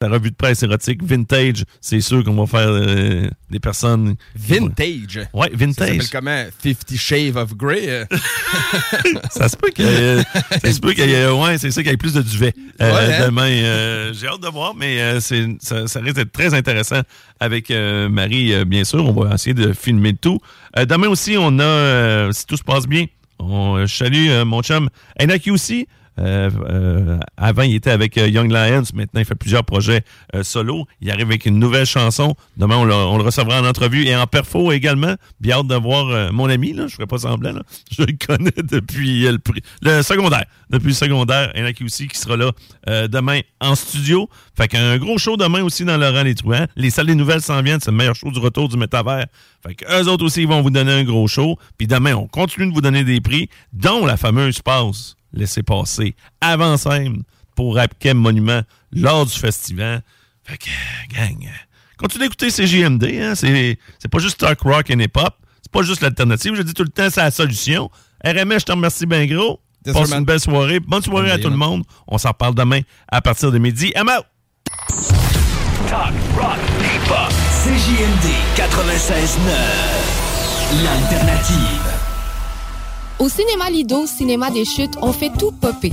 La revue de presse érotique vintage, c'est sûr qu'on va faire euh, des personnes. Vintage? Ouais, Ça vintage. s'appelle comment? Fifty Shave of Grey? ça se peut qu'il y ait- ça se peut qu'il y ait- ouais, c'est ça qu'il y ait plus de duvet euh, Ouais, hein? demain. euh, J'ai hâte de voir, mais c'est, ça, ça risque d'être très intéressant avec Marie, bien sûr. On va essayer de filmer le tout. Demain aussi, on a, si tout se passe bien, on, salue mon chum Enak aussi. Euh, euh, avant, il était avec euh, Young Lions. Maintenant, il fait plusieurs projets solo. Il arrive avec une nouvelle chanson. Demain, on, le- recevra en entrevue et en perfo également. Bien hâte de voir mon ami. Là, je ne ferai pas semblant. Là. Je le connais depuis le, le secondaire. Depuis le secondaire. Enak aussi qui sera là demain en studio. Fait qu'un gros show demain aussi dans Laurent Les Truands. Les salles des nouvelles s'en viennent. C'est le meilleur show du retour du métavers. Fait qu'eux autres aussi, ils vont vous donner un gros show. Puis demain, on continue de vous donner des prix, dont la fameuse passe laissez passer avant scène pour Rapkem Monument lors du festival. Fait que, gang, continuez d'écouter CJMD. Hein? C'est, c'est pas juste talk rock et hip-hop. C'est pas juste l'alternative. Je dis tout le temps, c'est la solution. RMS, je te remercie bien gros. Yes, Passe man. une belle soirée. Bonne soirée à tout le monde. On s'en reparle demain à partir de midi. I'm out! Talk, rock, hip-hop. CJMD 96.9. L'alternative. Au cinéma Lido, cinéma des chutes, on fait tout popper.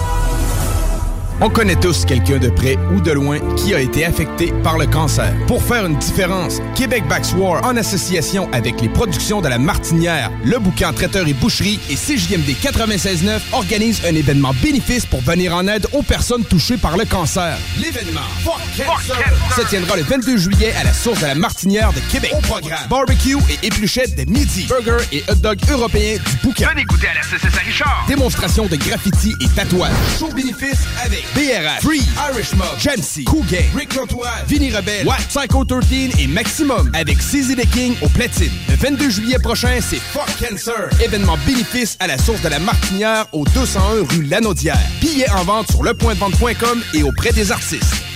On connaît tous quelqu'un de près ou de loin qui a été affecté par le cancer. Pour faire une différence, Québec Backs War, en association avec les productions de la Martinière, le bouquin Traiteur et Boucherie et CJMD 96.9 organise un événement bénéfice pour venir en aide aux personnes touchées par le cancer. L'événement se tiendra le 22 juillet à la source de la Martinière de Québec. Au programme, barbecue et épluchettes de midi, burger et hot dog européens du bouquin. Venez goûter à la CCS Richard. Démonstration de graffiti et tatouage. Show bénéfice avec BRH, Free, Irish Mob, Jamsey, Cool Gang, Rick Lantoine, Vinny Rebelle, Watt, Psycho 13 et Maximum avec CZ the King au platine. Le 22 juillet prochain, c'est Fuck Cancer. Événement bénéfice à la source de la Martinière au 201 rue Lanaudière. Billets en vente sur lepointdevente.com et auprès des artistes.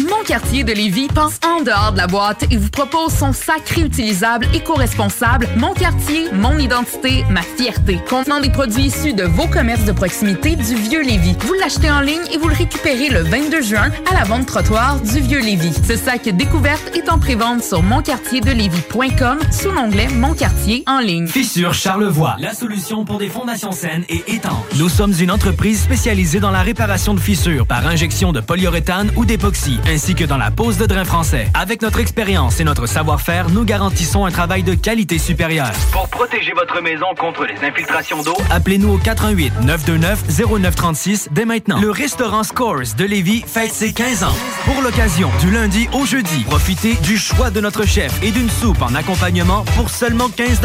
Mon quartier de Lévis pense en dehors de la boîte et vous propose son sac réutilisable éco-responsable Mon quartier, mon identité, ma fierté. Contenant des produits issus de vos commerces de proximité du Vieux Lévis. Vous l'achetez en ligne et vous le récupérez le 22 juin à la vente trottoir du Vieux Lévis. Ce sac découverte est en prévente sur monquartierdelévis.com sous l'onglet Mon quartier en ligne. Fissure Charlevoix, la solution pour des fondations saines et étanches. Nous sommes une entreprise spécialisée dans la réparation de fissures par injection de polyuréthane ou d'époxy, ainsi que dans la pose de drain français. Avec notre expérience et notre savoir-faire, nous garantissons un travail de qualité supérieure. Pour protéger votre maison contre les infiltrations d'eau, Appelez-nous au 418 929 0936 dès maintenant. Le restaurant Scores de Lévis fête ses 15 ans. Pour l'occasion, du lundi au jeudi, profitez du choix de notre chef et d'une soupe en accompagnement pour seulement 15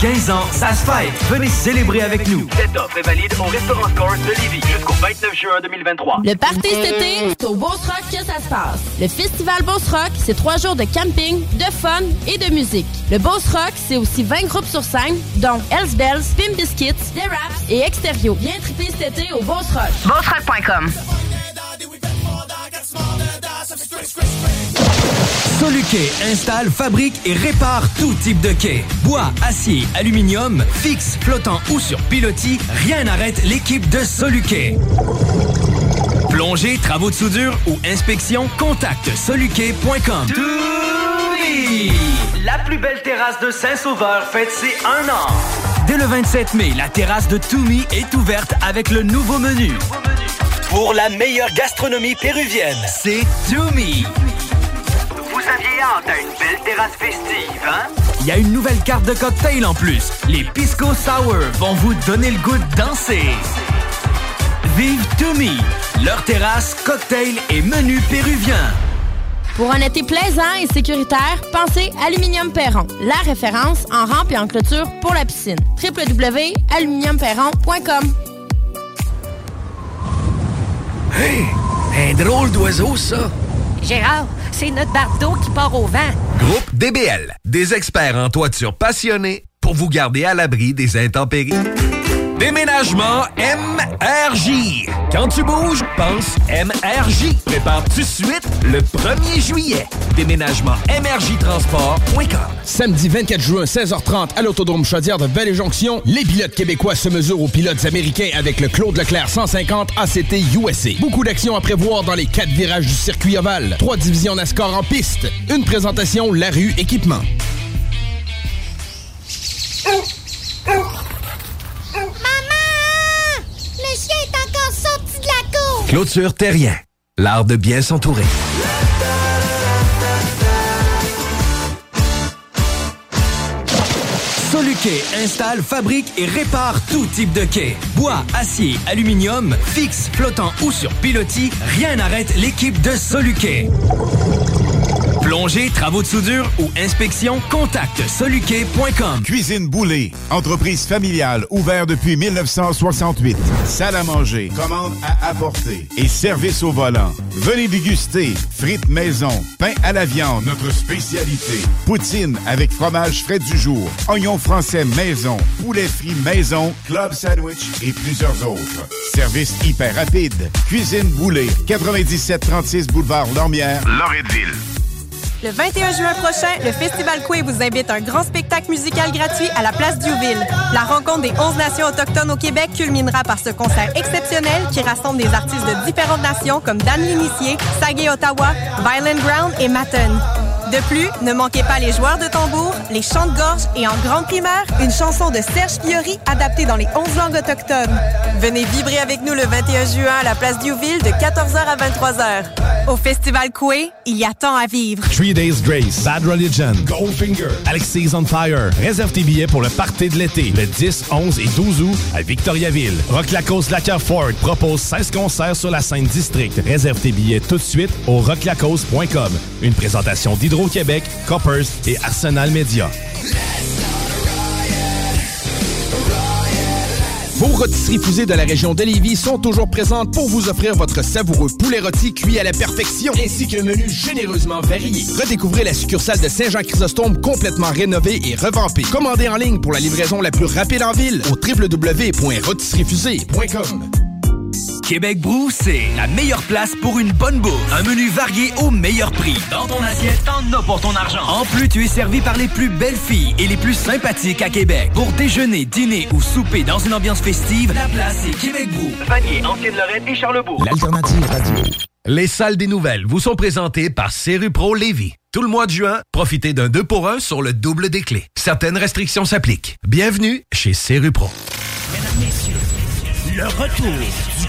15 ans, ça se fête. Venez célébrer avec nous. cette offre est valide au restaurant Scores de Lévis jusqu'au 29 juin 2023. Le party cet été, c'est au Rock que ça se passe. Le Festival Boss Rock, c'est trois jours de camping, de fun et de musique. Le Boss Rock, c'est aussi 20 groupes sur scène, dont Hells Bells, Pim Biscuits, The Raps et Extérieur. Viens triper cet été au Boss Rock. BeauceRock.com Soluquet installe, fabrique et répare tout type de quai. Bois, acier, aluminium, fixe, flottant ou sur pilotis, rien n'arrête l'équipe de Soluquet. Plongée, travaux de soudure ou inspection, contacte soluquet.com. La plus belle terrasse de Saint-Sauveur fête ses un an. Dès le 27 mai, la terrasse de Toumi est ouverte avec le nouveau menu. Pour la meilleure gastronomie péruvienne, c'est Toumi. Vous aviez hâte à une belle terrasse festive, hein? Il y a une nouvelle carte de cocktail en plus. Les Pisco Sour vont vous donner le goût de danser. Vive Toumi, leur terrasse, cocktail et menu péruvien. Pour un été plaisant et sécuritaire, pensez Aluminium Perron, la référence en rampe et en clôture pour la piscine. www.aluminiumperron.com Hey, un drôle d'oiseau, ça. Gérard, c'est notre bardeau qui part au vent. Groupe DBL, des experts en toiture passionnés pour vous garder à l'abri des intempéries. Déménagement MRJ. Quand tu bouges, pense MRJ. Prépare tout de suite le 1er juillet. Déménagement MRJtransport.com. Samedi 24 juin, 16h30, à l'Autodrome Chaudière de Belle-Jonction, les pilotes québécois se mesurent aux pilotes américains avec le Claude Leclerc 150 ACT USA. Beaucoup d'actions à prévoir dans les quatre virages du circuit ovale. Trois divisions NASCAR en piste. Une présentation La Rue Équipement. Le chien est encore sorti de la cour! Clôture Terrien. L'art de bien s'entourer. Soluquet installe, fabrique et répare tout type de quai. Bois, acier, aluminium, fixe, flottant ou sur pilotis, rien n'arrête l'équipe de Soluquet. Plongée, travaux de soudure ou inspection, contacte soluquet.com. Cuisine Boulée, entreprise familiale ouverte depuis 1968. Salle à manger, commande à apporter et service au volant. Venez déguster frites maison, pain à la viande, notre spécialité. Poutine avec fromage frais du jour, oignons français maison, poulet frit maison, club sandwich et plusieurs autres. Service hyper rapide. Cuisine Boulée, 9736 boulevard Lormière, Loretteville. Le 21 juin prochain, le Festival Coué vous invite à un grand spectacle musical gratuit à la place Diouville. La rencontre des 11 nations autochtones au Québec culminera par ce concert exceptionnel qui rassemble des artistes de différentes nations comme Dan L'Initié, Sagé Ottawa, Violent Ground et Matten. De plus, ne manquez pas les joueurs de tambour, les chants de gorge et en grande primaire, une chanson de Serge Fiori adaptée dans les 11 langues autochtones. Venez vibrer avec nous le 21 juin à la place Diouville de 14h à 23h. Au Festival Coué, il y a tant à vivre. Three Days Grace, Bad Religion, Goldfinger, Alexis on Fire. Réserve tes billets pour le party de l'été, le 10, 11 et 12 août à Victoriaville. Rock Lacoste Lacquer Ford propose 16 concerts sur la scène district. Réserve tes billets tout de suite au rocklacoste.com. Une présentation d'Hydro-Québec, Coppers et Arsenal Media. Vos rôtisseries fusées de la région de Lévis sont toujours présentes pour vous offrir votre savoureux poulet rôti cuit à la perfection, ainsi qu'un menu généreusement varié. Redécouvrez la succursale de Saint-Jean-Chrysostome complètement rénovée et revampée. Commandez en ligne pour la livraison la plus rapide en ville au www.rôtisseriefusée.com. Québec Brou, c'est la meilleure place pour une bonne bouffe. Un menu varié au meilleur prix. Dans ton assiette, t'en as pour ton argent. En plus, tu es servi par les plus belles filles et les plus sympathiques à Québec. Pour déjeuner, dîner ou souper dans une ambiance festive, la place est Québec Brou. Vanier, Ancienne-Lorraine et Charlebourg. L'alternative radio. Les salles des nouvelles vous sont présentées par Pro Lévis. Tout le mois de juin, profitez d'un 2 pour 1 sur le double des clés. Certaines restrictions s'appliquent. Bienvenue chez Pro. Mesdames, Messieurs, le retour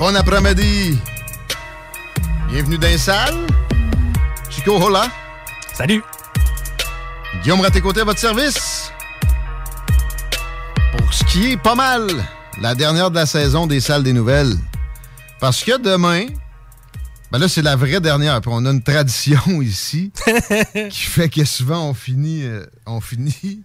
Bon après-midi! Bienvenue dans les salles. Chico Hola. Salut! Guillaume Raté-Côté à votre service. Pour ce qui est pas mal la dernière de la saison des salles des nouvelles. Parce que demain, Ben là, c'est la vraie dernière. Puis on a une tradition ici qui fait que souvent on finit, euh, on finit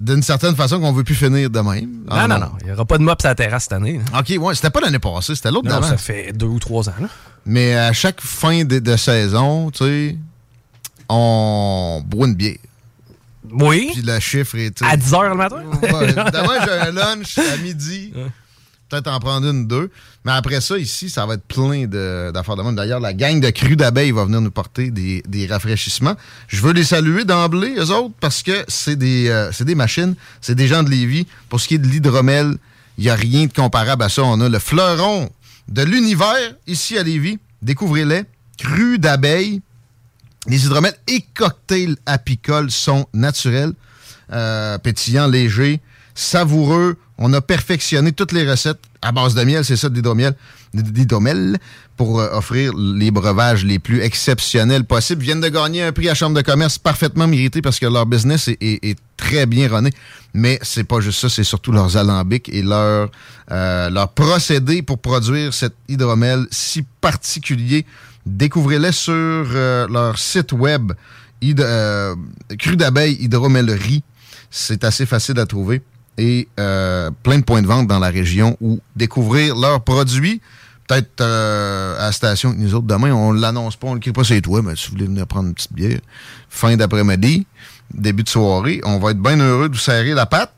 d'une certaine façon qu'on veut plus finir de même. Non, Ah, non, non. Il n'y aura pas de mops à la terrasse cette année. là. OK, ouais, c'était pas l'année passée, c'était l'autre Non, d'avant. ça fait deux ou trois ans. là. Mais à chaque fin de, de saison, tu sais, on boit une bière. Oui. Puis le chiffre est. À 10 h le matin? Ouais, demain, j'ai un lunch à midi. Peut-être en prendre une, deux. Mais après ça, ici, ça va être plein d'affaires de monde. D'ailleurs, la gang de crues d'abeilles va venir nous porter des, des rafraîchissements. Je veux les saluer d'emblée, eux autres, parce que c'est des, euh, des machines, c'est des gens de Lévis. Pour ce qui est de l'hydromel, il n'y a rien de comparable à ça. On a le fleuron de l'univers ici à Lévis. Découvrez-les. Crues d'abeilles. Les hydromels et cocktails apicoles sont naturels, euh, pétillants, légers, savoureux. On a perfectionné toutes les recettes à base de miel, c'est ça, de l'hydromel, pour euh, offrir les breuvages les plus exceptionnels possibles. Ils viennent de gagner un prix à Chambre de commerce parfaitement mérité parce que leur business est très bien runné. Mais c'est pas juste ça, c'est surtout leurs alambics et leur, euh, leur procédé pour produire cet hydromel si particulier. Découvrez-les sur euh, leur site web, hyd- euh, Cru d'abeille hydromellerie. C'est assez facile à trouver. Et euh, plein de points de vente dans la région où découvrir leurs produits. Peut-être euh, à la station avec nous autres demain. On l'annonce pas, on le crie pas c'est toi, mais si vous voulez venir prendre une petite bière, fin d'après-midi, début de soirée, on va être bien heureux de vous serrer la patte.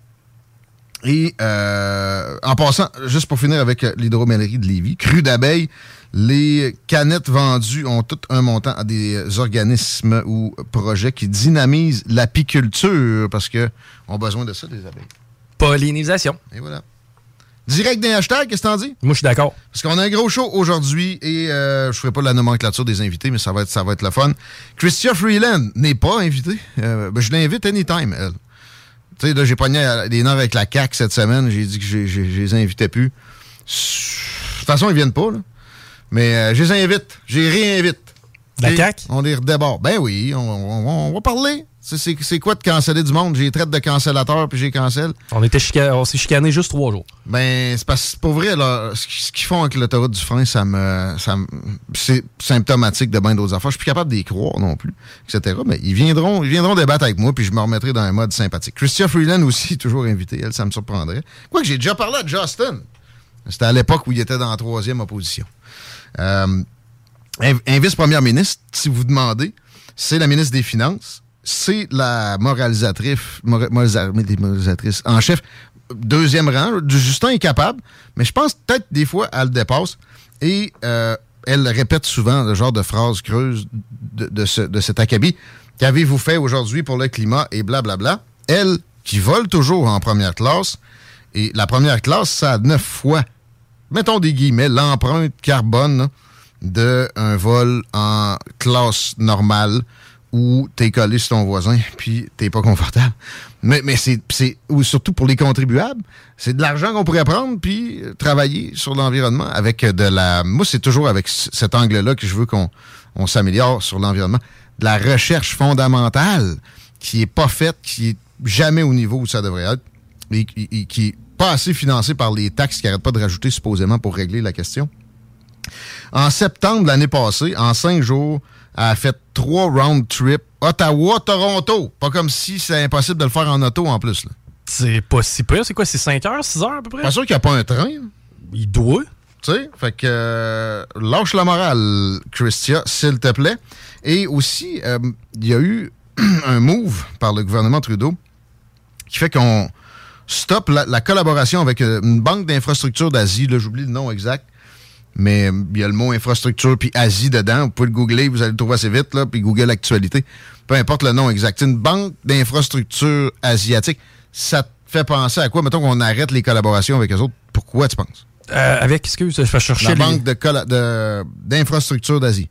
Et euh, en passant, juste pour finir avec l'hydromellerie de Lévis, cru d'abeille, les canettes vendues ont tout un montant à des organismes ou projets qui dynamisent l'apiculture parce que ont besoin de ça, des abeilles. Pollinisation. Et voilà. Direct des hashtags, qu'est-ce que t'en dis? Moi, je suis d'accord. Parce qu'on a un gros show aujourd'hui et euh, je ferai pas la nomenclature des invités, mais ça va être, ça va être le fun. Christia Freeland n'est pas invitée. Euh, ben, je l'invite anytime, elle. Tu sais, là, j'ai pogné des nerfs avec la CAQ cette semaine. J'ai dit que je les invitais plus. De toute façon, ils viennent pas, là. Mais euh, je les invite. Je les réinvite. La CAQ? On les redéborde. Ben oui, on, on- on va parler. C'est- quoi de canceller du monde? J'ai traite de cancellateur puis j'ai cancelle. On, était chica- on s'est chicané juste trois jours. Ben, c'est parce que pour vrai, là, ce qu'ils font avec l'autoroute du frein, ça me. Ça me- c'est symptomatique de bien d'autres affaires. Je suis plus capable d'y croire non plus, etc. Mais ils viendront, ils viendront débattre avec moi, puis je me remettrai dans un mode sympathique. Christian Freeland aussi, toujours invité, elle, ça me surprendrait. Quoique j'ai déjà parlé à Justin. C'était à l'époque où il était dans la troisième opposition. Euh, un, vice-première ministre, si vous demandez, c'est la ministre des Finances, c'est la moralisatrice, mora- moralisa- des moralisatrices en chef, deuxième rang. Justin est capable, mais je pense peut-être des fois elle le dépasse. Et euh, elle répète souvent le genre de phrase creuse de, de, ce- de cet acabit. Qu'avez-vous fait aujourd'hui pour le climat et blablabla. Elle, qui vole toujours en première classe, et la première classe, ça a neuf fois, mettons des guillemets, l'empreinte carbone d'un vol en classe normale où t'es collé sur ton voisin puis t'es pas confortable. Mais, mais c'est, ou surtout pour les contribuables, c'est de l'argent qu'on pourrait prendre puis travailler sur l'environnement avec de la... Moi, c'est toujours avec cet angle-là que je veux qu'on on s'améliore sur l'environnement. De la recherche fondamentale qui est pas faite, qui est jamais au niveau où ça devrait être et, qui est pas assez financée par les taxes qui n'arrêtent pas de rajouter supposément pour régler la question. En septembre de l'année passée, en cinq jours, a fait trois round trips Ottawa-Toronto. Pas comme si c'est impossible de le faire en auto en plus. C'est pas si pire. C'est quoi? C'est 5 heures, 6 heures à peu près? Pas sûr qu'il n'y a pas un train. Il doit. Tu sais, fait que euh, lâche la morale, Christia, s'il te plaît. Et aussi, euh, il y a eu un move par le gouvernement Trudeau qui fait qu'on stoppe la, la collaboration avec euh, une banque d'infrastructures d'Asie. Là, j'oublie le nom exact. Mais euh, il y a le mot infrastructure puis Asie dedans. Vous pouvez le googler, vous allez le trouver assez vite, là, puis Google Actualité. Peu importe le nom exact. Une banque d'infrastructures asiatique. Ça te fait penser à quoi? Mettons qu'on arrête les collaborations avec eux autres. Pourquoi, tu penses? Euh, avec, excuse, je vais chercher La les- banque d'infrastructures d'Asie.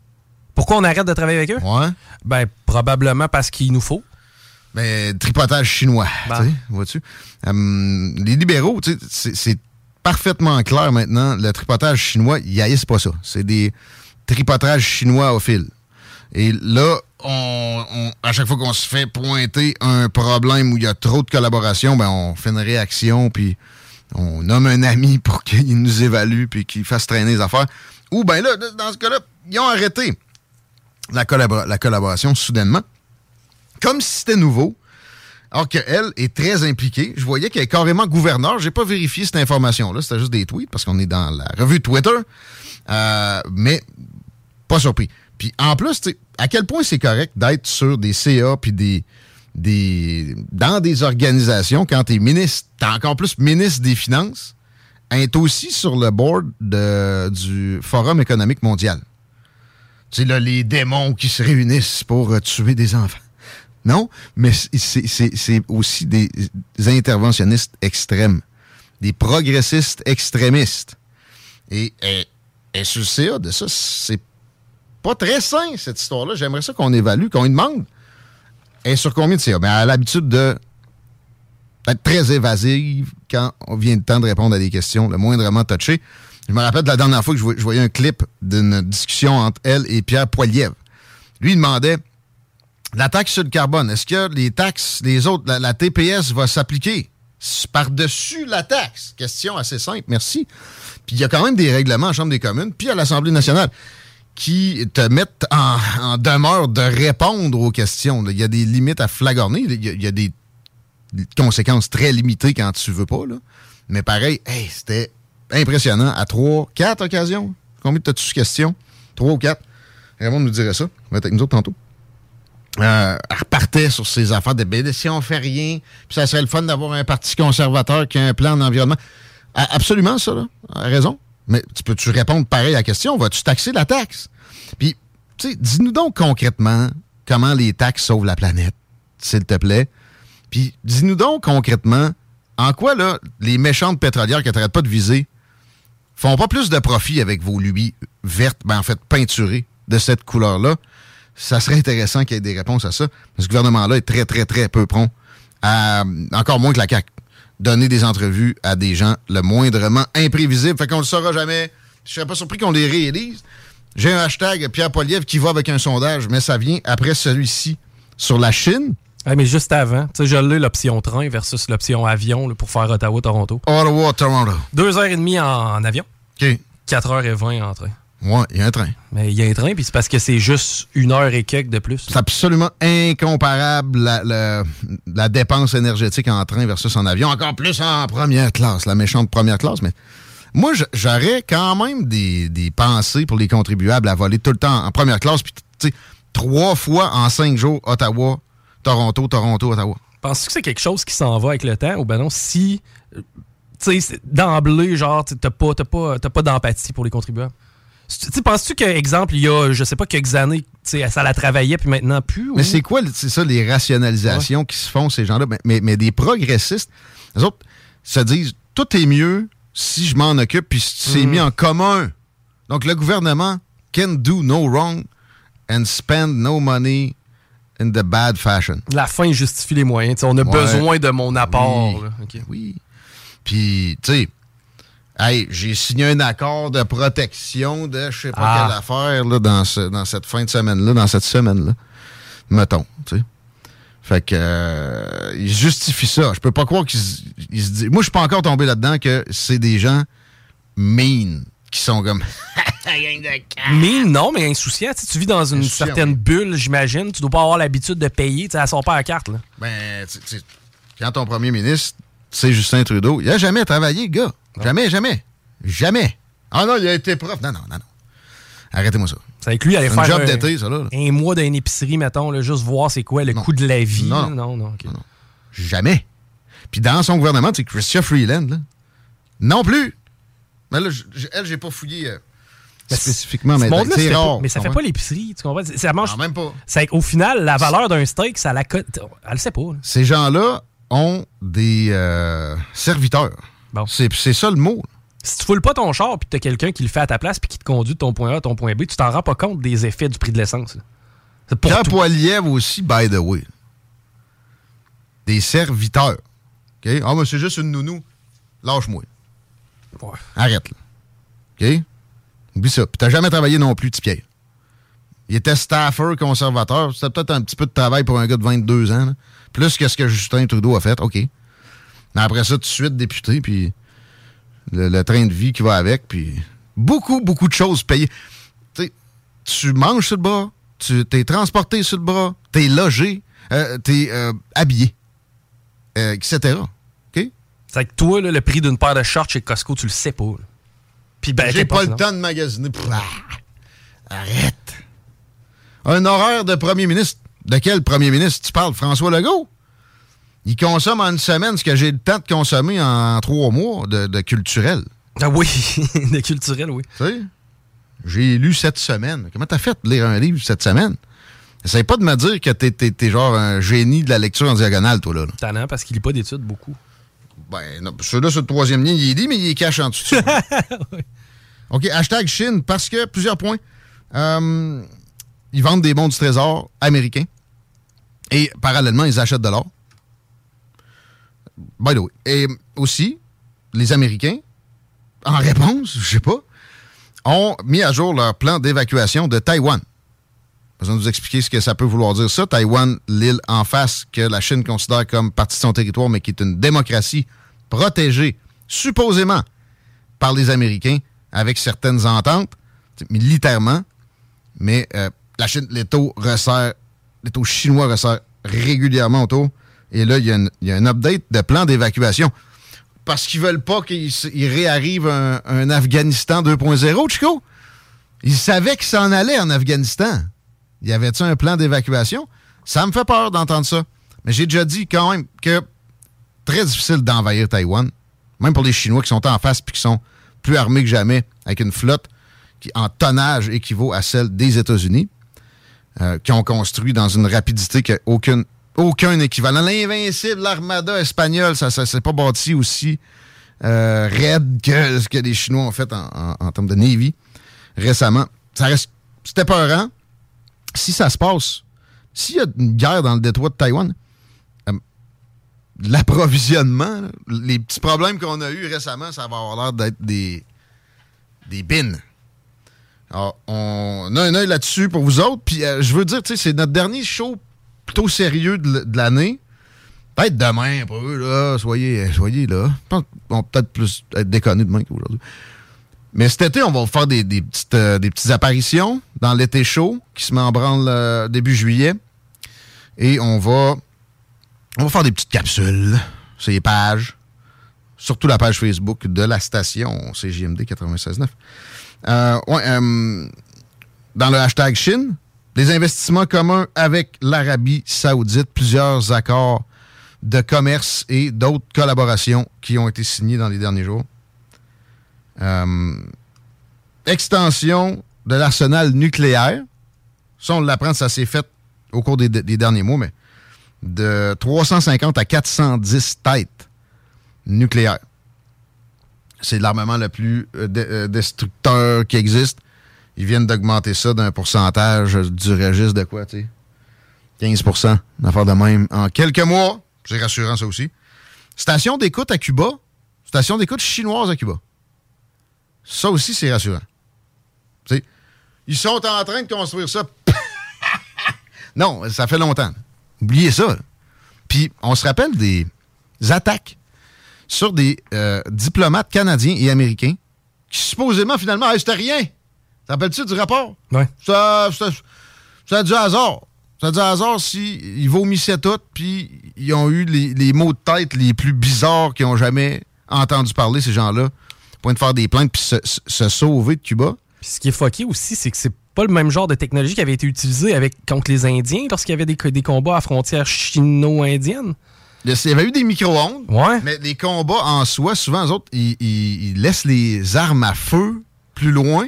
Pourquoi on arrête de travailler avec eux? Ouais. Ben, probablement parce qu'il nous faut. Ben, tripotage chinois, sais, vois-tu? Hum, les libéraux, tu sais, c'est- c'est parfaitement clair maintenant, le tripotage chinois, ils haïssent pas ça. C'est des tripotages chinois au fil. Et là, à chaque fois qu'on se fait pointer un problème où il y a trop de collaboration, ben on fait une réaction, puis on nomme un ami pour qu'il nous évalue puis qu'il fasse traîner les affaires. Ou bien là, dans ce cas-là, ils ont arrêté la collaboration soudainement, comme si c'était nouveau. Alors qu'elle est très impliquée. Je voyais qu'elle est carrément gouverneur. J'ai pas vérifié cette information-là. C'était juste des tweets parce qu'on est dans la revue Twitter. Euh, mais pas surpris. Puis en plus, à quel point c'est correct d'être sur des CA puis des, des dans des organisations quand t'es ministre, t'es encore plus ministre des Finances, est aussi sur le board de- du Forum économique mondial. Tu sais, là, les démons qui se réunissent pour euh, tuer des enfants. Non, mais c'est- aussi des interventionnistes extrêmes, des progressistes extrémistes. Et, et sur le CA de ça, c'est pas très sain, cette histoire-là. J'aimerais ça qu'on évalue, qu'on lui demande. Et sur combien de CA? Ben, elle a l'habitude de d'être très évasive quand on vient le temps de répondre à des questions, le moindrement touché. Je me rappelle de la dernière fois que je voyais un clip d'une discussion entre elle et Pierre Poilievre. Lui, il demandait la taxe sur le carbone, est-ce que les taxes, les autres, la, TPS va s'appliquer par-dessus la taxe? Question assez simple, merci. Puis il y a quand même des règlements en Chambre des communes, puis à l'Assemblée nationale, qui te mettent en, demeure de répondre aux questions. Il y a des limites à flagorner, il y a, des conséquences très limitées quand tu veux pas. Là. Mais pareil, hey, c'était impressionnant. À trois, quatre occasions, combien t'as-tu questions? Trois ou quatre. Raymond nous dirait ça. Il va être avec nous autres tantôt. Euh, repartait sur ses affaires de ben, si on fait rien, puis ça serait le fun d'avoir un parti conservateur qui a un plan d'environnement. Absolument, ça, là. Raison. Mais tu peux-tu répondre pareil à la question? Vas-tu taxer la taxe? Puis, tu sais, dis-nous donc concrètement comment les taxes sauvent la planète, s'il te plaît. Puis, dis-nous donc concrètement en quoi, là, les méchantes pétrolières que tu pas de viser font pas plus de profit avec vos lubies vertes, ben en fait peinturées de cette couleur-là. Ça serait intéressant qu'il y ait des réponses à ça. Ce gouvernement-là est très, très, très peu prompt à, encore moins que la CAQ, donner des entrevues à des gens le moindrement imprévisibles. Fait qu'on le saura jamais. Je serais pas surpris qu'on les réélise. J'ai un hashtag Pierre Poliev qui va avec un sondage, mais ça vient après celui-ci sur la Chine. Mais juste avant, tu sais, je l'ai l'option train versus l'option avion là, pour faire Ottawa-Toronto. Ottawa-Toronto. Deux heures et demie en, en avion. OK. 4 heures et 20 en train. Ouais, il y a un train. Mais il y a un train, puis c'est parce que c'est juste une heure et quelques de plus. C'est absolument incomparable la, la- la dépense énergétique en train versus en avion. Encore plus en première classe, la méchante première classe. Mais moi, j'aurais quand même des, des pensées pour les contribuables à voler tout le temps en première classe. Puis, trois fois en cinq jours, Ottawa, Toronto, Toronto, Ottawa. Penses-tu que c'est quelque chose qui s'en va avec le temps ou ben non, si, tu sais, c'est- d'emblée, genre, tu- t'as pas, pas, t'as pas d'empathie pour les contribuables? Tu penses-tu que, exemple, il y a, je sais pas, quelques années, ça la travaillait, puis maintenant plus? Mais c'est quoi, c'est ça, les rationalisations qui se font, ces gens-là? Mais, mais, mais des progressistes, les autres se disent, tout est mieux si je m'en occupe, puis si c'est Mm. mis en commun. Donc, le gouvernement can do no wrong and spend no money in the bad fashion. La fin justifie les moyens. on a Ouais. besoin de mon apport. Oui. Oui. Puis, tu sais, hey, j'ai signé un accord de protection de je sais pas Ah. quelle affaire là, dans, ce- dans cette fin de semaine-là, dans cette semaine-là. Mettons, tu sais. Fait que, euh, ils justifient ça. Je peux pas croire qu'ils se- disent. Moi, je suis pas encore tombé là-dedans que c'est des gens mean qui sont comme. Mais non, mais insouciant. Tu vis dans une Insouciant, certaine oui. bulle, j'imagine. Tu dois pas avoir l'habitude de payer. Elle sort pas à la carte. Là. Ben, tu tu sais, quand ton premier ministre, c'est Justin Trudeau, il a jamais travaillé, le gars. Jamais, jamais. Jamais. Ah non, il a été prof. Non, non, non, non. Arrêtez-moi ça. C'est avec lui aller faire job un, ça, là. un mois d'une épicerie, mettons, là, juste voir c'est quoi le coût de la vie. Non. non, non. Jamais. Puis dans son gouvernement, c'est Christian Freeland, là. Non plus. Mais là, j- j- elle, j'ai pas fouillé euh, spécifiquement, mais c'est ça rare. pas- mais ça fait pas l'épicerie, tu comprends? Ça mange. Non, même pas. au final, la valeur d'un steak, ça la cote. Elle le sait pas. là. Ces gens-là ont des euh, serviteurs. C'est c'est ça le mot. Si tu foules pas ton char puis que t'as quelqu'un qui le fait à ta place puis qui te conduit de ton point A à ton point B, tu t'en rends pas compte des effets du prix de l'essence. tout. Poilievre aussi, by the way. Des serviteurs. OK? Ah, mais c'est juste une nounou. Lâche-moi. Arrête, là. OK? Oublie ça. Puis t'as jamais travaillé non plus, petit Pierre. Il était staffer conservateur. C'était peut-être un petit peu de travail pour un gars de 22 ans. là. Plus que ce que Justin Trudeau a fait. OK. Mais après ça, tout de suite, député, puis le, le train de vie qui va avec, puis beaucoup, beaucoup de choses payées. Tu manges sur le bras, tu t'es transporté sur le bras, t'es logé, euh, t'es euh, habillé, euh, etc. OK? C'est que toi, là, le prix d'une paire de shorts chez Costco, tu le sais pas. Puis ben, J'ai pas le temps de magasiner. Arrête. Un horaire de premier ministre. De quel premier ministre tu parles? François Legault? Il consomme en une semaine ce que j'ai le temps de consommer en trois mois de, de culturel. Ah oui, de culturel, oui. Tu sais? J'ai lu cette semaine. Comment t'as fait de lire un livre cette semaine? Essaye pas de me dire que t'es, t'es- t'es genre un génie de la lecture en diagonale, toi, là. Tannant parce qu'il lit pas d'études beaucoup. Ben, non, celui-là, sur le troisième lien, il est dit, mais il est caché en dessous. OK, hashtag Chine, parce que plusieurs points. Euh, ils vendent des bons du trésor américains et parallèlement, ils achètent de l'or. By the way. Et aussi, les Américains, en réponse, je sais pas, ont mis à jour leur plan d'évacuation de Taïwan. Besoin de nous expliquer ce que ça peut vouloir dire ça. Taïwan, l'île en face que la Chine considère comme partie de son territoire, mais qui est une démocratie protégée, supposément, par les Américains, avec certaines ententes, militairement. Mais euh, la Chine, les taux resserrent, les taux chinois resserrent régulièrement autour. Et là, il y, a un update de plan d'évacuation. Parce qu'ils veulent pas qu'il réarrive un, Afghanistan 2.0, Chico? Ils savaient qu'ils s'en allaient en Afghanistan. Y avait-tu un plan d'évacuation? Ça me fait peur d'entendre ça. Mais j'ai déjà dit quand même que très difficile d'envahir Taïwan. Même pour les Chinois qui sont en face puis qui sont plus armés que jamais, avec une flotte qui, en tonnage, équivaut à celle des États-Unis, euh, qui ont construit dans une rapidité qui n'a aucune, aucun équivalent. L'invincible, l'armada espagnole, ça ne s'est pas bâti aussi euh, raide que ce que les Chinois ont fait en, en- termes de Navy récemment. Ça reste. C'était peurant. Si ça se passe, s'il y a une guerre dans le détroit de Taïwan, euh, l'approvisionnement, les petits problèmes qu'on a eus récemment, ça va avoir l'air d'être des, des bins. Alors, on a un œil là-dessus pour vous autres. Puis euh, je veux dire, c'est notre dernier show plutôt sérieux de, l'année. Peut-être demain, un peu, là. Soyez, soyez là. Je pense peut-être plus être déconné demain qu'aujourd'hui. Mais cet été, on va faire des, des petites, euh, des petites apparitions dans l'été chaud qui se met en branle euh, début juillet. Et on va, on va faire des petites capsules sur les pages, surtout la page Facebook de la station CJMD 96.9. Euh, ouais, euh, dans le hashtag Chine, les investissements communs avec l'Arabie saoudite, plusieurs accords de commerce et d'autres collaborations qui ont été signés dans les derniers jours. Euh, extension de l'arsenal nucléaire. Ça, on l'apprend, ça s'est fait au cours des, derniers mois, mais de 350 à 410 têtes nucléaires. C'est l'armement le plus euh, euh, destructeur qui existe. Ils viennent d'augmenter ça d'un pourcentage du registre de quoi, tu sais? 15% une affaire de même en quelques mois. C'est rassurant, ça aussi. Station d'écoute à Cuba. Station d'écoute chinoise à Cuba. Ça aussi, c'est rassurant. Tu sais, ils sont en train de construire ça. non, ça fait longtemps. Oubliez ça. Puis, on se rappelle des attaques sur des euh, diplomates canadiens et américains qui supposément, finalement, c'était rien. Te rappelles-tu du rapport? Ouais. Ça, ça, ça du hasard. Ça du hasard si ils vomissaient tout, puis ils ont eu les, les mots de tête les plus bizarres qu'ils ont jamais entendu parler, ces gens-là. Point de faire des plaintes puis se, se- sauver de Cuba. Puis ce qui est fucké aussi, c'est que c'est pas le même genre de technologie qui avait été utilisée avec, contre les Indiens lorsqu'il y avait des, des combats à frontière chino-indienne. Il y avait eu des micro-ondes, Ouais. mais les combats en soi, souvent, eux autres, ils, ils- ils laissent les armes à feu plus loin,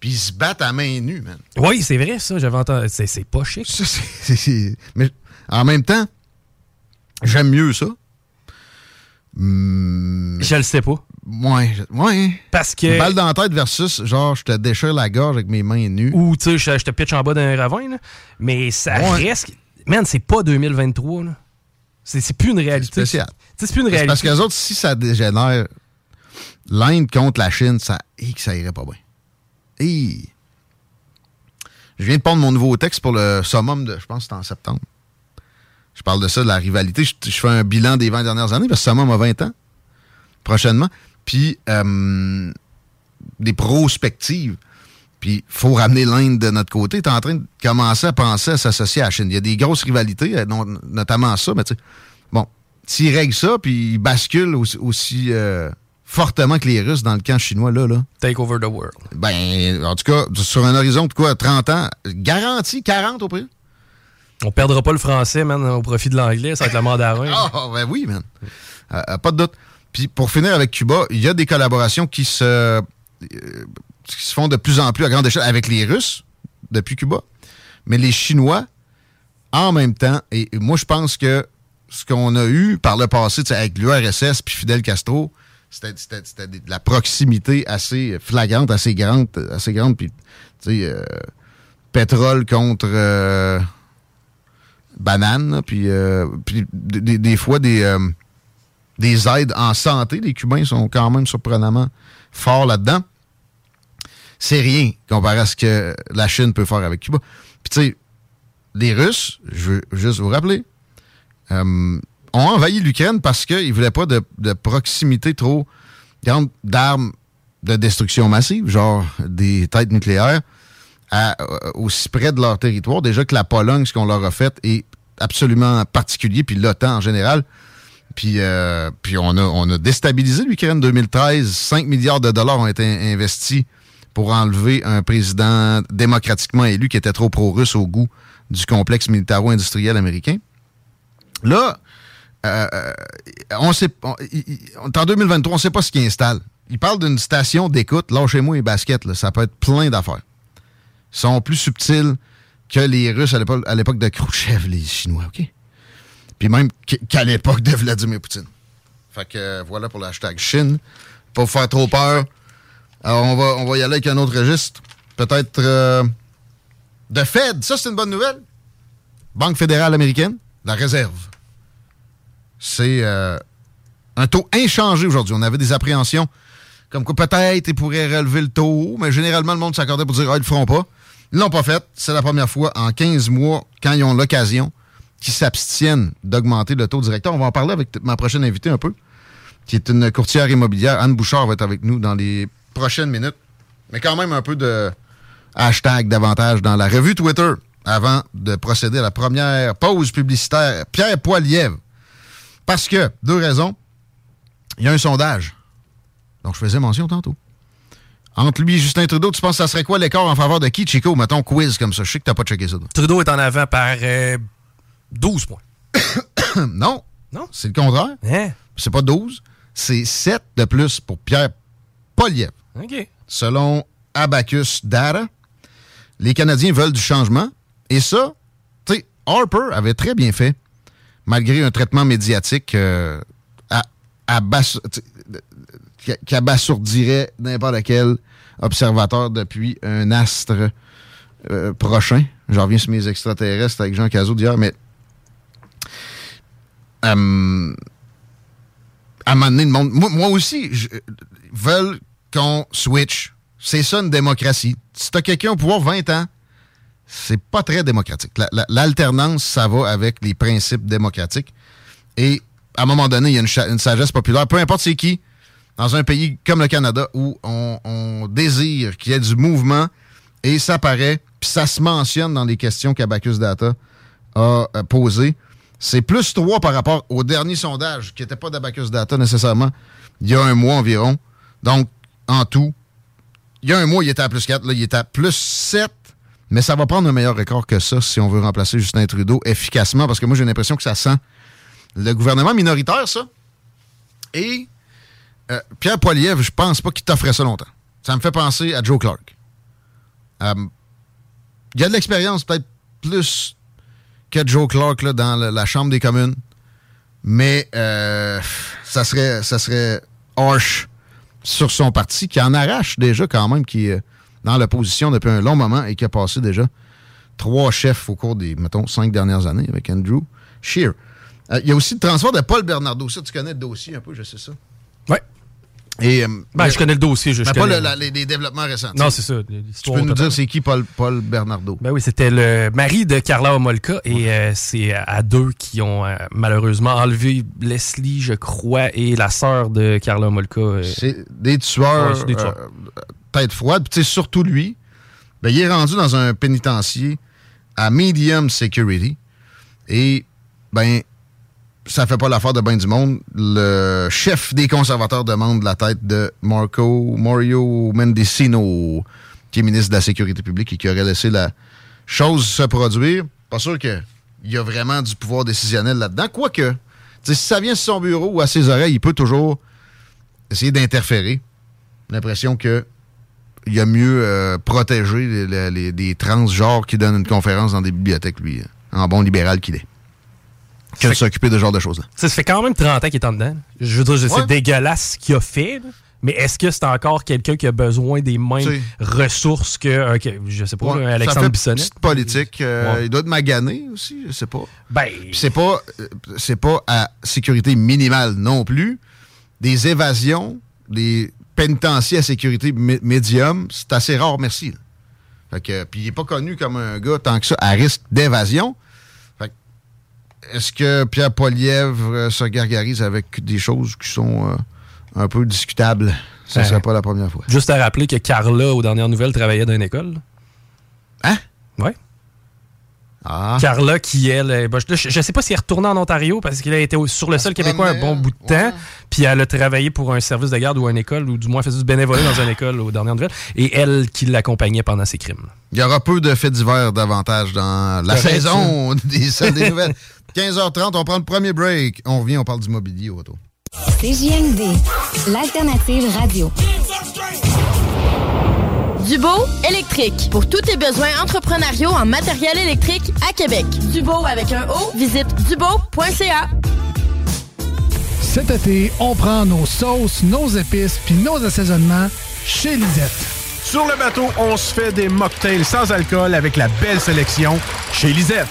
puis ils se battent à main nue, man. Oui, c'est vrai, ça. J'avais entendu. C'est, c'est pas chic. C'est- c'est- Mais en même temps, j'aime mieux ça. Hmm, Je le sais pas. Ouais, je- ouais. Parce que. Une balle dans la tête versus, genre, je te déchire la gorge avec mes mains nues. Ou, tu sais, je, te pitch en bas d'un ravin, là. Mais ça Ouais. reste. Man, c'est pas 2023, là. C'est, c'est plus une réalité. sais, C'est plus une C'est réalité. parce que les autres, si ça dégénère, l'Inde contre la Chine, ça, que ça irait pas bien. Hi. Je viens de prendre mon nouveau texte pour le summum de, je pense que c'est en septembre. Je parle de ça, de la rivalité. Je, fais un bilan des 20 dernières années parce que summum a 20 ans, prochainement. puis euh, des prospectives. Puis il faut ramener l'Inde de notre côté. Tu en train de commencer à penser à s'associer à la Chine. Il y a des grosses rivalités, euh, notamment ça, mais tu sais, bon, s'ils règlent ça, puis ils basculent aussi, aussi, euh, fortement que les Russes dans le camp chinois, là, là. Take over the world. Ben, en tout cas, sur un horizon de quoi, 30 ans, garanti 40 au prix. On perdra pas le français, man, au profit de l'anglais. Ça va être le mandarin. Ah, ben oui, man. Euh, euh, pas de doute. Puis pour finir avec Cuba, il y a des collaborations qui se, euh, qui se font de plus en plus à grande échelle avec les Russes depuis Cuba, mais les Chinois en même temps. Et moi, je pense que ce qu'on a eu par le passé tu sais, avec l'URSS puis Fidel Castro, c'était de la proximité assez flagrante, assez grande, assez grande. Puis, tu sais, euh, pétrole contre euh, banane, puis, euh, puis des, des- des fois des, euh, des aides en santé. Les Cubains sont quand même surprenamment forts là-dedans. C'est rien comparé à ce que la Chine peut faire avec Cuba. Puis tu sais, les Russes, je veux juste vous rappeler, euh, ont envahi l'Ukraine parce qu'ils ne voulaient pas de, proximité trop grande d'armes de destruction massive, genre des têtes nucléaires, euh, aussi près de leur territoire. Déjà que la Pologne, ce qu'on leur a fait, est absolument particulier, puis l'OTAN en général. Puis, euh, puis on, a, on a déstabilisé l'Ukraine 2013. 5 milliards de dollars ont été in- investis pour enlever un président démocratiquement élu qui était trop pro-russe au goût du complexe militaro-industriel américain. Là, euh, on sait, il- il- en 2023, on ne sait pas ce qu'ils installent. Ils parlent d'une station d'écoute. Lâchez-moi les baskets, là, ça peut être plein d'affaires. Ils sont plus subtils que les Russes à l'époque de Khrouchtchev, les Chinois, OK? Puis même qu- qu'à l'époque de Vladimir Poutine. Fait que euh, voilà pour l'hashtag Chine. Pas vous faire trop peur. Alors, on va, on va y aller avec un autre registre. Peut-être euh, de Fed. Ça, c'est une bonne nouvelle. Banque fédérale américaine, la réserve. C'est euh, un taux inchangé aujourd'hui. On avait des appréhensions comme quoi peut-être ils pourraient relever le taux, mais généralement, le monde s'accordait pour dire ah, ils le feront pas. Ils l'ont pas fait. C'est la première fois en 15 mois, quand ils ont l'occasion, qu'ils s'abstiennent d'augmenter le taux directeur. On va en parler avec ma prochaine invitée un peu, qui est une courtière immobilière. Anne Bouchard va être avec nous dans les prochaines minutes. Mais quand même un peu de hashtag davantage dans la revue Twitter avant de procéder à la première pause publicitaire. Pierre Poilievre. Parce que, deux raisons. Il y a un sondage dont je faisais mention tantôt. Entre lui et Justin Trudeau, tu penses que ça serait quoi l'écart en faveur de qui, Chico? Mettons quiz comme ça. Je sais que t'as pas checké ça. toi. Trudeau est en avant par euh, 12 points. non. Non? C'est le contraire. Hein? C'est pas 12. C'est 7 de plus pour Pierre Poliev. OK. Selon Abacus Data, les Canadiens veulent du changement. Et ça, tu sais, Harper avait très bien fait, malgré un traitement médiatique euh, qui- abasourdirait n'importe quel observateur depuis un astre euh, prochain. J'en reviens sur mes extraterrestres avec Jean Cazot d'hier, mais euh, à un moment donné, le monde. Moi, moi aussi, je, veulent qu'on switch. C'est ça une démocratie. Si t'as quelqu'un au pouvoir 20 ans, c'est pas très démocratique. La- la- L'alternance, ça va avec les principes démocratiques. Et à un moment donné, il y a une, sagesse populaire, peu importe c'est qui, dans un pays comme le Canada, où on, désire qu'il y ait du mouvement, et ça paraît, puis ça se mentionne dans les questions qu'Abacus Data a euh, posées. C'est plus 3 par rapport au dernier sondage, qui n'était pas d'Abacus Data nécessairement, il y a un mois environ. Donc, en tout, il y a un mois, il était à plus 4, là, il est à plus 7. Mais ça va prendre un meilleur record que ça si on veut remplacer Justin Trudeau efficacement, parce que moi, j'ai l'impression que ça sent le gouvernement minoritaire, ça. Et euh, Pierre Poilievre, je pense pas qu'il t'offrait ça longtemps. Ça me fait penser à Joe Clark. Euh, il a de l'expérience, peut-être plus que Joe Clark dans la Chambre des communes, mais euh, ça serait ça serait harsh sur son parti, qui en arrache déjà quand même, qui dans l'opposition depuis un long moment et qui a passé déjà trois chefs au cours des, mettons, cinq dernières années avec Andrew Scheer. Euh, Il y a aussi le transfert de Paul Bernardo. Ça, tu connais le dossier un peu, je sais ça. Et, euh, Ben, mais- je connais le dossier, je- mais je pas connais. le- la- les, les développements récents. Non, c'est ça. Tu peux nous dire c'est qui Paul, Paul Bernardo? Ben oui, c'était le mari de Carla Homolka et euh, c'est à deux qui ont euh, malheureusement enlevé Leslie, je crois, et la sœur de Carla Homolka. euh. C'est des tueurs, Ouais, c'est des tueurs. Tête froide. Puis, surtout lui, ben, il est rendu dans un pénitencier à medium security. Et, ben, ça fait pas l'affaire de bain du monde. Le chef des conservateurs demande la tête de Marco Mario Mendicino, qui est ministre de la Sécurité publique et qui aurait laissé la chose se produire. Pas sûr qu'il y a vraiment du pouvoir décisionnel là-dedans. Quoique, si ça vient sur son bureau ou à ses oreilles, il peut toujours essayer d'interférer. L'impression que il y a mieux euh, protégé les, les- les- des transgenres qui donnent une conférence dans des bibliothèques, lui, en bon libéral qu'il est. Que de s'occuper de ce genre de choses-là. Ça, fait quand même 30 ans qu'il est en dedans. Je veux dire, c'est dégueulasse ce qu'il a fait, là. mais est-ce que c'est encore quelqu'un qui a besoin des mêmes ressources que, euh, je sais pas, Ouais, un ça Alexandre fait Bissonnette? petite politique. euh, Ouais. Il doit être magané aussi, je sais pas. Ben, c'est pas, euh, c'est pas à sécurité minimale non plus. Des évasions, des pénitenciers à sécurité mé- médium, c'est assez rare, merci. Fait que, puis il est pas connu comme un gars tant que ça à risque d'évasion. Est-ce que Pierre Polièvre euh, se gargarise avec des choses qui sont euh, un peu discutables? Ça Ben, serait pas la première fois. Juste à rappeler que Carla, aux dernières nouvelles, travaillait dans une école. Hein? Ouais. Ah. Carla, qui, elle, ben, je, je sais pas si elle est retournée en Ontario parce qu'elle a été au- sur le sol québécois un bon bout de temps. Puis elle a travaillé pour un service de garde ou une école, ou du moins faisait du bénévolat dans une école aux dernières nouvelles. Et elle qui l'accompagnait pendant ses crimes. Il y aura peu de faits divers davantage dans la Correct, saison des salles des nouvelles. 15h30, on prend le premier break. On revient, on parle d'immobilier au retour. CJMD, l'alternative radio. Dubo électrique. Pour tous tes besoins entrepreneuriaux en matériel électrique à Québec. Dubo avec un O, visite dubo.ca. Cet été, on prend nos sauces, nos épices puis nos assaisonnements chez Lisette. Sur le bateau, on se fait des mocktails sans alcool avec la belle sélection chez Lisette.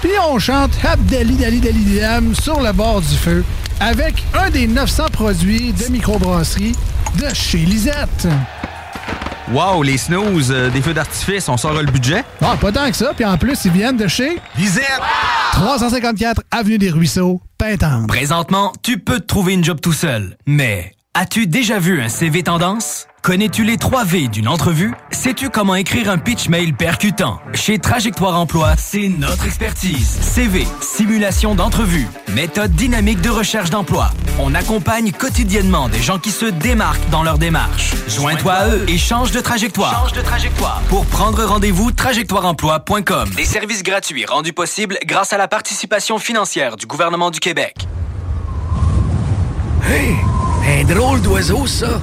Puis on chante Abdali Dali Dali Dam sur le bord du feu avec un des 900 produits de microbrasserie de chez Lisette. Wow, les snooze, euh, des feux d'artifice, on sort le budget? Ah, pas tant que ça, puis en plus, ils viennent de chez Lisette! 354 Avenue des Ruisseaux, Pintendre. Présentement, tu peux te trouver une job tout seul. Mais as-tu déjà vu un CV tendance? Connais-tu les 3 V d'une entrevue? Sais-tu comment écrire un pitch mail percutant? Chez Trajectoire Emploi, c'est notre expertise. CV, simulation d'entrevue, méthode dynamique de recherche d'emploi. On accompagne quotidiennement des gens qui se démarquent dans leur démarche. Joins-toi à eux et change de trajectoire. Change de trajectoire. Pour prendre rendez-vous, trajectoireemploi.com. Des services gratuits rendus possibles grâce à la participation financière du gouvernement du Québec. Hey, un drôle d'oiseau, ça.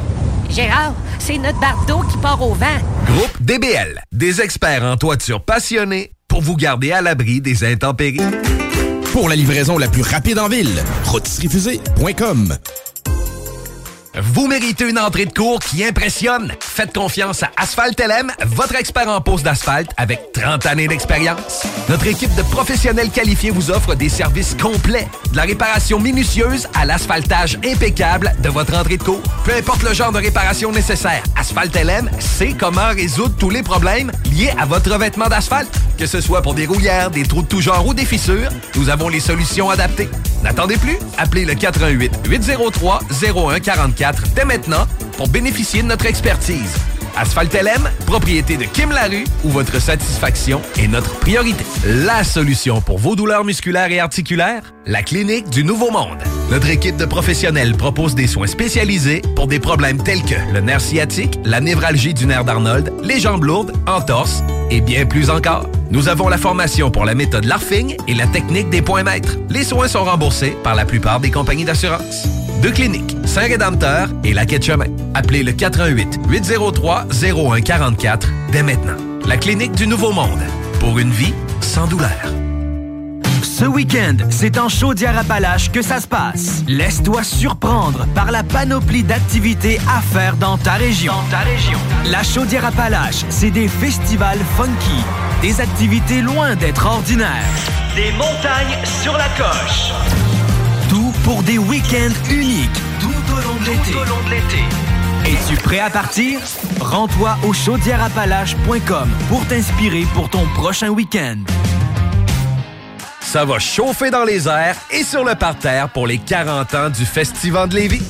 Gérard, c'est notre bardeau qui part au vent. Groupe DBL, des experts en toiture passionnés pour vous garder à l'abri des intempéries. Pour la livraison la plus rapide en ville, rotisseriefusée.com. Vous méritez une entrée de cours qui impressionne. Faites confiance à Asphalt LM, votre expert en pose d'asphalte avec 30 années d'expérience. Notre équipe de professionnels qualifiés vous offre des services complets, de la réparation minutieuse à l'asphaltage impeccable de votre entrée de cours. Peu importe le genre de réparation nécessaire, Asphalt LM sait comment résoudre tous les problèmes liés à votre revêtement d'asphalte. Que ce soit pour des rouillères, des trous de tout genre ou des fissures, nous avons les solutions adaptées. N'attendez plus, appelez le 88 803 0144 dès maintenant pour bénéficier de notre expertise. Asphalt LM, propriété de Kim Larue, où votre satisfaction est notre priorité. La solution pour vos douleurs musculaires et articulaires, la clinique du Nouveau Monde. Notre équipe de professionnels propose des soins spécialisés pour des problèmes tels que le nerf sciatique, la névralgie du nerf d'Arnold, les jambes lourdes, entorse et bien plus encore. Nous avons la formation pour la méthode LARFING et la technique des points maîtres. Les soins sont remboursés par la plupart des compagnies d'assurance. Deux cliniques, Saint-Rédempteur et la Quai de Chemin. Appelez le 88 803 0144 dès maintenant. La clinique du Nouveau Monde. Pour une vie sans douleur. Ce week-end, c'est en Chaudière-Appalaches que ça se passe. Laisse-toi surprendre par la panoplie d'activités à faire dans ta région. Dans ta région. La Chaudière-Appalaches, c'est des festivals funky, des activités loin d'être ordinaires. Des montagnes sur la coche. Pour des week-ends uniques. Tout au long de l'été. Es-tu prêt à partir? Rends-toi au chaudièreappalaches.com pour t'inspirer pour ton prochain week-end. Ça va chauffer dans les airs et sur le parterre pour les 40 ans du Festival de Lévis.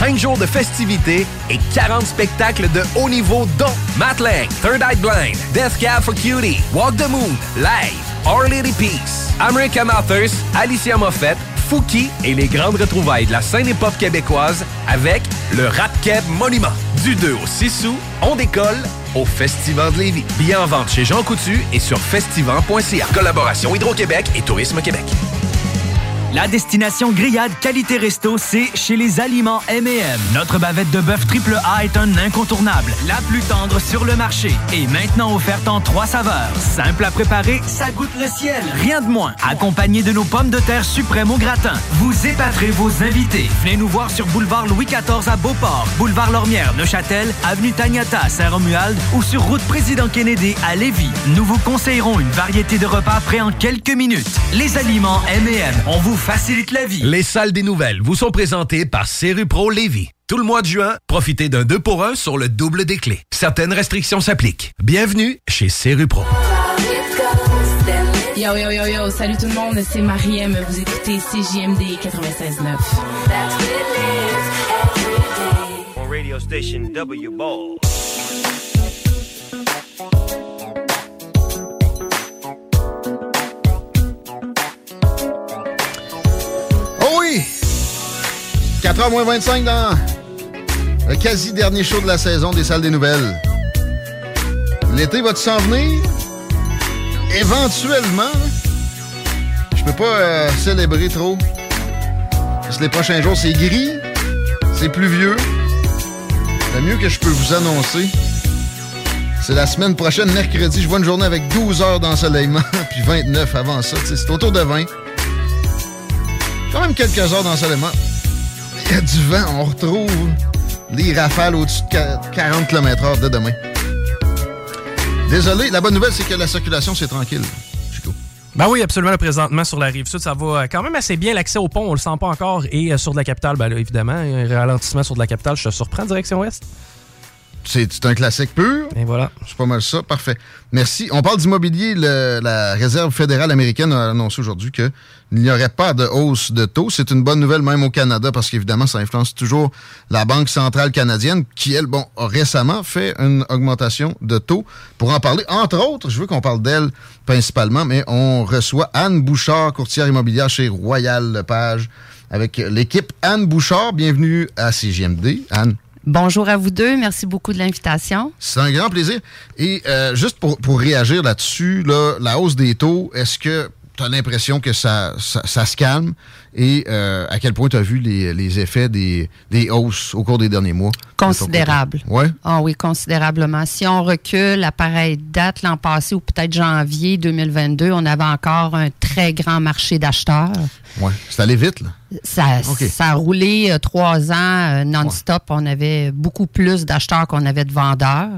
5 jours de festivités et 40 spectacles de haut niveau dont Matt Lang, Third Eye Blind, Death Cab for Cutie, Walk the Moon, Live, Our Lady Peace, American Authors, Alicia Moffett, Fouki et les grandes retrouvailles de la scène hip-hop québécoise avec le Rap Monument. Du 2 au 6 août, on décolle au Festival de Lévis. Billets en vente chez Jean Coutu et sur festival.ca. Collaboration Hydro-Québec et Tourisme Québec. La destination grillade qualité resto, c'est chez les aliments M&M. Notre bavette de bœuf triple A est un incontournable, la plus tendre sur le marché et maintenant offerte en trois saveurs. Simple à préparer, ça goûte le ciel. Rien de moins. Accompagné de nos pommes de terre suprêmes au gratin. Vous épaterez vos invités. Venez nous voir sur boulevard Louis XIV à Beauport, boulevard Lormière, Neuchâtel, avenue Tagnata à Saint-Romuald ou sur route Président Kennedy à Lévis. Nous vous conseillerons une variété de repas prêts en quelques minutes. Les aliments M&M, on vous facilite la vie. Les salles des nouvelles vous sont présentées par Pro Lévis. Tout le mois de juin, profitez d'un 2 pour 1 sur le double des clés. Certaines restrictions s'appliquent. Bienvenue chez Pro. Yo yo yo yo, salut tout le monde, c'est Mariem, vous écoutez CJMD 96.9. On radio station W Ball. 4h moins 25 dans le quasi-dernier show de la saison des salles des nouvelles. L'été va-tu s'en venir? Éventuellement. Je peux pas euh, célébrer trop. Parce que les prochains jours, c'est gris, c'est pluvieux. Le mieux que je peux vous annoncer, c'est la semaine prochaine, mercredi. Je vois une journée avec 12 heures d'ensoleillement, puis 29 avant ça. C'est autour de 20 quand même quelques heures d'ensoleillement. Du vent, on retrouve les rafales au-dessus de 40 km/h de demain. Désolé, la bonne nouvelle, c'est que la circulation, c'est tranquille. Ben oui, absolument. Présentement, sur la rive sud, ça va quand même assez bien. L'accès au pont, on le sent pas encore. Et euh, sur de la capitale, ben là, évidemment, un ralentissement sur de la capitale, je te surprends, direction ouest. C'est un classique pur. Et voilà. C'est pas mal ça. Parfait. Merci. On parle d'immobilier. La Réserve fédérale américaine a annoncé aujourd'hui qu'il n'y aurait pas de hausse de taux. C'est une bonne nouvelle même au Canada parce qu'évidemment, ça influence toujours la Banque centrale canadienne qui, elle, bon, a récemment fait une augmentation de taux. Pour en parler, entre autres, je veux qu'on parle d'elle principalement, mais on reçoit Anne Bouchard, courtière immobilière chez Royal Lepage, avec l'équipe Anne Bouchard. Bienvenue à CGMD. Anne. Bonjour à vous deux. Merci beaucoup de l'invitation. C'est un grand plaisir. Et euh, juste pour, pour réagir là-dessus, là, la hausse des taux, est-ce que tu as l'impression que ça, ça, ça se calme? Et euh, à quel point tu as vu les, les effets des, des hausses au cours des derniers mois? Considérable. Oui. Ah oui, considérablement. Si on recule à pareille date l'an passé ou peut-être janvier 2022, on avait encore un très grand marché d'acheteurs. Oui. C'est allé vite, là. Ça, a roulé euh, trois ans euh, non-stop. On avait beaucoup plus d'acheteurs qu'on avait de vendeurs.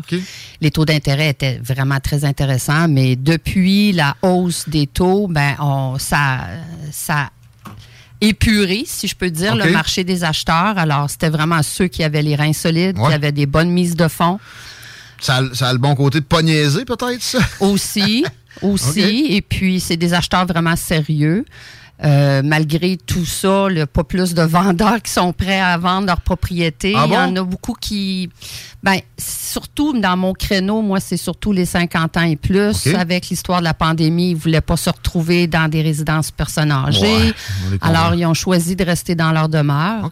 Les taux d'intérêt étaient vraiment très intéressants, mais depuis la hausse des taux, ben on, ça, ça a épuré, si je peux dire, le marché des acheteurs. Alors, c'était vraiment ceux qui avaient les reins solides, Ouais. qui avaient des bonnes mises de fonds. Ça a, ça a le bon côté de pas niaiser, peut-être, ça? Aussi, aussi. Et puis, c'est des acheteurs vraiment sérieux. Euh, malgré tout ça, il n'y a pas plus de vendeurs qui sont prêts à vendre leur propriété. Ah Il y en a beaucoup qui... Ben, surtout dans mon créneau, moi, c'est surtout les 50 ans et plus. Avec l'histoire de la pandémie, ils ne voulaient pas se retrouver dans des résidences personnes âgées. Ouais. Alors, ils ont choisi de rester dans leur demeure.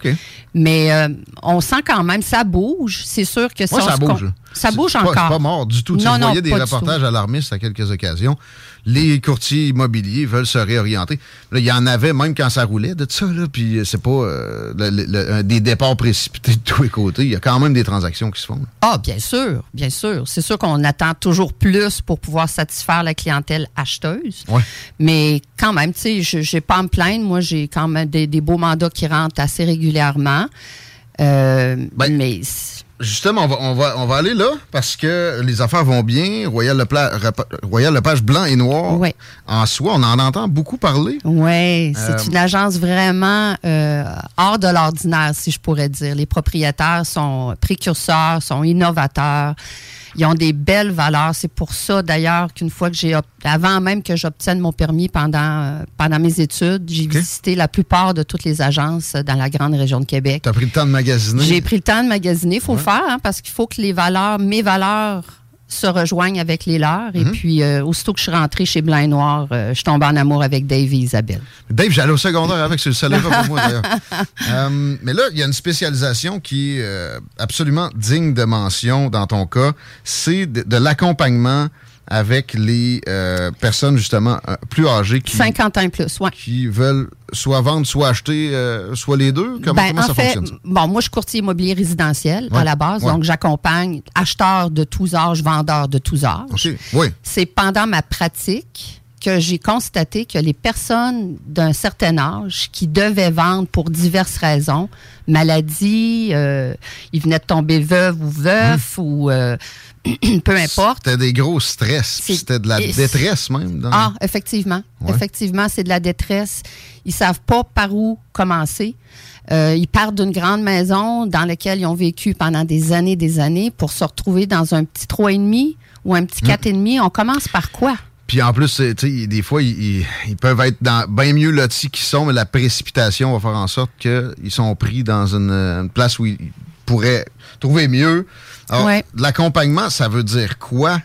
Mais euh, on sent quand même, ça bouge. C'est sûr que Ouais, ça se bouge. Ça bouge pas- encore. C'est pas mort du tout. Non, non, voyais des reportages alarmistes à quelques occasions. Les courtiers immobiliers veulent se réorienter. Là, il y en avait même quand ça roulait de ça. Là, puis euh, c'est pas euh, le- le- le- des départs précipités de tous les côtés. Il y a quand même des transactions qui se font. là. Ah, bien sûr, bien sûr. C'est sûr qu'on attend toujours plus pour pouvoir satisfaire la clientèle acheteuse. Ouais. Mais quand même, tu sais, je j'ai pas à me plaindre. Moi, j'ai quand même des, des beaux mandats qui rentrent assez régulièrement. Euh, Ben, mais justement, on va, on, va, on va aller là parce que les affaires vont bien. Royal, Lepla- Royal Lepage blanc et noir, Ouais. en soi, on en entend beaucoup parler. Oui, c'est Euh, une agence vraiment euh, hors de l'ordinaire, si je pourrais dire. Les propriétaires sont précurseurs, sont innovateurs. Ils ont des belles valeurs. C'est pour ça, d'ailleurs, qu'une fois que j'ai... Avant même que j'obtienne mon permis pendant, euh, pendant mes études, j'ai visité la plupart de toutes les agences dans la grande région de Québec. Tu as pris le temps de magasiner? J'ai pris le temps de magasiner. Il faut le faire hein, parce qu'il faut que les valeurs, mes valeurs se rejoignent avec les leurs. Et Mhm. puis, euh, aussitôt que je suis rentrée chez Blanc Noir, euh, je tombe en amour avec Dave et Isabelle. Dave, j'allais au secondaire avec, c'est le seul pour moi d'ailleurs. Euh, mais là, il y a une spécialisation qui est euh, absolument digne de mention dans ton cas. C'est de, de l'accompagnement avec les euh, personnes justement euh, plus âgées qui, 50 ans et plus, qui veulent soit vendre, soit acheter, euh, soit les deux? Comment, Ben, comment en ça fait, fonctionne? bon, moi, je suis courtier immobilier résidentiel Ouais, à la base, ouais. donc j'accompagne acheteurs de tous âges, vendeurs de tous âges. Oui. C'est pendant ma pratique que j'ai constaté que les personnes d'un certain âge qui devaient vendre pour diverses raisons, maladie, euh, ils venaient de tomber veuve ou veuf ou euh, peu importe. C'était des gros stress. C'était de la détresse même. Dans Ah, effectivement. Ouais. Effectivement, c'est de la détresse. Ils savent pas par où commencer. Euh, ils partent d'une grande maison dans laquelle ils ont vécu pendant des années, des années, pour se retrouver dans un petit 3,5 ou un petit 4,5. On commence par quoi? Puis en plus, des fois, ils peuvent être dans bien mieux lotis qu'ils sont, mais la précipitation va faire en sorte qu'ils sont pris dans une, une place où ils pourraient trouver mieux. Alors, Ouais. de l'accompagnement, ça veut dire quoi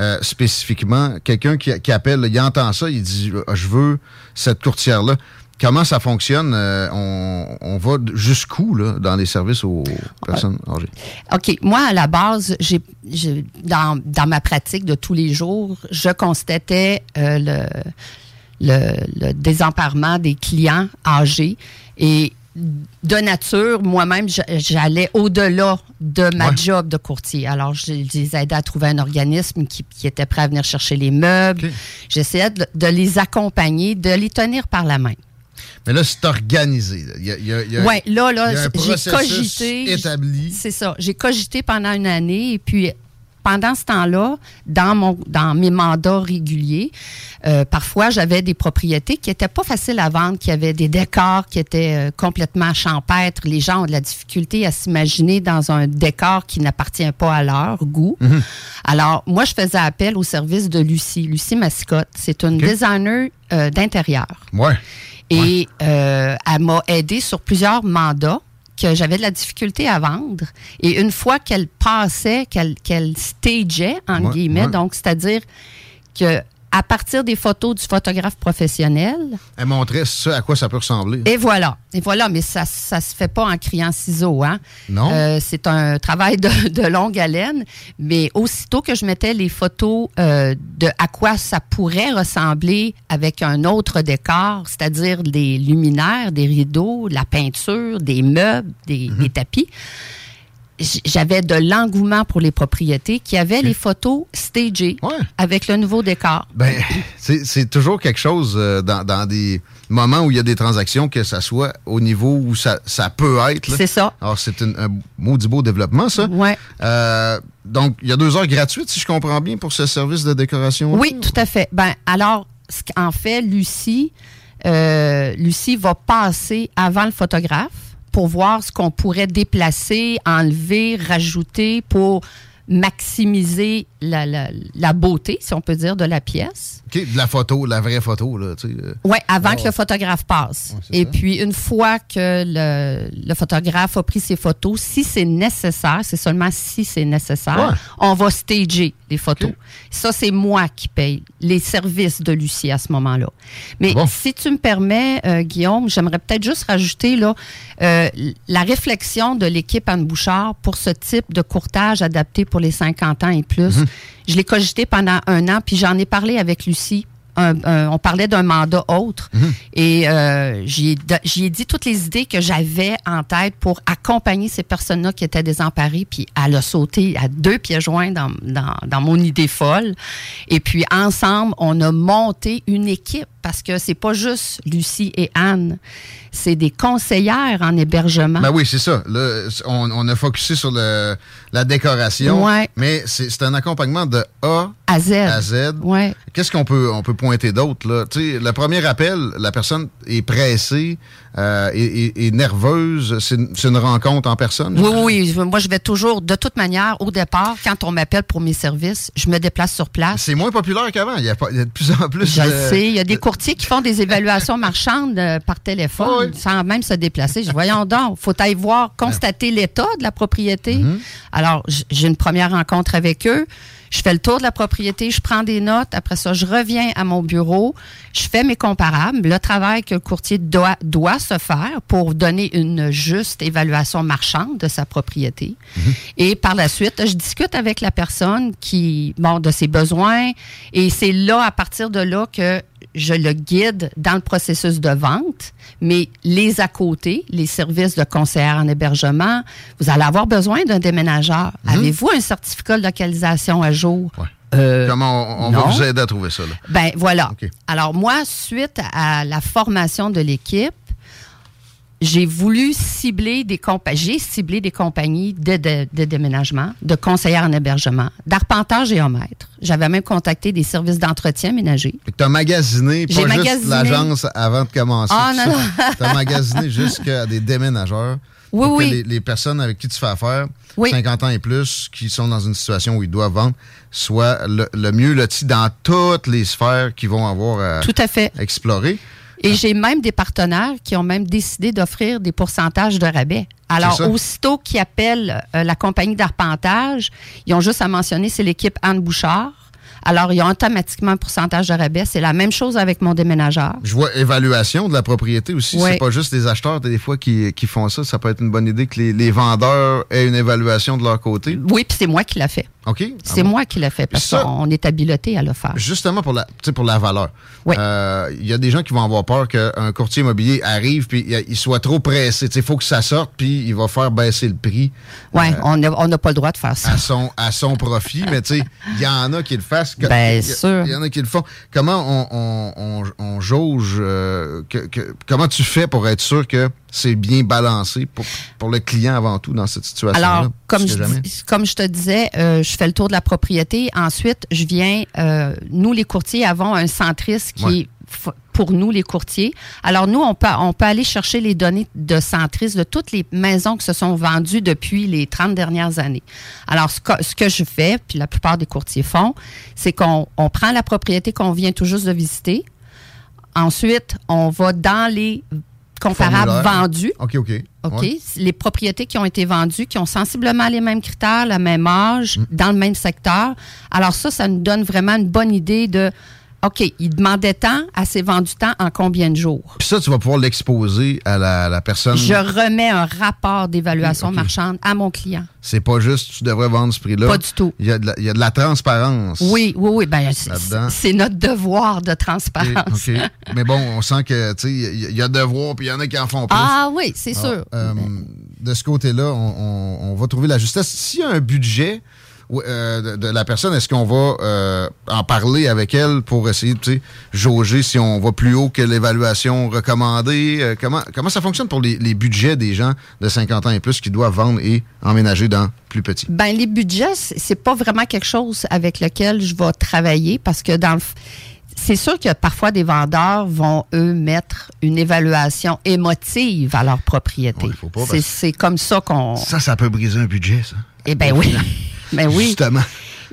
euh, spécifiquement? Quelqu'un qui, qui appelle, il entend ça, il dit Ah, Je veux cette courtière-là. Comment ça fonctionne? Euh, on, on va jusqu'où là, dans les services aux personnes âgées? OK. Moi, à la base, j'ai, j'ai- dans, dans ma pratique de tous les jours, je constatais euh, le, le, le désemparement des clients âgés. Et de nature, moi-même, j'allais au-delà de ma Ouais. job de courtier. Alors, je, les aidais à trouver un organisme qui, qui était prêt à venir chercher les meubles. J'essayais de, de les accompagner, de les tenir par la main. Mais là, c'est organisé. Oui, là, là, j'ai cogité. établi. C'est ça. J'ai cogité pendant une année et puis pendant ce temps-là, dans, mon, dans mes mandats réguliers, euh, parfois j'avais des propriétés qui n'étaient pas faciles à vendre, qui avaient des décors qui étaient euh, complètement champêtres. Les gens ont de la difficulté à s'imaginer dans un décor qui n'appartient pas à leur goût. Alors, moi, je faisais appel au service de Lucie. Lucie Mascotte, c'est une designer euh, d'intérieur. Ouais. Et elle m'a aidé sur plusieurs mandats que j'avais de la difficulté à vendre. Et une fois qu'elle passait, qu'elle qu'elle stageait, en Ouais, guillemets, ouais. donc c'est-à-dire que à partir des photos du photographe professionnel, Elle montrait ça, à quoi ça peut ressembler. et voilà, et voilà, mais ça ça se fait pas en criant ciseaux, hein. Non. Euh, c'est un travail de, de longue haleine, mais aussitôt que je mettais les photos euh, de à quoi ça pourrait ressembler avec un autre décor, c'est-à-dire des luminaires, des rideaux, la peinture, des meubles, des, des tapis, j'avais de l'engouement pour les propriétés qui avaient les photos stagées avec le nouveau décor. Ben, c'est c'est toujours quelque chose euh, dans, dans des moments où il y a des transactions, que ça soit au niveau où ça, ça peut être. C'est ça. Alors, c'est une- un maudit beau développement, ça. Ouais. Euh, donc, il y a deux heures gratuites, si je comprends bien, pour ce service de décoration. Oui, tout à fait. Ben, alors, ce qu'en fait, Lucie, euh, Lucie va passer avant le photographe pour voir ce qu'on pourrait déplacer, enlever, rajouter pour maximiser la, beauté, si on peut dire, de la pièce. OK, de la photo, la vraie photo, là, tu sais. euh. Oui, avant Ah que ouais. le photographe passe. Et ça. puis, une fois que le, le photographe a pris ses photos, si c'est nécessaire, c'est seulement si c'est nécessaire, Ouais. on va stager les photos. Ça, c'est moi qui paye les services de Lucie à ce moment-là. Mais si tu me permets, euh, Guillaume, j'aimerais peut-être juste rajouter là, euh, la réflexion de l'équipe Anne Bouchard pour ce type de courtage adapté pour les 50 ans et plus. Je l'ai cogité pendant un an, puis j'en ai parlé avec Lucie. Un- un- on parlait d'un mandat autre. Et euh, j'y ai, dit toutes les idées que j'avais en tête pour accompagner ces personnes-là qui étaient désemparées, puis elle a sauté à deux pieds joints dans, dans, dans mon idée folle. Et puis ensemble, on a monté une équipe parce que c'est pas juste Lucie et Anne, c'est des conseillères en hébergement. Ben oui, c'est ça. Là, on, on a focusé sur le, la décoration. Ouais. Mais c'est un accompagnement de A à Z. à Z. Ouais. Qu'est-ce qu'on peut, on peut pointer d'autre? le premier appel, la personne est pressée euh, et, nerveuse. C'est une, rencontre en personne? Oui, oui. Moi, je vais toujours, de toute manière, au départ, quand on m'appelle pour mes services, je me déplace sur place. C'est moins populaire qu'avant. Il y, a pas- il y a de plus en plus Je sais. Il y a des courtiers qui font des évaluations marchandes euh, par téléphone sans même se déplacer. Je voyons donc, faut aller voir, constater l'état de la propriété. Mm-hmm. Alors, j'ai une première rencontre avec eux. Je fais le tour de la propriété, je prends des notes. Après ça, je reviens à mon bureau, je fais mes comparables, le travail que le courtier doit, doit se faire pour donner une juste évaluation marchande de sa propriété. Et par la suite, je discute avec la personne qui, bon, de ses besoins. Et c'est là, à partir de là, que je le guide dans le processus de vente. Mais les à côté, les services de conseillère en hébergement, vous allez avoir besoin d'un déménageur. Avez-vous un certificat de localisation à jour? Euh, Comment on, va vous aider à trouver ça? Là? Ben voilà. Alors moi, suite à la formation de l'équipe, j'ai voulu cibler des compa- j'ai ciblé des compagnies de, de- de déménagement, de conseillères en hébergement, d'arpenteurs géomètres. J'avais même contacté des services d'entretien ménager. Tu as magasiné, pas J'ai juste magasiné. l'agence avant de commencer. Ah, non, non. Tu as magasiné jusqu'à des déménageurs. Oui, pour que oui. les, les personnes avec qui tu fais affaire, Oui. 50 ans et plus, qui sont dans une situation où ils doivent vendre, soient le, le mieux lotis dans toutes les sphères qu'ils vont avoir à Tout à fait. explorer. Et j'ai même des partenaires qui ont même décidé d'offrir des pourcentages de rabais. Alors, aussitôt qu'ils appellent euh, la compagnie d'arpentage, ils ont juste à mentionner, c'est l'équipe Anne Bouchard. Alors, ils ont automatiquement un pourcentage de rabais. C'est la même chose avec mon déménageur. Je vois évaluation de la propriété aussi. Ouais. C'est pas juste les acheteurs des fois qui, qui font ça. Ça peut être une bonne idée que les, les vendeurs aient une évaluation de leur côté. Oui, puis c'est moi qui l'a fait. OK? C'est Ah bon? moi qui l'a fait parce Ça- qu'on est habilité à le faire. Justement pour la, tu sais, pour la valeur. Euh, Il y a des gens qui vont avoir peur qu'un courtier immobilier arrive puis il- soit trop pressé. Il faut que ça sorte puis il va faire baisser le prix. Oui, euh, on n'a on pas le droit de faire ça. à son, à son profit, mais tu sais, il y en a qui le fassent. a- sûr. Il y en a qui le font. Comment on, on, on, on jauge, euh, que, que- comment tu fais pour être sûr que c'est bien balancé pour, pour le client avant tout dans cette situation-là? Alors, comme je, dis- comme je te disais, euh, je fais le tour de la propriété. Ensuite, je viens, euh, nous les courtiers avons un centriste qui Ouais. est pour nous les courtiers. Alors nous, on peut, on peut aller chercher les données de centriste de toutes les maisons qui se sont vendues depuis les 30 dernières années. Alors, ce que, ce que je fais, puis la plupart des courtiers font, c'est qu'on on prend la propriété qu'on vient tout juste de visiter. Ensuite, on va dans les comparables Formulaire. vendus. OK, OK. OK? Ouais. Les propriétés qui ont été vendues, qui ont sensiblement les mêmes critères, le même âge, Mm. dans le même secteur. Alors ça, ça nous donne vraiment une bonne idée de, OK, il demandait tant, à ses vendu tant en combien de jours? Puis ça, tu vas pouvoir l'exposer à la, la personne. Je remets un rapport d'évaluation marchande à mon client. C'est pas juste, tu devrais vendre ce prix-là. Pas du tout. Il y a de la, il y a de la transparence. Oui, oui, oui. Ben, c'est- notre devoir de transparence. OK. Mais bon, on sent que, tu sais, il y a- devoir, puis il y en a qui en font plus. Ah oui, c'est Ah, sûr. euh, de ce côté-là, on, on- on va trouver la justesse. S'il y a un budget de, de la personne, est-ce qu'on va euh, en parler avec elle pour essayer de jauger si on va plus haut que l'évaluation recommandée? Euh, comment, comment ça fonctionne pour les, les budgets des gens de 50 ans et plus qui doivent vendre et emménager dans plus petit? Ben les budgets, c'est pas vraiment quelque chose avec lequel je vais travailler parce que dans le c'est sûr que parfois des vendeurs vont eux mettre une évaluation émotive à leur propriété. C'est- comme ça qu'on Ça, ça peut briser un budget, ça. Eh ben oui. ben oui. Justement.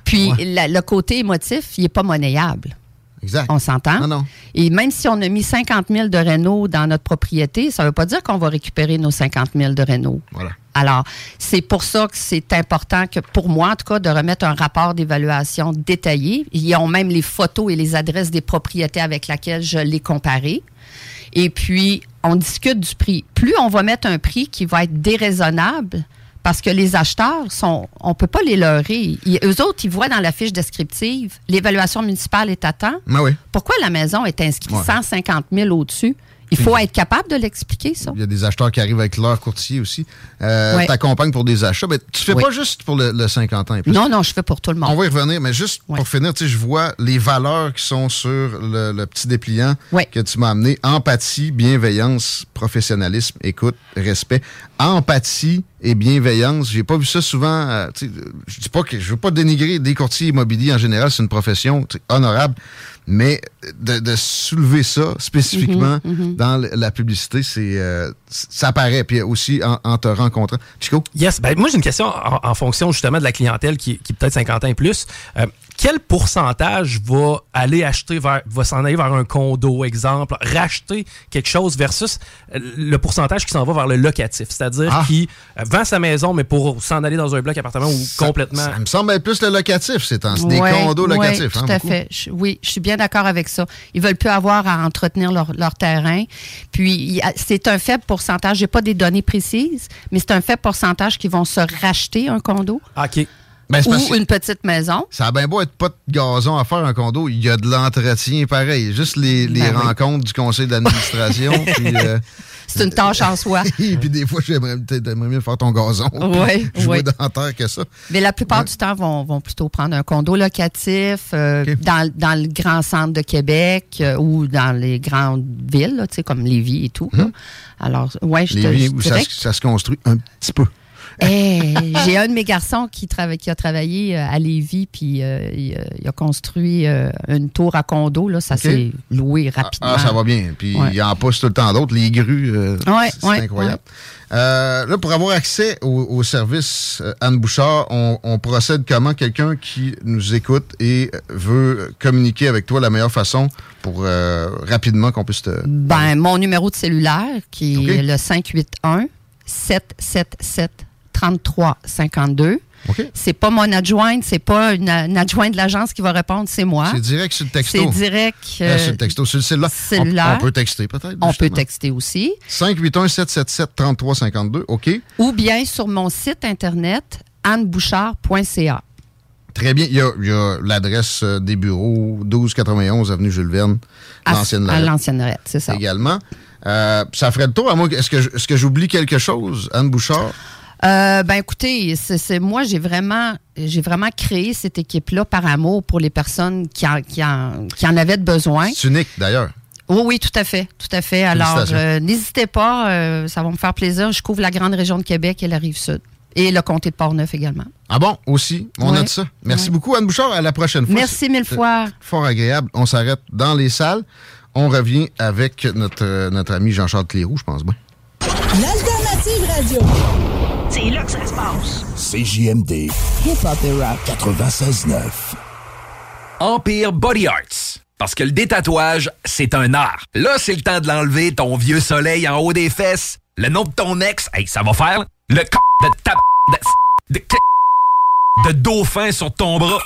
Puis la- le côté émotif, il n'est pas monnayable. Exact. On s'entend? Non, non. Et même si on a mis 50 000 de Renault dans notre propriété, ça ne veut pas dire qu'on va récupérer nos 50 000 de Renault. Voilà. Alors, c'est pour ça que c'est important que, pour moi, en tout cas, de remettre un rapport d'évaluation détaillé. Ils ont même les photos et les adresses des propriétés avec lesquelles je les comparais. Et puis, on discute du prix. Plus on va mettre un prix qui va être déraisonnable, parce que les acheteurs, sont, on ne peut pas les leurrer. Ils- eux autres, ils voient dans la fiche descriptive, l'évaluation municipale est à temps. Ah oui. Pourquoi la maison est inscrite Ouais. 150 000 au-dessus? Il faut être capable de l'expliquer, ça. Il y a des acheteurs qui arrivent avec leur courtier aussi. Euh, Ouais. T'accompagnes pour des achats. Mais tu fais pas juste pour le, le 50 ans et plus. Non, non, je fais pour tout le monde. On va y revenir, mais juste pour finir, je vois les valeurs qui sont sur le, le petit dépliant que tu m'as amené. Empathie, bienveillance, professionnalisme, écoute, respect. Empathie et bienveillance, j'ai pas vu ça souvent. euh, je dis pas que je veux pas dénigrer des courtiers immobiliers en général, c'est une profession honorable. Mais de, de soulever ça spécifiquement Mhm, mhm. dans la publicité, c'est euh, ça paraît. Puis aussi en, en te rencontrant. Chico? Yes. Ben, moi, j'ai une question en, en fonction justement de la clientèle qui, qui est peut-être 50 ans et plus. Euh, quel pourcentage va aller acheter vers, va s'en aller vers un condo, exemple, racheter quelque chose versus euh, le pourcentage qui s'en va vers le locatif, c'est-à-dire Ah. qui euh, vend sa maison, mais pour s'en aller dans un bloc appartement ou complètement. Ça me semble être plus le locatif, c'est Des condos ouais, locatifs. tout hein, à beaucoup. fait. Je- oui, je suis bien d'accord avec ça. Ils veulent plus avoir à entretenir leur, leur terrain. Puis, c'est un faible pourcentage. J'ai pas des données précises, mais c'est un faible pourcentage qui vont se racheter un condo OK. Ben, ou une petite maison. Ça a bien beau être pas de gazon à faire un condo, il y a de l'entretien pareil. Juste les, les Ben oui. rencontres du conseil d'administration. euh, C'est une tâche en soi. Et puis des fois, j'aimerais mieux faire ton gazon. Jouer ouais. dans terre que ça. Mais la plupart du temps, vont, vont plutôt prendre un condo locatif euh, dans, dans le grand centre de Québec euh, ou dans les grandes villes, là, tu sais, comme Lévis et tout. là. Alors, ouais, je te Les je où ça se construit un petit peu. Hey, j'ai un de mes garçons qui, a travaillé euh, à Lévis, puis euh, il, euh, il a construit euh, une tour à condo. Là, ça s'est loué rapidement. Ah, ça va bien. Puis Ouais. il en pousse tout le temps d'autres. Les grues, euh, Ouais, c'est ouais, incroyable. Là, pour avoir accès au, au service Anne Bouchard, on, on procède comment? Quelqu'un qui nous écoute et veut communiquer avec toi la meilleure façon pour rapidement qu'on puisse te... Ben, mon numéro de cellulaire, qui est le 581 777 3352. OK. C'est pas mon adjointe, c'est pas une, une adjointe de l'agence qui va répondre, c'est moi. C'est direct sur le texto. C'est direct. Ah, euh, sur le texto, sur le cellulaire. On- peut texter peut-être. On peut texter aussi. 581-777-3352. OK. Ou bien sur mon site internet annebouchard.ca. Très bien. Il y a, l'adresse euh, des bureaux, 1291 Avenue Jules Verne, À- l'ancienne À l'ancienne c'est ça. Également. Euh, ça ferait le tour à moi. Est-ce que, que j'oublie quelque chose, Anne Bouchard? Euh, ben écoutez, c'est, moi j'ai vraiment j'ai vraiment créé cette équipe-là par amour pour les personnes qui en, qui en, qui en avaient besoin. C'est unique, d'ailleurs. Oui, oui, tout à fait, tout à fait. Alors, euh, n'hésitez pas, euh, ça va me faire plaisir. Je couvre la grande région de Québec et la rive sud. Et le comté de Portneuf également. Ah bon, aussi? On Ouais. note ça. Merci Ouais. beaucoup, Anne Bouchard. À la prochaine fois. Merci mille fois. Fort agréable. On s'arrête dans les salles. On revient avec notre, notre ami Jean-Charles Cléroux, je pense bien. L'alternative radio. C'est là que ça se passe. CJMD. Hip-hop et rap. 96.9. Empire Body Arts. Parce que le détatouage, c'est un art. Là, c'est le temps de l'enlever, ton vieux soleil en haut des fesses. Le nom de ton ex, hey, ça va faire. là? Le c de ta de, de, de dauphin sur ton bras.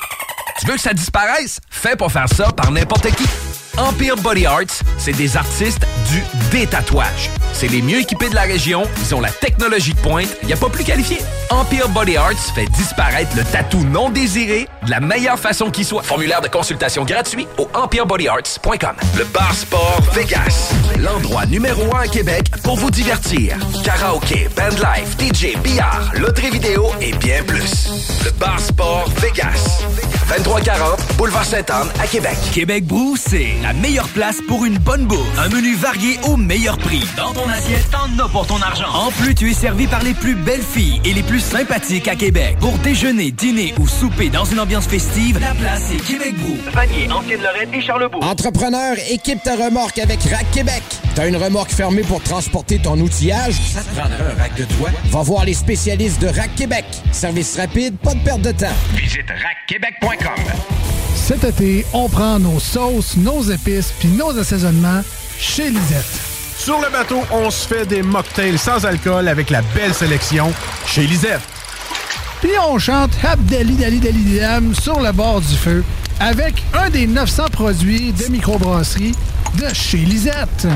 Tu veux que ça disparaisse? Fais pas faire ça par n'importe qui. Empire Body Arts, c'est des artistes du détatouage. C'est les mieux équipés de la région, ils ont la technologie de pointe, il n'y a pas plus qualifié. Empire Body Arts fait disparaître le tatou non désiré de la meilleure façon qui soit. Formulaire de consultation gratuit au empirebodyarts.com. Le Bar Sport Vegas, l'endroit numéro un à Québec pour vous divertir. Karaoke, bandlife, DJ, billard, loterie vidéo et bien plus. Le Bar Sport Vegas, 2340 Boulevard Sainte-Anne à Québec. Québec Brou, c'est la meilleure place pour une bonne bouffe. Un menu varié au meilleur prix. Assiette, t'en as pour ton argent. En plus, tu es servi par les plus belles filles et les plus sympathiques à Québec. Pour déjeuner, dîner ou souper dans une ambiance festive, la place est Québec Brou. Vanier, Ancienne-Lorraine et Charlebourg. Entrepreneur, équipe ta remorque avec Rack Québec. T'as une remorque fermée pour transporter ton outillage? Ça te prendra un rack de toi? Va voir les spécialistes de Rack Québec. Service rapide, pas de perte de temps. Visite rackquebec.com. Cet été, on prend nos sauces, nos épices puis nos assaisonnements chez Lisette. Sur le bateau, on se fait des mocktails sans alcool avec la belle sélection chez Lisette. Puis on chante Abdali Dali Dali Dam sur le bord du feu avec un des 900 produits de microbrasserie de chez Lisette.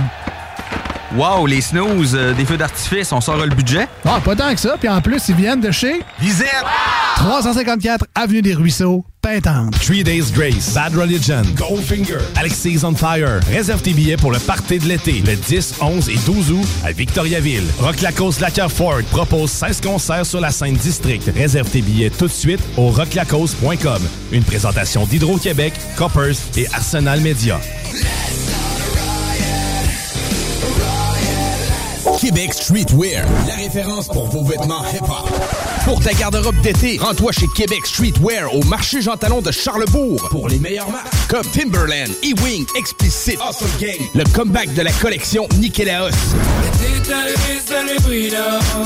Wow, les snooze, euh, des feux d'artifice, on sort le budget? Ah, pas tant que ça. Puis en plus, ils viennent de chez Lisette. 354 Avenue des Ruisseaux, pétante. Three Days Grace, Bad Religion, Goldfinger, Alexis on Fire. Réserve tes billets pour le party de l'été, le 10, 11 et 12 août à Victoriaville. Rock Lacoste Lacker Ford propose 16 concerts sur la scène district. Réserve tes billets tout de suite au rocklacoste.com. Une présentation d'Hydro-Québec, Coppers et Arsenal Media. Québec Streetwear, la référence pour vos vêtements hip-hop. Pour ta garde-robe d'été, rends-toi chez Québec Streetwear au marché Jean Talon de Charlebourg pour les meilleures marques comme Timberland, E-Wing, Explicit, Awesome Game, le comeback de la collection Nikélaos.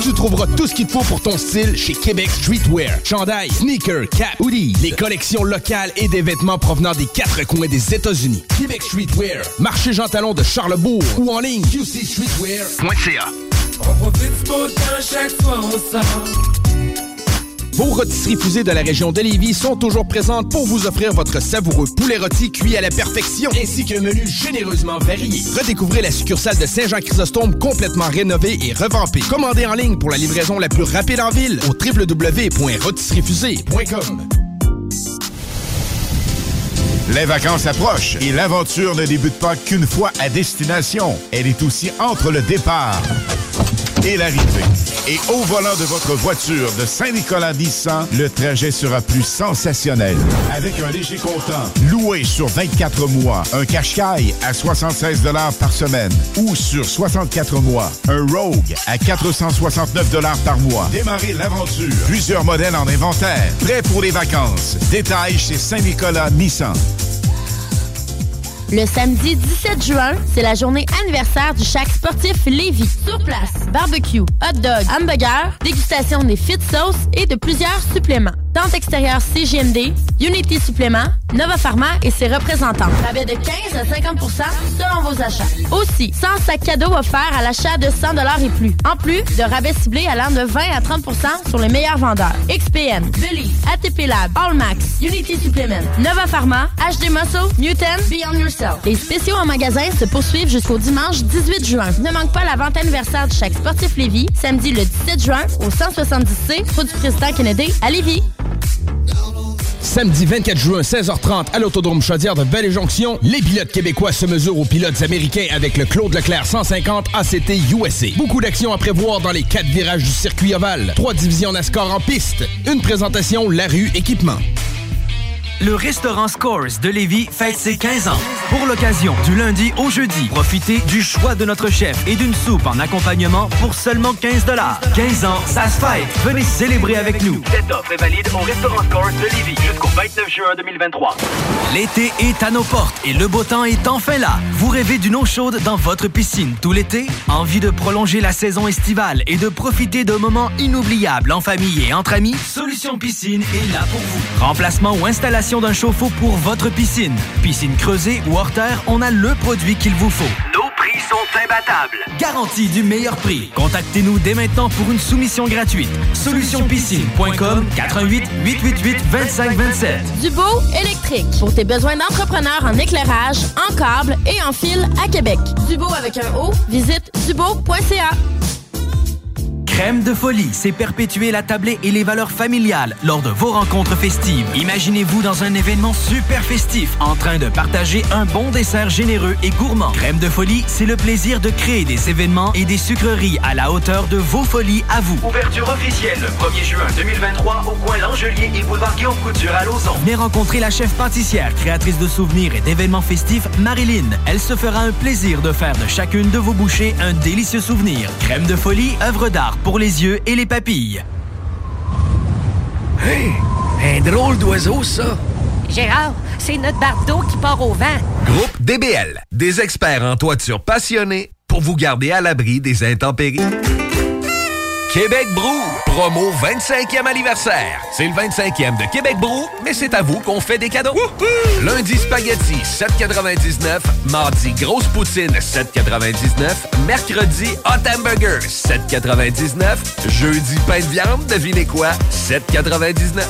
Tu trouveras tout ce qu'il te faut pour ton style chez Québec Streetwear. Chandail, sneakers, cap, hoodie, les collections locales et des vêtements provenant des quatre coins des États-Unis. Québec Streetwear, marché Jean Talon de Charlebourg ou en ligne qcstreetwear.ca. Vos rôtisseries fusées de la région de Lévis sont toujours présentes pour vous offrir votre savoureux poulet rôti cuit à la perfection, ainsi qu'un menu généreusement varié. Redécouvrez la succursale de Saint-Jean-Chrysostome complètement rénovée et revampée. Commandez en ligne pour la livraison la plus rapide en ville au www.rôtisseriefusée.com. Les vacances approchent et l'aventure ne débute pas qu'une fois à destination. Elle est aussi entre le départ et l'arrivée. Et au volant de votre voiture de Saint-Nicolas Nissan, le trajet sera plus sensationnel. Avec un léger comptant, loué sur 24 mois, un Qashqai à 76 par semaine ou sur 64 mois, un Rogue à 469 par mois. Démarrez l'aventure. Plusieurs modèles en inventaire. Prêt pour les vacances. Détails chez Saint-Nicolas Nissan. Le samedi 17 juin, c'est la journée anniversaire du Chac sportif Lévis. Sur place, barbecue, hot dog, hamburger, dégustation des fit sauces et de plusieurs suppléments. Tente extérieure CGMD, Unity Supplément, Nova Pharma et ses représentants. Rabais de 15 à 50% selon vos achats. Aussi, 100 sacs cadeaux offerts à l'achat de 100 et plus. En plus de rabais ciblés allant de 20 à 30% sur les meilleurs vendeurs. XPN, Believe, ATP Lab, Allmax, Unity Supplement, Nova Pharma, HD Muscle, Newton, Beyond Yourself. Les spéciaux en magasin se poursuivent jusqu'au dimanche 18 juin. Ne manque pas la vente anniversaire du Chaque Sportif Lévis, samedi le 17 juin au 170C, route du Président Kennedy à Lévis. Samedi 24 juin, 16h30, à l'Autodrome Chaudière de Belle-Jonction, les pilotes québécois se mesurent aux pilotes américains avec le Claude Leclerc 150 ACT USA. Beaucoup d'actions à prévoir dans les quatre virages du circuit ovale. Trois divisions NASCAR en piste. Une présentation La Rue Équipement. Le restaurant Scores de Lévis fête ses 15 ans. Pour l'occasion, du lundi au jeudi, profitez du choix de notre chef et d'une soupe en accompagnement pour seulement 15 15 ans, ça se fête. Venez célébrer avec nous. Cette offre est valide au restaurant Scores de Lévis jusqu'au 29 juin 2023. L'été est à nos portes et le beau temps est enfin là. Vous rêvez d'une eau chaude dans votre piscine tout l'été? Envie de prolonger la saison estivale et de profiter de moments inoubliables en famille et entre amis? Solution Piscine est là pour vous. Remplacement ou installation d'un chauffe-eau pour votre piscine. Piscine creusée ou hors terre, on a le produit qu'il vous faut. Nos prix sont imbattables. Garantie du meilleur prix. Contactez-nous dès maintenant pour une soumission gratuite. Solutionpiscine.com 88 888 2527. Dubo électrique. Pour tes besoins d'entrepreneurs en éclairage, en câble et en fil à Québec. Dubo avec un O, visite dubo.ca. Crème de folie, c'est perpétuer la tablée et les valeurs familiales lors de vos rencontres festives. Imaginez-vous dans un événement super festif en train de partager un bon dessert généreux et gourmand. Crème de folie, c'est le plaisir de créer des événements et des sucreries à la hauteur de vos folies à vous. Ouverture officielle le 1er juin 2023 au coin L'Angelier et boulevard Guillaume Couture à Lauson. Venez rencontrer la chef pâtissière, créatrice de souvenirs et d'événements festifs, Marilyn. Elle se fera un plaisir de faire de chacune de vos bouchées un délicieux souvenir. Crème de folie, œuvre d'art pour les yeux et les papilles. Hey, un drôle d'oiseau, ça. Gérard, c'est notre bardeau qui part au vent. Groupe DBL, des experts en toiture passionnés pour vous garder à l'abri des intempéries. Québec Brou, promo 25e anniversaire. C'est le 25e de Québec Brou, mais c'est à vous qu'on fait des cadeaux. Lundi spaghetti 7,99, mardi grosse poutine 7,99, mercredi hot hamburger 7,99, jeudi pain de viande, devinez quoi 7,99.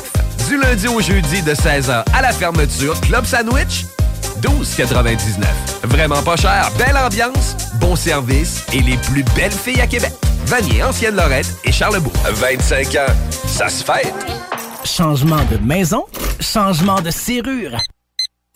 Du lundi au jeudi de 16h à la fermeture, club sandwich 12,99. Vraiment pas cher, belle ambiance, bon service et les plus belles filles à Québec. Vanier, Ancienne-Lorette et Charlebourg. 25 ans, ça se fête. Changement de maison, changement de serrure.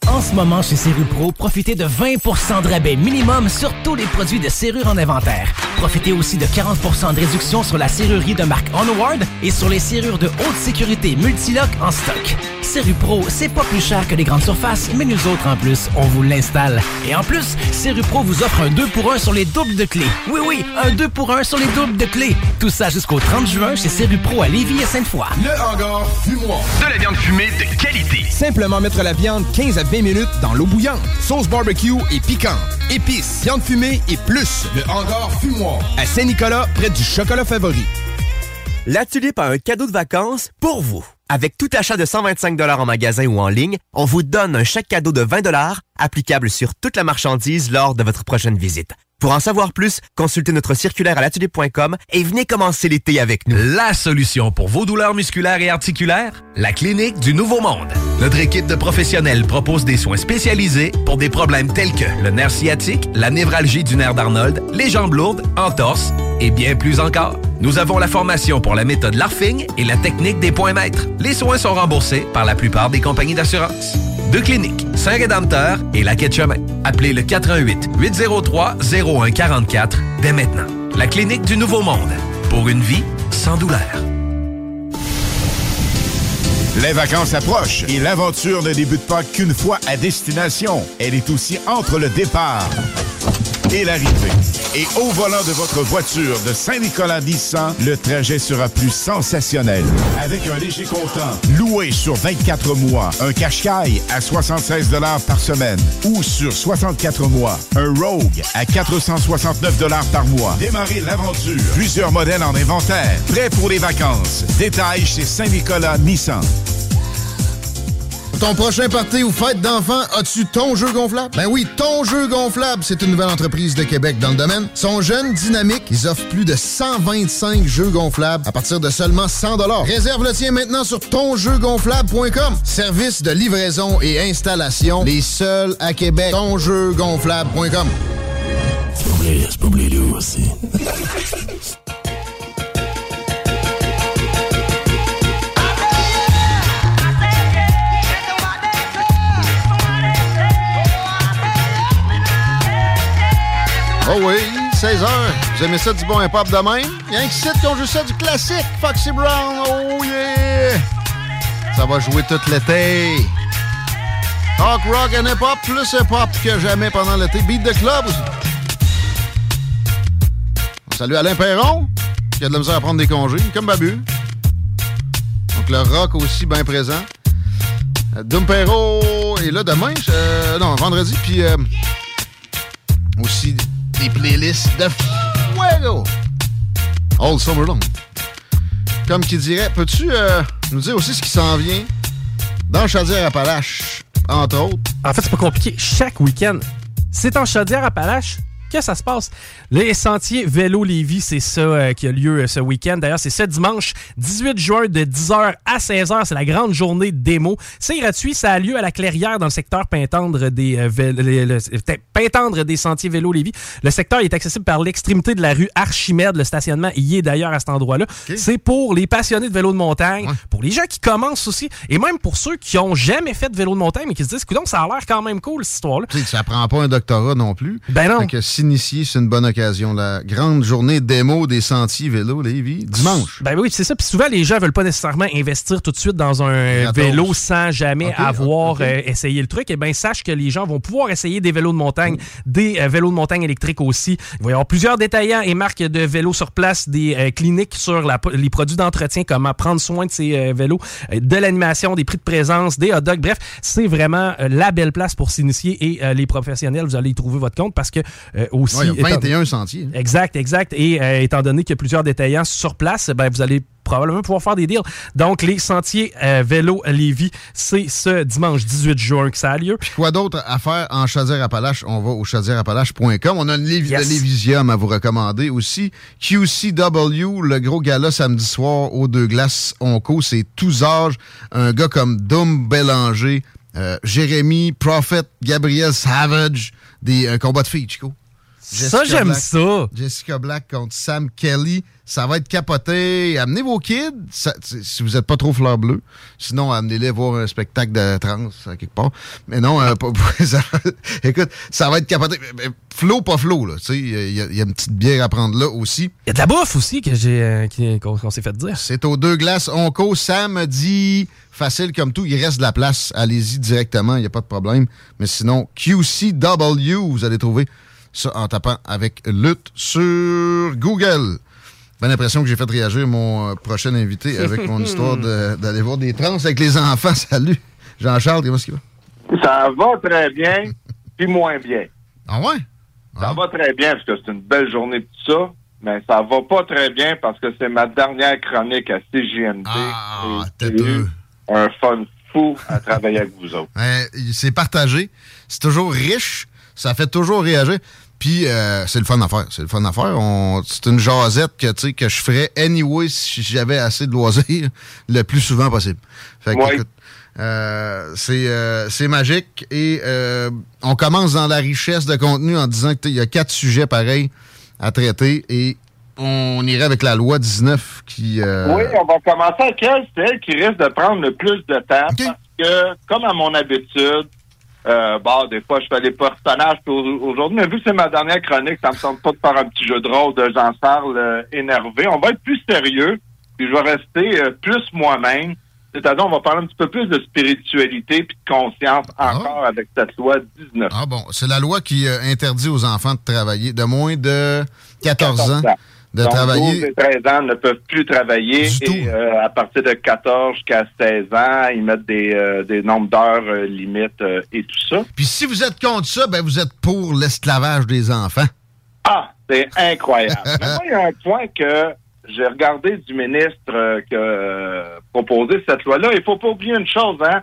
En ce moment, chez Serrupro, profitez de 20% de rabais minimum sur tous les produits de serrure en inventaire. Profitez aussi de 40% de réduction sur la serrurerie de marque Onward et sur les serrures de haute sécurité Multilock en stock. Serrupro, c'est pas plus cher que les grandes surfaces, mais nous autres, en plus, on vous l'installe. Et en plus, Serrupro vous offre un 2 pour 1 sur les doubles de clés. Oui, oui, un 2 pour 1 sur les doubles de clés. Tout ça jusqu'au 30 juin chez Serrupro à Lévis et Sainte-Foy. Le hangar fumoir. De la viande fumée de qualité. Simplement mettre la viande 15 à 20 minutes dans l'eau bouillante. Sauce barbecue et piquante. Épices, viande fumée et plus. Le hangar fumoir. À Saint-Nicolas, près du chocolat favori. La Tulipe a un cadeau de vacances pour vous. Avec tout achat de 125 en magasin ou en ligne, on vous donne un chèque cadeau de 20 applicable sur toute la marchandise lors de votre prochaine visite. Pour en savoir plus, consultez notre circulaire à l'atelier.com et venez commencer l'été avec nous. La solution pour vos douleurs musculaires et articulaires? La Clinique du Nouveau Monde. Notre équipe de professionnels propose des soins spécialisés pour des problèmes tels que le nerf sciatique, la névralgie du nerf d'Arnold, les jambes lourdes, entorse et bien plus encore. Nous avons la formation pour la méthode LARFING et la technique des points maîtres. Les soins sont remboursés par la plupart des compagnies d'assurance. Deux cliniques, Saint-Rédempteur et la Quai Chemin. Appelez le 88 803 0144 dès maintenant. La Clinique du Nouveau Monde. Pour une vie sans douleur. Les vacances approchent et l'aventure ne débute pas qu'une fois à destination. Elle est aussi entre le départ et l'arrivée. Et au volant de votre voiture de Saint-Nicolas Nissan, le trajet sera plus sensationnel. Avec un léger comptant, loué sur 24 mois, un Qashqai à 76 par semaine ou sur 64 mois, un Rogue à 469 par mois. Démarrez l'aventure. Plusieurs modèles en inventaire. Prêt pour les vacances. Détails chez Saint-Nicolas Nissan. Ton prochain party ou fête d'enfants, as-tu ton jeu gonflable? Ben oui, ton jeu gonflable, c'est une nouvelle entreprise de Québec dans le domaine. Ils sont jeunes, dynamiques, ils offrent plus de 125 jeux gonflables à partir de seulement 100 Réserve le tien maintenant sur tonjeugonflable.com. Service de livraison et installation, les seuls à Québec. Tonjeugonflable.com. C'est pas oublié, c'est pas oublié aussi. Oh oui, 16h. Vous aimez ça du bon hip-hop de même? Il y a un site qui ont juste ça du classique. Foxy Brown, oh yeah! Ça va jouer tout l'été. Talk rock and hip-hop, plus hip-hop que jamais pendant l'été. Beat the club. Salut Alain Perron, qui a de la misère à prendre des congés, comme Babu. Donc le rock aussi bien présent. Euh, Dum Perro est là demain, euh, non, vendredi, puis euh, aussi des playlists de fuego. All Summer Long. Comme qui dirait, peux-tu euh, nous dire aussi ce qui s'en vient dans Chaudière-Appalaches, entre autres? En fait, c'est pas compliqué. Chaque week-end, c'est en Chaudière-Appalaches que ça se passe? Les sentiers Vélo Lévis, c'est ça euh, qui a lieu euh, ce week-end. D'ailleurs, c'est ce dimanche 18 juin de 10h à 16h. C'est la grande journée de démo. C'est gratuit. Ça a lieu à la Clairière dans le secteur Pintendre des, euh, le- Pintendre des sentiers Vélo Lévis. Le secteur est accessible par l'extrémité de la rue Archimède. Le stationnement y est d'ailleurs à cet endroit-là. C'est pour les passionnés de vélo de montagne, pour les gens qui commencent aussi, et même pour ceux qui ont jamais fait de vélo de montagne mais qui se disent, Coudonc, ça a l'air quand même cool cette histoire-là. Ça prend pas un doctorat non plus. Ben non. Fait que s'initier, c'est une bonne occasion. La grande journée démo des sentiers vélo, Lévis, dimanche. Ben oui, c'est ça. Puis souvent, les gens veulent pas nécessairement investir tout de suite dans un vélo sans jamais avoir euh, essayé le truc. Eh bien, sache que les gens vont pouvoir essayer des vélos de montagne, des euh, vélos de montagne électriques aussi. Il va y avoir plusieurs détaillants et marques de vélos sur place, des euh, cliniques sur la- les produits d'entretien, comment prendre soin de ces vélos, de l'animation, des prix de présence, des hot dogs. Bref, c'est vraiment la belle place pour s'initier et les professionnels, vous allez y trouver votre compte parce que euh, aussi... Ouais, il y a étant- 21 sentiers. hein. Exact, exact. Et euh, étant donné qu'il y a plusieurs détaillants sur place, ben, vous allez probablement pouvoir faire des deals. Donc, les sentiers euh, vélo Lévis, c'est ce dimanche 18 juin que ça a lieu. Puis quoi d'autre à faire en Chaudière-Appalaches? On va au chaudière-appalaches.com. On a une Lévi- Yes. de Lévisium à vous recommander aussi. QCW, le gros gala samedi soir aux deux glaces Onco. C'est tous âges. Un gars comme Dom Bélanger, euh, Jérémy, Prophet, Gabriel Savage. Des, un combat de filles, Chico. Ça, j'aime ça. Jessica Black contre Sam Kelly. Ça va être capoté. Amenez vos kids, ça- si vous n'êtes pas trop fleur bleue. Sinon, amenez-les voir un spectacle de trans à quelque part. Mais non, euh, pas- ça- écoute, ça va être capoté. Flow, pas flow, là. Tu sais, il y, a- il y a une petite bière à prendre là aussi. Il y a de la bouffe aussi que j'ai euh, qu'on s'est fait dire. C'est aux deux glaces Onco. Sam dit facile comme tout, il reste de la place. Allez-y directement, il n'y a pas de problème. Mais sinon, QCW, vous allez trouver ça en tapant avec lutte sur Google. J'ai l'impression que j'ai fait réagir mon euh, prochain invité avec mon histoire de- d'aller voir des trans avec les enfants. Salut. Jean-Charles, comment est-ce qu'il va? Ça va très bien, puis moins bien. Ah ouais? Ça va très bien parce que c'est une belle journée de tout ça, mais ça va pas très bien parce que c'est ma dernière chronique à CJMD. Ah, eu un fun fou à travailler avec vous autres. Euh, c'est partagé. C'est toujours riche. Ça fait toujours réagir. Puis euh, c'est le fun à faire. C'est le fun à faire. On- C'est une jasette que, tu sais, que je ferais anyway si j'avais assez de loisirs le plus souvent possible. Fait que, Ouais. écoute, euh, c'est euh, c'est magique. Et euh, on commence dans la richesse de contenu en disant qu'il y a quatre sujets pareils à traiter. Et on irait avec la loi 19 qui... euh, Oui, on va commencer avec elle. C'est elle qui risque de prendre le plus de temps parce que, comme à mon habitude, euh, bon, des fois, je fais des personnages. Aujourd'hui, mais vu que c'est ma dernière chronique, ça me semble pas de faire un petit jeu de rôle de Jean-Charles euh, énervé. On va être plus sérieux, puis je vais rester euh, plus moi-même. C'est-à-dire, on va parler un petit peu plus de spiritualité puis de conscience encore avec cette loi 19. Ah bon, c'est la loi qui euh, interdit aux enfants de travailler de moins de 14 ans de Donc, travailler. 12 et 13 ans ne peuvent plus travailler. et euh, à partir de 14 jusqu'à 16 ans, ils mettent des, euh, des nombres d'heures euh, limites euh, et tout ça. Puis si vous êtes contre ça, ben vous êtes pour l'esclavage des enfants. Ah, c'est incroyable. Moi, il y a un point que j'ai regardé du ministre qui a euh, proposé cette loi-là. Il faut pas oublier une chose, hein.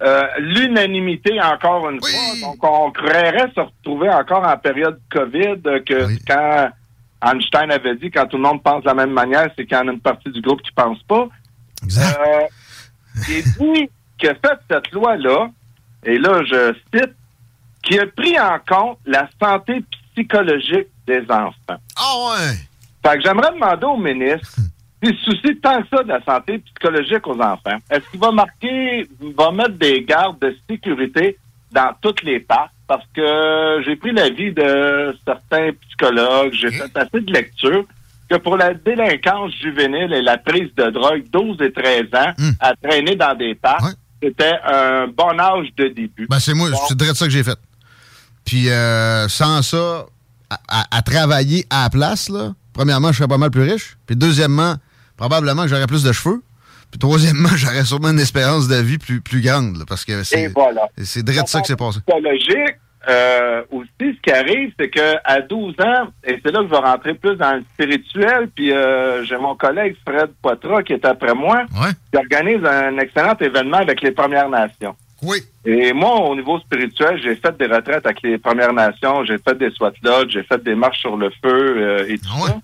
Euh, L'unanimité, encore une fois. Donc, on croirait se retrouver encore en période COVID que quand Einstein avait dit quand tout le monde pense de la même manière, c'est qu'il y en a une partie du groupe qui pense pas. Euh, il dit que fait cette loi-là, et là, je cite, qui a pris en compte la santé psychologique des enfants. Ah ouais! Fait que j'aimerais demander au ministre s'il se soucie tant que ça de la santé psychologique aux enfants. Est-ce qu'il va marquer, va mettre des gardes de sécurité dans toutes les parcs? Parce que j'ai pris l'avis de certains psychologues, j'ai fait assez de lectures, que pour la délinquance juvénile et la prise de drogue, 12 et 13 ans, à traîner dans des parcs, c'était un bon âge de début. Ben c'est moi, c'est direct ça que j'ai fait. Puis euh, sans ça, à, à- à travailler à la place, là, premièrement, je serais pas mal plus riche. Puis deuxièmement, probablement que j'aurais plus de cheveux. Puis troisièmement, j'aurais sûrement une espérance de vie plus, plus grande. là, parce que c'est voilà. c'est ça qui s'est passé. psychologique, euh, aussi, ce qui arrive, c'est que à 12 ans, et c'est là que je vais rentrer plus dans le spirituel, puis euh, j'ai mon collègue Fred Poitras qui est après moi, qui organise un excellent événement avec les Premières Nations. Oui. Et moi, au niveau spirituel, j'ai fait des retraites avec les Premières Nations, j'ai fait des lodges, j'ai fait des marches sur le feu euh, et tout ça.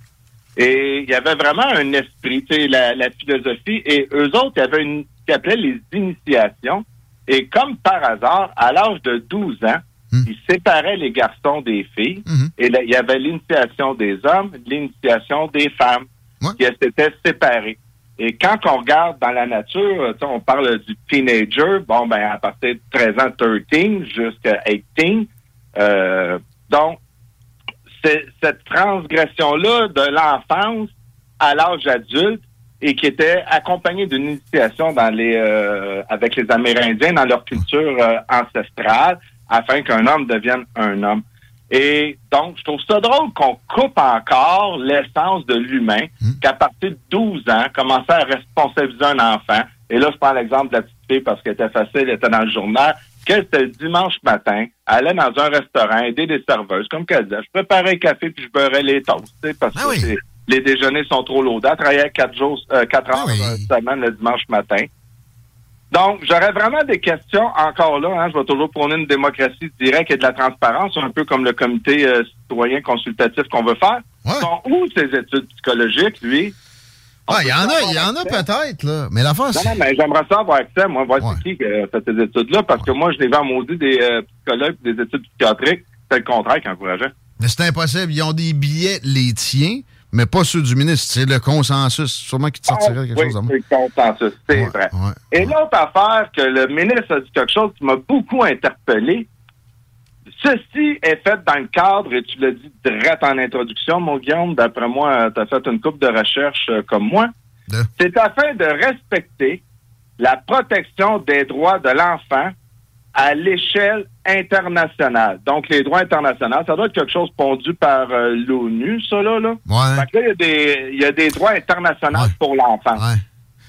Et il y avait vraiment un esprit, tu sais, la, la philosophie. Et eux autres, il y avait une ce qu'ils appelaient les initiations. Et comme par hasard, à l'âge de 12 ans, ils séparaient les garçons des filles. Et là, il y avait l'initiation des hommes, l'initiation des femmes qui s'étaient séparées. Et quand on regarde dans la nature, on parle du teenager, bon, ben, à partir de 13 ans, 13 jusqu'à 18. Euh, donc, cette transgression-là de l'enfance à l'âge adulte et qui était accompagnée d'une initiation dans les euh, avec les Amérindiens dans leur culture euh, ancestrale afin qu'un homme devienne un homme. Et donc, je trouve ça drôle qu'on coupe encore l'essence de l'humain, qu'à partir de 12 ans, commencer à responsabiliser un enfant. Et là, je prends l'exemple de la petite fille parce qu'elle était facile, elle était dans le journal. Qu'elle, c'était le dimanche matin, allait dans un restaurant aider des serveuses, comme qu'elle disait, je préparais le café puis je beurrais les toasts, parce que c'est- les déjeuners sont trop lourds. Elle travaillait quatre jours, euh, quatre heures euh, semaine le dimanche matin. Donc, j'aurais vraiment des questions encore là. Hein, je vais toujours prôner une démocratie directe et de la transparence, un peu comme le comité euh, citoyen consultatif qu'on veut faire. Sont où ces études psychologiques, lui? Ah, il y en a, il y en a peut-être, là. Mais la face. Non, non, mais j'aimerais ça avoir accès, moi, voir qui fait ces études-là, parce que moi, je l'ai vu en maudit des euh, psychologues des études psychiatriques. C'est le contraire qui encourageait. Mais c'est impossible. Ils ont des billets, les tiens, mais pas ceux du ministre. C'est le consensus. Sûrement qu'il te sortirait quelque Ah, oui, chose à moi. c'est le consensus, c'est vrai. Et l'autre affaire que le ministre a dit quelque chose qui m'a beaucoup interpellé, ceci est fait dans le cadre, et tu l'as dit direct en introduction, mon Guillaume, d'après moi, tu as fait une coupe de recherche euh, comme moi. C'est afin de respecter la protection des droits de l'enfant à l'échelle internationale. Donc, les droits internationaux, ça doit être quelque chose pondu par euh, l'ONU, ça, là. là. Fait que là, y il y, a des droits internationaux pour l'enfant.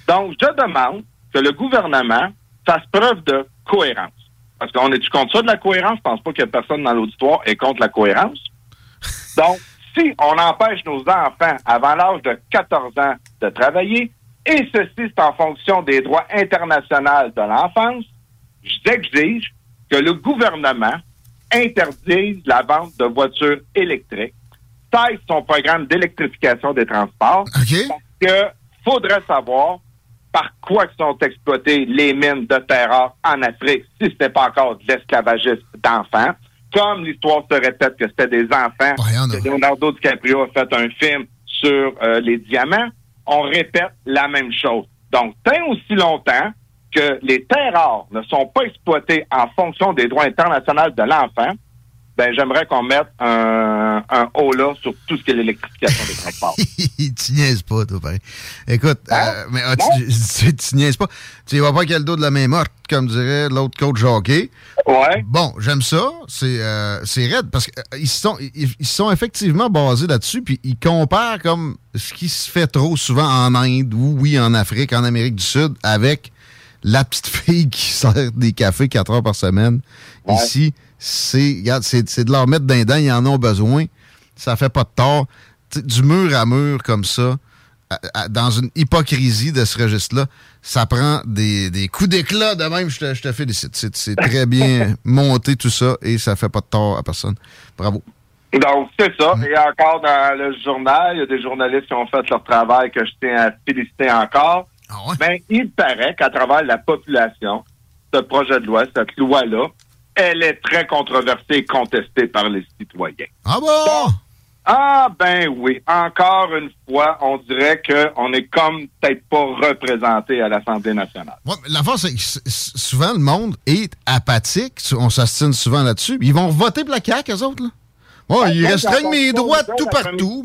Donc, je demande que le gouvernement fasse preuve de cohérence. Parce qu'on est-tu contre ça de la cohérence? Je pense pas que personne dans l'auditoire est contre la cohérence. Donc, si on empêche nos enfants avant l'âge de 14 ans de travailler, et ceci, c'est en fonction des droits internationaux de l'enfance, j'exige que le gouvernement interdise la vente de voitures électriques, taille son programme d'électrification des transports, parce que faudrait savoir par quoi sont exploitées les mines de terre rare en Afrique si ce n'est pas encore de l'esclavagisme d'enfants. Comme l'histoire se répète que c'était des enfants, que Leonardo DiCaprio a fait un film sur euh, les diamants, on répète la même chose. Donc, tant aussi longtemps que les terres rares ne sont pas exploitées en fonction des droits internationaux de l'enfant, ben j'aimerais qu'on mette un, un haut là sur tout ce qui est l'électrification des transports. tu niaises pas, toi, pareil. Écoute, Hein? euh, mais ah, tu, tu, tu niaises pas. Tu vas pas qu'il y a le dos de la main morte, comme dirait l'autre coach hockey. Ouais. Bon, j'aime ça. C'est euh, raide parce qu'ils sont, ils, ils sont effectivement basés là-dessus, puis ils comparent comme ce qui se fait trop souvent en Inde ou, oui, en Afrique, en Amérique du Sud, avec la petite fille qui sert des cafés 4 heures par semaine. Ici, c'est regarde, c'est c'est de leur mettre d'un dents, ils en ont besoin. Ça fait pas de tort. Du mur à mur comme ça, à- à- dans une hypocrisie de ce registre-là, ça prend des, des coups d'éclat de même. Je te, je te félicite. C'est c'est très bien monté tout ça et ça fait pas de tort à personne. Bravo. Donc, c'est ça. Et encore dans le journal, il y a des journalistes qui ont fait leur travail que je tiens à féliciter encore. Mais il paraît qu'à travers la population, ce projet de loi, cette loi-là, elle est très controversée et contestée par les citoyens. Ah bon? Ah ben oui. Encore une fois, on dirait qu'on est comme peut-être pas représenté à l'Assemblée nationale. Ouais, mais L'affaire, c'est que souvent, le monde est apathique. On s'astine souvent là-dessus. Ils vont voter pour la CAQ, eux autres. Là. Ouais, ils Même restreignent mes droits tout la partout.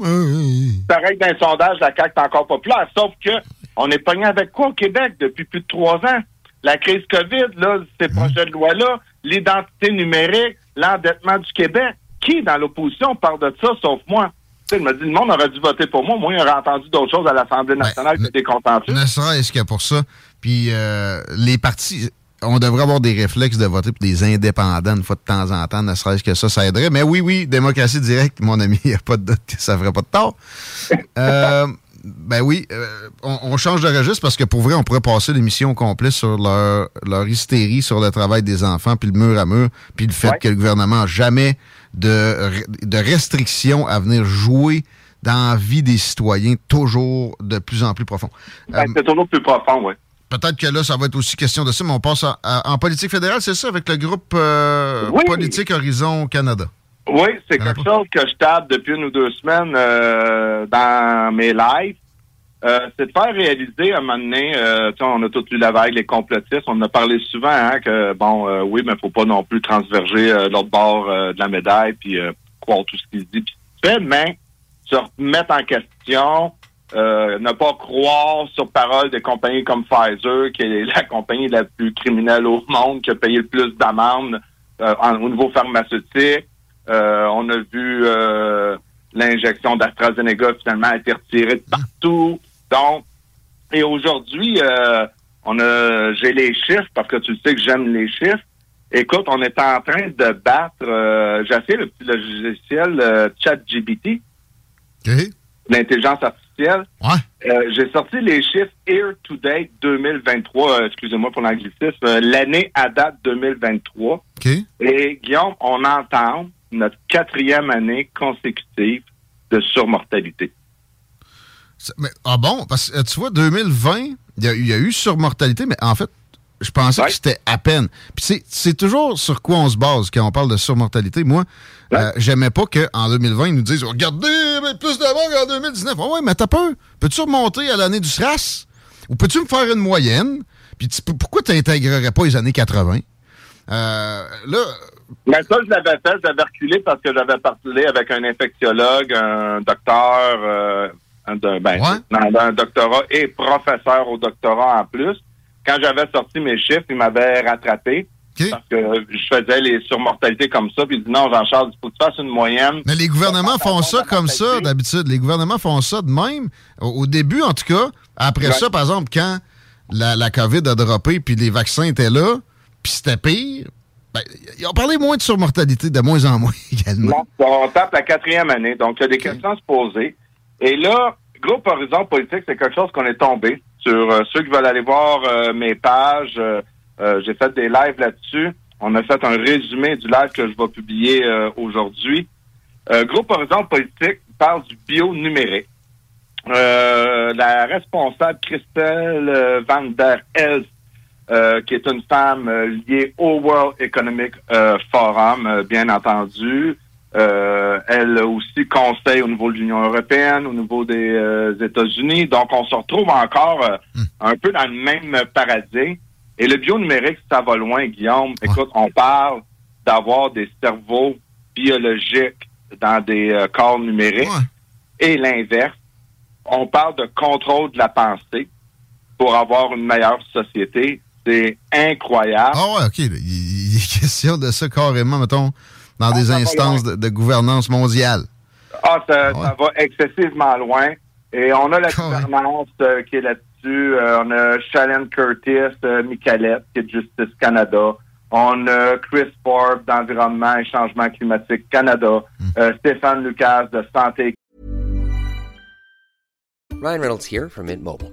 Pareil d'un sondage, la CAQ est encore populaire. Sauf que on est pogné avec quoi au Québec depuis plus de trois ans? La crise COVID, là, ces projets de loi-là, l'identité numérique, l'endettement du Québec. Qui, dans l'opposition, parle de ça, sauf moi? Tu sais, il m'a dit, le monde aurait dû voter pour moi. Moi, il aurait entendu d'autres choses à l'Assemblée nationale que des. Ne serait-ce que pour ça. Puis euh, les partis, on devrait avoir des réflexes de voter pour des indépendants une fois de temps en temps, ne serait-ce que ça, ça aiderait. Mais oui, oui, démocratie directe, mon ami, il n'y a pas de doute que ça ferait pas de tort. Euh, ben oui, euh, on, on change de registre parce que pour vrai, on pourrait passer l'émission au complet sur leur, leur hystérie sur le travail des enfants, puis le mur à mur, puis le fait que le gouvernement n'a jamais de, de restrictions à venir jouer dans la vie des citoyens, toujours de plus en plus profond. Ben, c'est toujours plus profond, oui. Peut-être que là, ça va être aussi question de ça, mais on passe à- à- en politique fédérale, c'est ça, avec le groupe euh, Oui. Politique Horizon Canada. Oui, c'est quelque chose que je tape depuis une ou deux semaines euh, dans mes lives. Euh, c'est de faire réaliser à un moment donné, euh, on a tous lu la vague, les complotistes, on en a parlé souvent, hein, que bon, euh, oui, mais faut pas non plus transverger euh, l'autre bord euh, de la médaille, puis euh, croire tout ce qu'il dit, puis fait, mais se remettre en question, euh, ne pas croire sur parole des compagnies comme Pfizer, qui est la compagnie la plus criminelle au monde, qui a payé le plus d'amendes euh, en- au niveau pharmaceutique. Euh, on a vu euh, l'injection d'AstraZeneca finalement a été retirée de partout. Donc, et aujourd'hui, euh, on a j'ai les chiffres parce que tu sais que j'aime les chiffres. Écoute, on est en train de battre. Euh, J'ai fait le petit logiciel euh, ChatGPT, l'intelligence artificielle. Euh, J'ai sorti les chiffres Year to Date 2023. euh, Excusez-moi pour l'anglicisme. L'année à date 2023. Et Guillaume, on entend notre quatrième année consécutive de surmortalité. Mais- ah bon? Parce que euh, tu vois, 2020, il y, a eu- il y a eu surmortalité, mais en fait, je pensais que c'était à peine. Puis c'est- toujours sur quoi on se base quand on parle de surmortalité. Moi, euh, j'aimais pas qu'en 2020, ils nous disent Regardez, mais plus de morts qu'en 2019. Ah ouais, mais t'as peur. Peux-tu remonter à l'année du SRAS? Ou peux-tu me faire une moyenne? Puis pourquoi tu n'intégrerais pas les années 80 Euh, Là, Mais ça, je l'avais fait, j'avais reculé parce que j'avais parlé avec un infectiologue, un docteur, euh, un, de- ben, dans un doctorat et professeur au doctorat en plus. Quand j'avais sorti mes chiffres, il m'avait rattrapé. Parce que je faisais les surmortalités comme ça, puis il dit non, Jean-Charles, il faut que tu fasses une moyenne. Mais les gouvernements font ça comme ça d'habitude. Les gouvernements font ça de même. Au, au début, en tout cas. Après Ouais. ça, par exemple, quand la, la COVID a droppé puis les vaccins étaient là, puis c'était pire, ben, ils ont parlé moins de surmortalité, de moins en moins également. Non, on tape la quatrième année, donc il y a des questions à se poser. Et là, Groupe Horizon Politique, c'est quelque chose qu'on est tombé sur euh, ceux qui veulent aller voir euh, mes pages. euh, J'ai fait des lives là-dessus. On a fait un résumé du live que je vais publier aujourd'hui. Groupe Horizon Politique parle du bio-numérique. La responsable Christelle Van der Elst, euh, qui est une femme euh, liée au World Economic euh, Forum, bien entendu. Elle aussi conseille au niveau de l'Union européenne, au niveau des États-Unis. Donc, on se retrouve encore un peu dans le même paradigme. Et le bio-numérique, ça va loin, Guillaume. Écoute, on parle d'avoir des cerveaux biologiques dans des corps numériques et l'inverse. On parle de contrôle de la pensée pour avoir une meilleure société. C'est incroyable. Ah ouais, OK. Il, est question de ça carrément, mettons, dans des va instances de, de gouvernance mondiale. Ah, ça, ça va excessivement loin. Et on a la gouvernance euh, qui est là-dessus. Euh, on a Shalane Curtis, euh, Michalette, qui est de Justice Canada. On a Chris Forbes d'Environnement et Changement climatique Canada. Euh, Stéphane Lucas de Santé Ryan Reynolds here from Mint Mobile.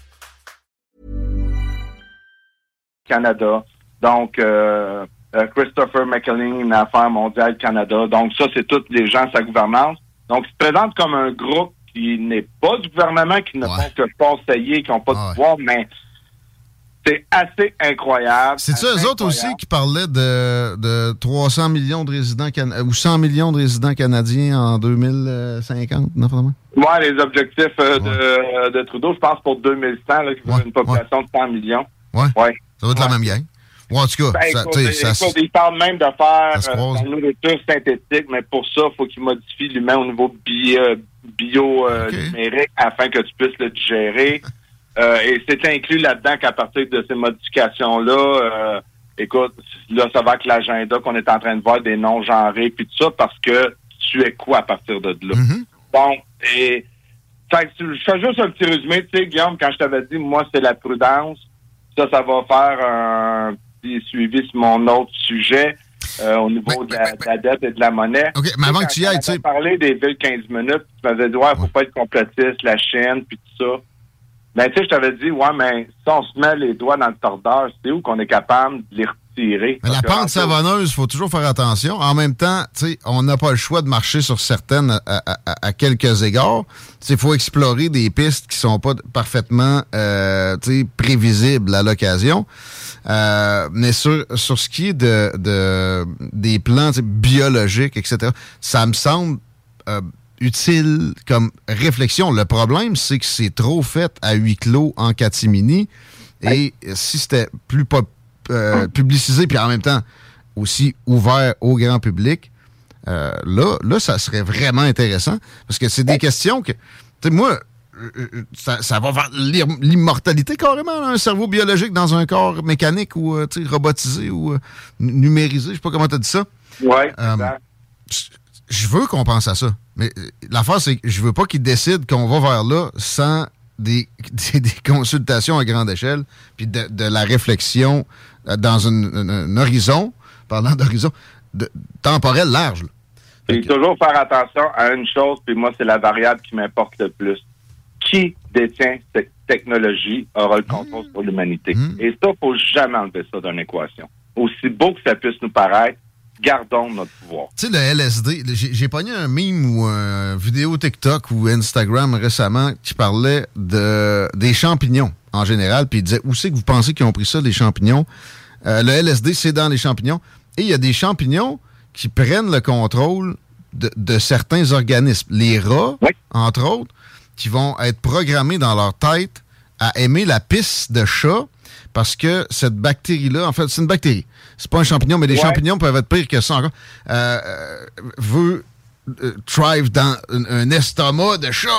Canada. Donc, euh, euh, Christopher McLean, Affaires mondiales Canada. Donc, ça, c'est tous les gens sa gouvernance. Donc, il se présente comme un groupe qui n'est pas du gouvernement, qui ne font que conseiller, qui n'ont pas de pouvoir, mais c'est assez incroyable. C'est-tu eux autres aussi qui parlaient de, de 300 millions de résidents can- ou 100 millions de résidents canadiens en 2050, non? Moi, les objectifs euh, de, de Trudeau, je pense pour 2100, là, qui veut une population de 100 millions. Ouais. Ça va être la même gang. Ou en tout cas, Ben, ça, écoute, tu sais, ça écoute, se- il parle même de faire euh, nourriture synthétique, mais pour ça, il faut qu'il modifie l'humain au niveau bio, bio euh, afin que tu puisses le digérer. Euh, et c'est inclus là-dedans qu'à partir de ces modifications-là, euh, écoute, là, ça va avec l'agenda qu'on est en train de voir des non-genrés puis tout ça, parce que tu es quoi à partir de là? Bon, et fait que tu- je fais juste un petit résumé, tu sais, Guillaume, quand je t'avais dit, moi, c'est la prudence, ça, ça va faire un petit suivi sur mon autre sujet euh, au niveau de, la, de la dette et de la monnaie. OK, mais avant que tu y ailles, tu sais- parlé des villes 15 minutes, tu m'avais dit, ouais, faut pas être complotiste, la Chine, puis tout ça. Ben, tu sais, je t'avais dit, ouais, mais si on se met les doigts dans le tordeur, c'est où qu'on est capable de les Mais la pente savonneuse, il faut toujours faire attention. En même temps, on n'a pas le choix de marcher sur certaines à, à- à- à quelques égards. Il faut explorer des pistes qui sont pas parfaitement euh, prévisibles à l'occasion. Euh, mais sur, sur ce qui est de, de des plans biologiques, etc., ça me semble euh, utile comme réflexion. Le problème, c'est que c'est trop fait à huis clos en catimini. Et si c'était plus pop- euh, publicisé, puis en même temps aussi ouvert au grand public, euh, là, là, ça serait vraiment intéressant. Parce que c'est des questions que. Tu sais, moi, euh, ça, ça va vers l'im- l'immortalité carrément, un cerveau biologique dans un corps mécanique ou tu sais, robotisé ou nu- numérisé, je sais pas comment tu as dit ça. Exact. je veux qu'on pense à ça. Mais l'affaire, c'est que je veux pas qu'ils décident qu'on va vers là sans des, des, des consultations à grande échelle, puis de, de la réflexion dans une- un, horizon, parlant d'horizon, temporel large. là. Puis toujours faire attention à une chose, puis moi, c'est la variable qui m'importe le plus. Qui détient cette technologie aura le contrôle sur l'humanité? Et ça, faut jamais enlever ça d'une équation. Aussi beau que ça puisse nous paraître, gardons notre pouvoir. Tu sais, le LSD, j'ai pogné un meme ou une vidéo TikTok ou Instagram récemment qui parlait de, des champignons en général, puis il disait où c'est que vous pensez qu'ils ont pris ça, les champignons? Euh, Le LSD, c'est dans les champignons. Et il y a des champignons qui prennent le contrôle de, de certains organismes. Les rats, entre autres, qui vont être programmés dans leur tête à aimer la pisse de chat parce que cette bactérie-là, en fait, c'est une bactérie. C'est pas un champignon, mais les Ouais. champignons peuvent être pires que ça encore. Euh, euh, veut euh, thrive dans un, un estomac de chat.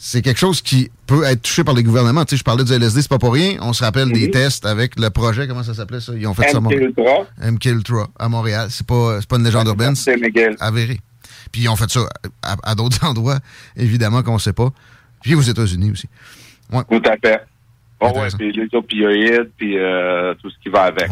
C'est- quelque chose qui peut être touché par les gouvernements. Tu sais, je parlais du LSD, c'est pas pour rien. On se rappelle des Mhm. tests avec le projet, comment ça s'appelait ça? Ils ont fait ça à Montréal. À Montréal. C'est pas, pas une légende urbaine. C'est avéré. Puis ils ont fait ça à, à d'autres endroits, évidemment, qu'on sait pas. Puis aux États-Unis aussi. Ouais. Tout à fait. Oh, ouais, puis les opioïdes, puis euh, tout ce qui va avec.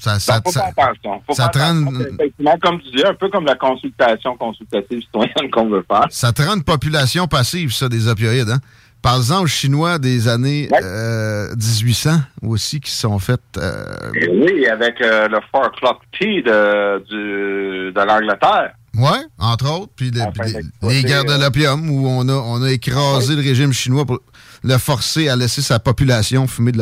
Ça, ça, Donc, faut ça- faire attention. Faut ça faire rend-. Effectivement, comme tu dis, un peu comme la consultation consultative citoyenne qu'on veut faire. Ça te rend une population passive, ça, des opioïdes. Hein? Par-exemple, aux Chinois des années euh, 1800 aussi qui se sont faites. euh, Et oui, avec euh, le Four O'Clock Tea de, du, de l'Angleterre. ouais, entre autres. Puis les, les guerres de euh, l'opium où on a, on a écrasé le régime chinois pour le forcer à laisser sa population fumer de.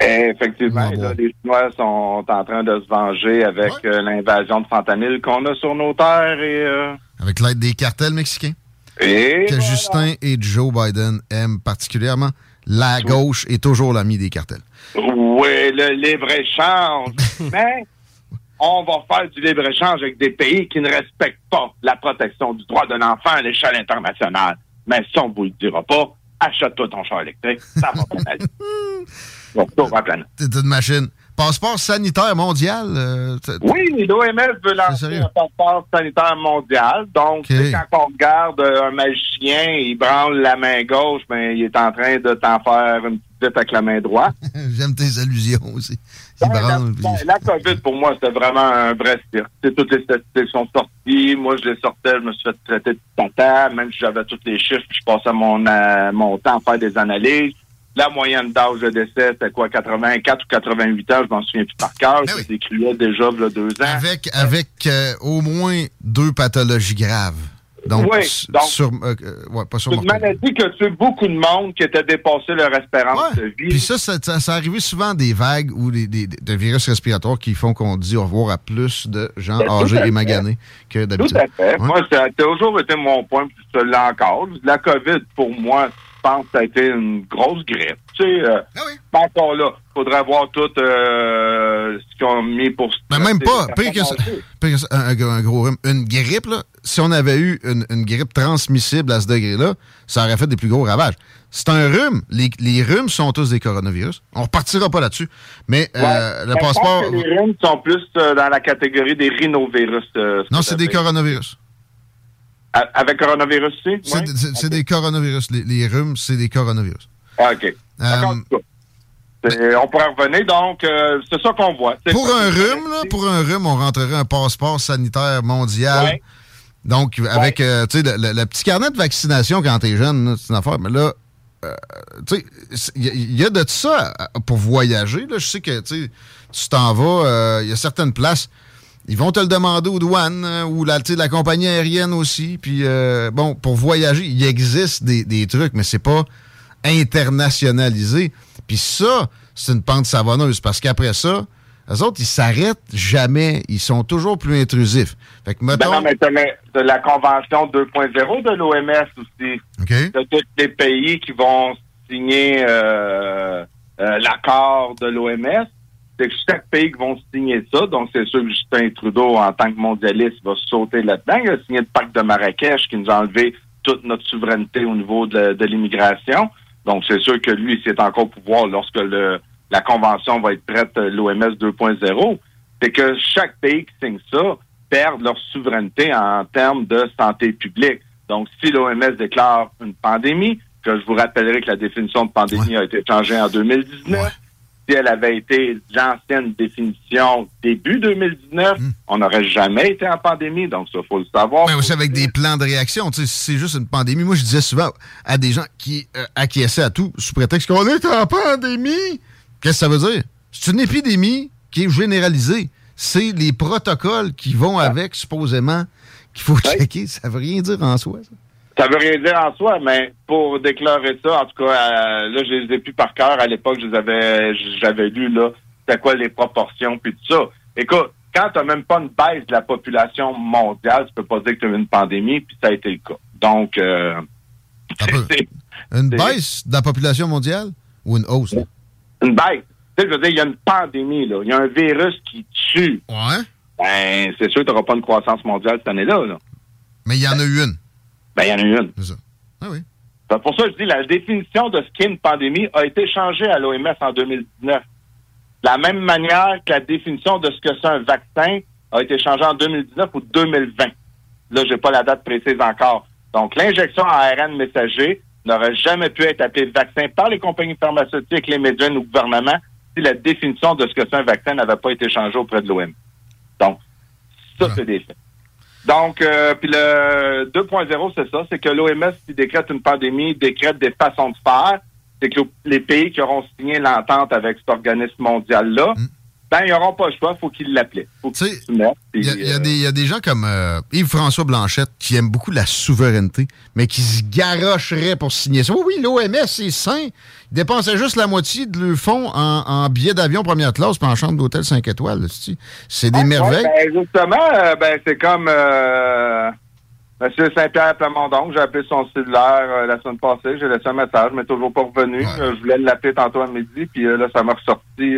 Et effectivement, là, les Chinois sont en train de se venger avec euh, l'invasion de fentanyl qu'on a sur nos terres et... euh, Avec l'aide des cartels mexicains. Et que Justin et Joe Biden aiment particulièrement. La gauche est toujours l'ami des cartels. Oui, le libre-échange. Mais on va faire du libre-échange avec des pays qui ne respectent pas la protection du droit de l'enfant à l'échelle internationale. Mais ça, on vous le dira pas. Achète-toi ton char électrique. Ça va bien aller. Bon, planète. C'est une machine. Passeport sanitaire mondial. euh, Oui, l'OMS veut lancer un passeport sanitaire mondial. Donc, quand on regarde euh, un magicien, il branle la main gauche, mais il est en train de t'en faire une petite avec la main droite. J'aime tes allusions aussi. Il branle, puis- Ben, la COVID, pour moi, c'était vraiment un vrai cirque. Toutes les statistiques sont sorties. Moi, je les sortais, je me suis fait traiter de tata. Même si j'avais tous les chiffres, je passais mon, euh, mon temps à faire des analyses. La moyenne d'âge de décès, c'était quoi, 84 ou 88 ans, je m'en souviens plus par cœur. Je décrivais déjà, il y a deux ans. Avec, avec euh, au moins deux pathologies graves. Donc, Oui, donc- sur, euh, euh, ouais, pas sur C'est une maladie qui a tué beaucoup de monde qui était dépassé leur espérance de vie. Puis ça, ça, ça, ça arrivé souvent des vagues ou des, des- de virus respiratoires qui font qu'on dit au revoir à plus de gens Ben, tout âgés et maganés que Tout d'habitude. à fait. Ouais. Moi, ça a toujours été mon point, puis l'ai encore. La COVID, pour moi, je pense que ça a été une grosse grippe. Tu sais, euh, Ah pas encore là. Faudrait voir tout euh, ce qu'ils ont mis pour... Mais même pas, pire que ça, commencer. pire que ça, un, gros rhume. Une grippe, là, si on avait eu une, une grippe transmissible à ce degré-là, ça aurait fait des plus gros ravages. C'est un rhume. Les, les rhumes sont tous des coronavirus. On repartira pas là-dessus. Mais euh, le passeport... que les rhumes sont plus euh, dans la catégorie des rhinovirus. ce Non, c'est des coronavirus. Avec coronavirus aussi? C'est Ouais? c'est- c'est des coronavirus. Les, les rhumes, c'est des coronavirus. Ah, OK. On pourrait revenir, donc, euh, c'est ça qu'on voit. Pour un rhume, là, pour un rhume, on rentrerait un passeport sanitaire mondial. Ouais. Donc, avec euh, tu sais, le, le- le petit carnet de vaccination quand t'es jeune, c'est une affaire. Mais là, euh, tu sais, il y, a- il y a de ça euh, pour voyager. Là. Je sais que tu t'en vas, euh, il y a certaines places, ils vont te le demander aux douanes euh, ou la, la compagnie aérienne aussi. Puis, euh, bon, pour voyager, il existe des, des trucs, mais c'est pas internationalisé. Puis ça, c'est une pente savonneuse parce qu'après ça, les autres, ils s'arrêtent jamais. Ils sont toujours plus intrusifs. Fait que, Ben non, mais t'as la- convention 2.0 de l'OMS aussi. OK. De tous les pays qui vont signer euh, euh, l'accord de l'OMS, c'est que chaque pays qui vont signer ça, donc c'est sûr que Justin Trudeau, en tant que mondialiste, va sauter là-dedans. Il a signé le pacte de Marrakech qui nous a enlevé toute notre souveraineté au niveau de, de l'immigration. Donc c'est sûr que lui, c'est encore au pouvoir lorsque le, la convention va être prête, euh, l'OMS 2.0. C'est que chaque pays qui signe ça perd leur souveraineté en termes de santé publique. Donc si l'OMS déclare une pandémie, que je vous rappellerai que la définition de pandémie a été changée en 2019, si elle avait été l'ancienne définition début 2019, on n'aurait jamais été en pandémie, donc ça, faut le savoir. Mais aussi avec des plans de réaction. C'est juste une pandémie. Moi, je disais souvent à des gens qui euh, acquiesçaient à tout sous prétexte qu'on est en pandémie. Qu'est-ce que ça veut dire? C'est une épidémie qui est généralisée. C'est les protocoles qui vont avec, supposément, qu'il faut checker. Ça veut rien dire en soi, ça. Ça veut rien dire en soi, mais pour déclarer ça, en tout cas, euh, là, je les ai plus par cœur. À l'époque, je les avais, j'avais lu, là, c'était quoi les proportions, puis tout ça. Écoute, quand t'as même pas une baisse de la population mondiale, tu peux pas dire que tu as une pandémie, puis ça a été le cas. Donc, euh, c'est- Une baisse de la population mondiale ou une hausse? là? une baisse. Tu sais, je veux dire, il y a une pandémie, là. Il y a un virus qui tue. Ouais. Ben, c'est sûr que tu n'auras pas une croissance mondiale cette année-là, là. Mais il y en a eu une. Ben, il y en a une. C'est ça. Ah oui. Ben, pour ça, je dis, la définition de ce qu'est une pandémie a été changée à l'OMS en 2019. De la même manière que la définition de ce que c'est un vaccin a été changée en 2019 ou 2020. Là, j'ai pas la date précise encore. Donc, l'injection à ARN messager n'aurait jamais pu être appelée vaccin par les compagnies pharmaceutiques, les médias ou le gouvernement si la définition de ce que c'est un vaccin n'avait pas été changée auprès de l'OMS. Donc, ça, c'est des faits. Donc, euh, puis le 2.0, c'est ça, c'est que l'OMS, qui décrète une pandémie, décrète des façons de faire. C'est que les pays qui auront signé l'entente avec cet organisme mondial-là, ben, ils n'auront pas le choix, faut qu'ils l'appellent. Il y, y euh, des- il y a des gens comme euh, Yves-François Blanchette qui aiment beaucoup la souveraineté, mais qui se garocheraient pour signer ça. Oui, oui, l'OMS, c'est sain. Ils dépensaient juste la moitié de leur fonds en, en billets d'avion première classe puis en chambre d'hôtel 5 étoiles. C'est des merveilles. Ouais, ben, justement, euh, ben, c'est comme euh, M. Saint-Pierre Plamondon, j'ai appelé son cellulaire la semaine passée, j'ai laissé un message, mais toujours pas revenu. Je voulais l'appeler tantôt à midi, puis là, ça m'a ressorti.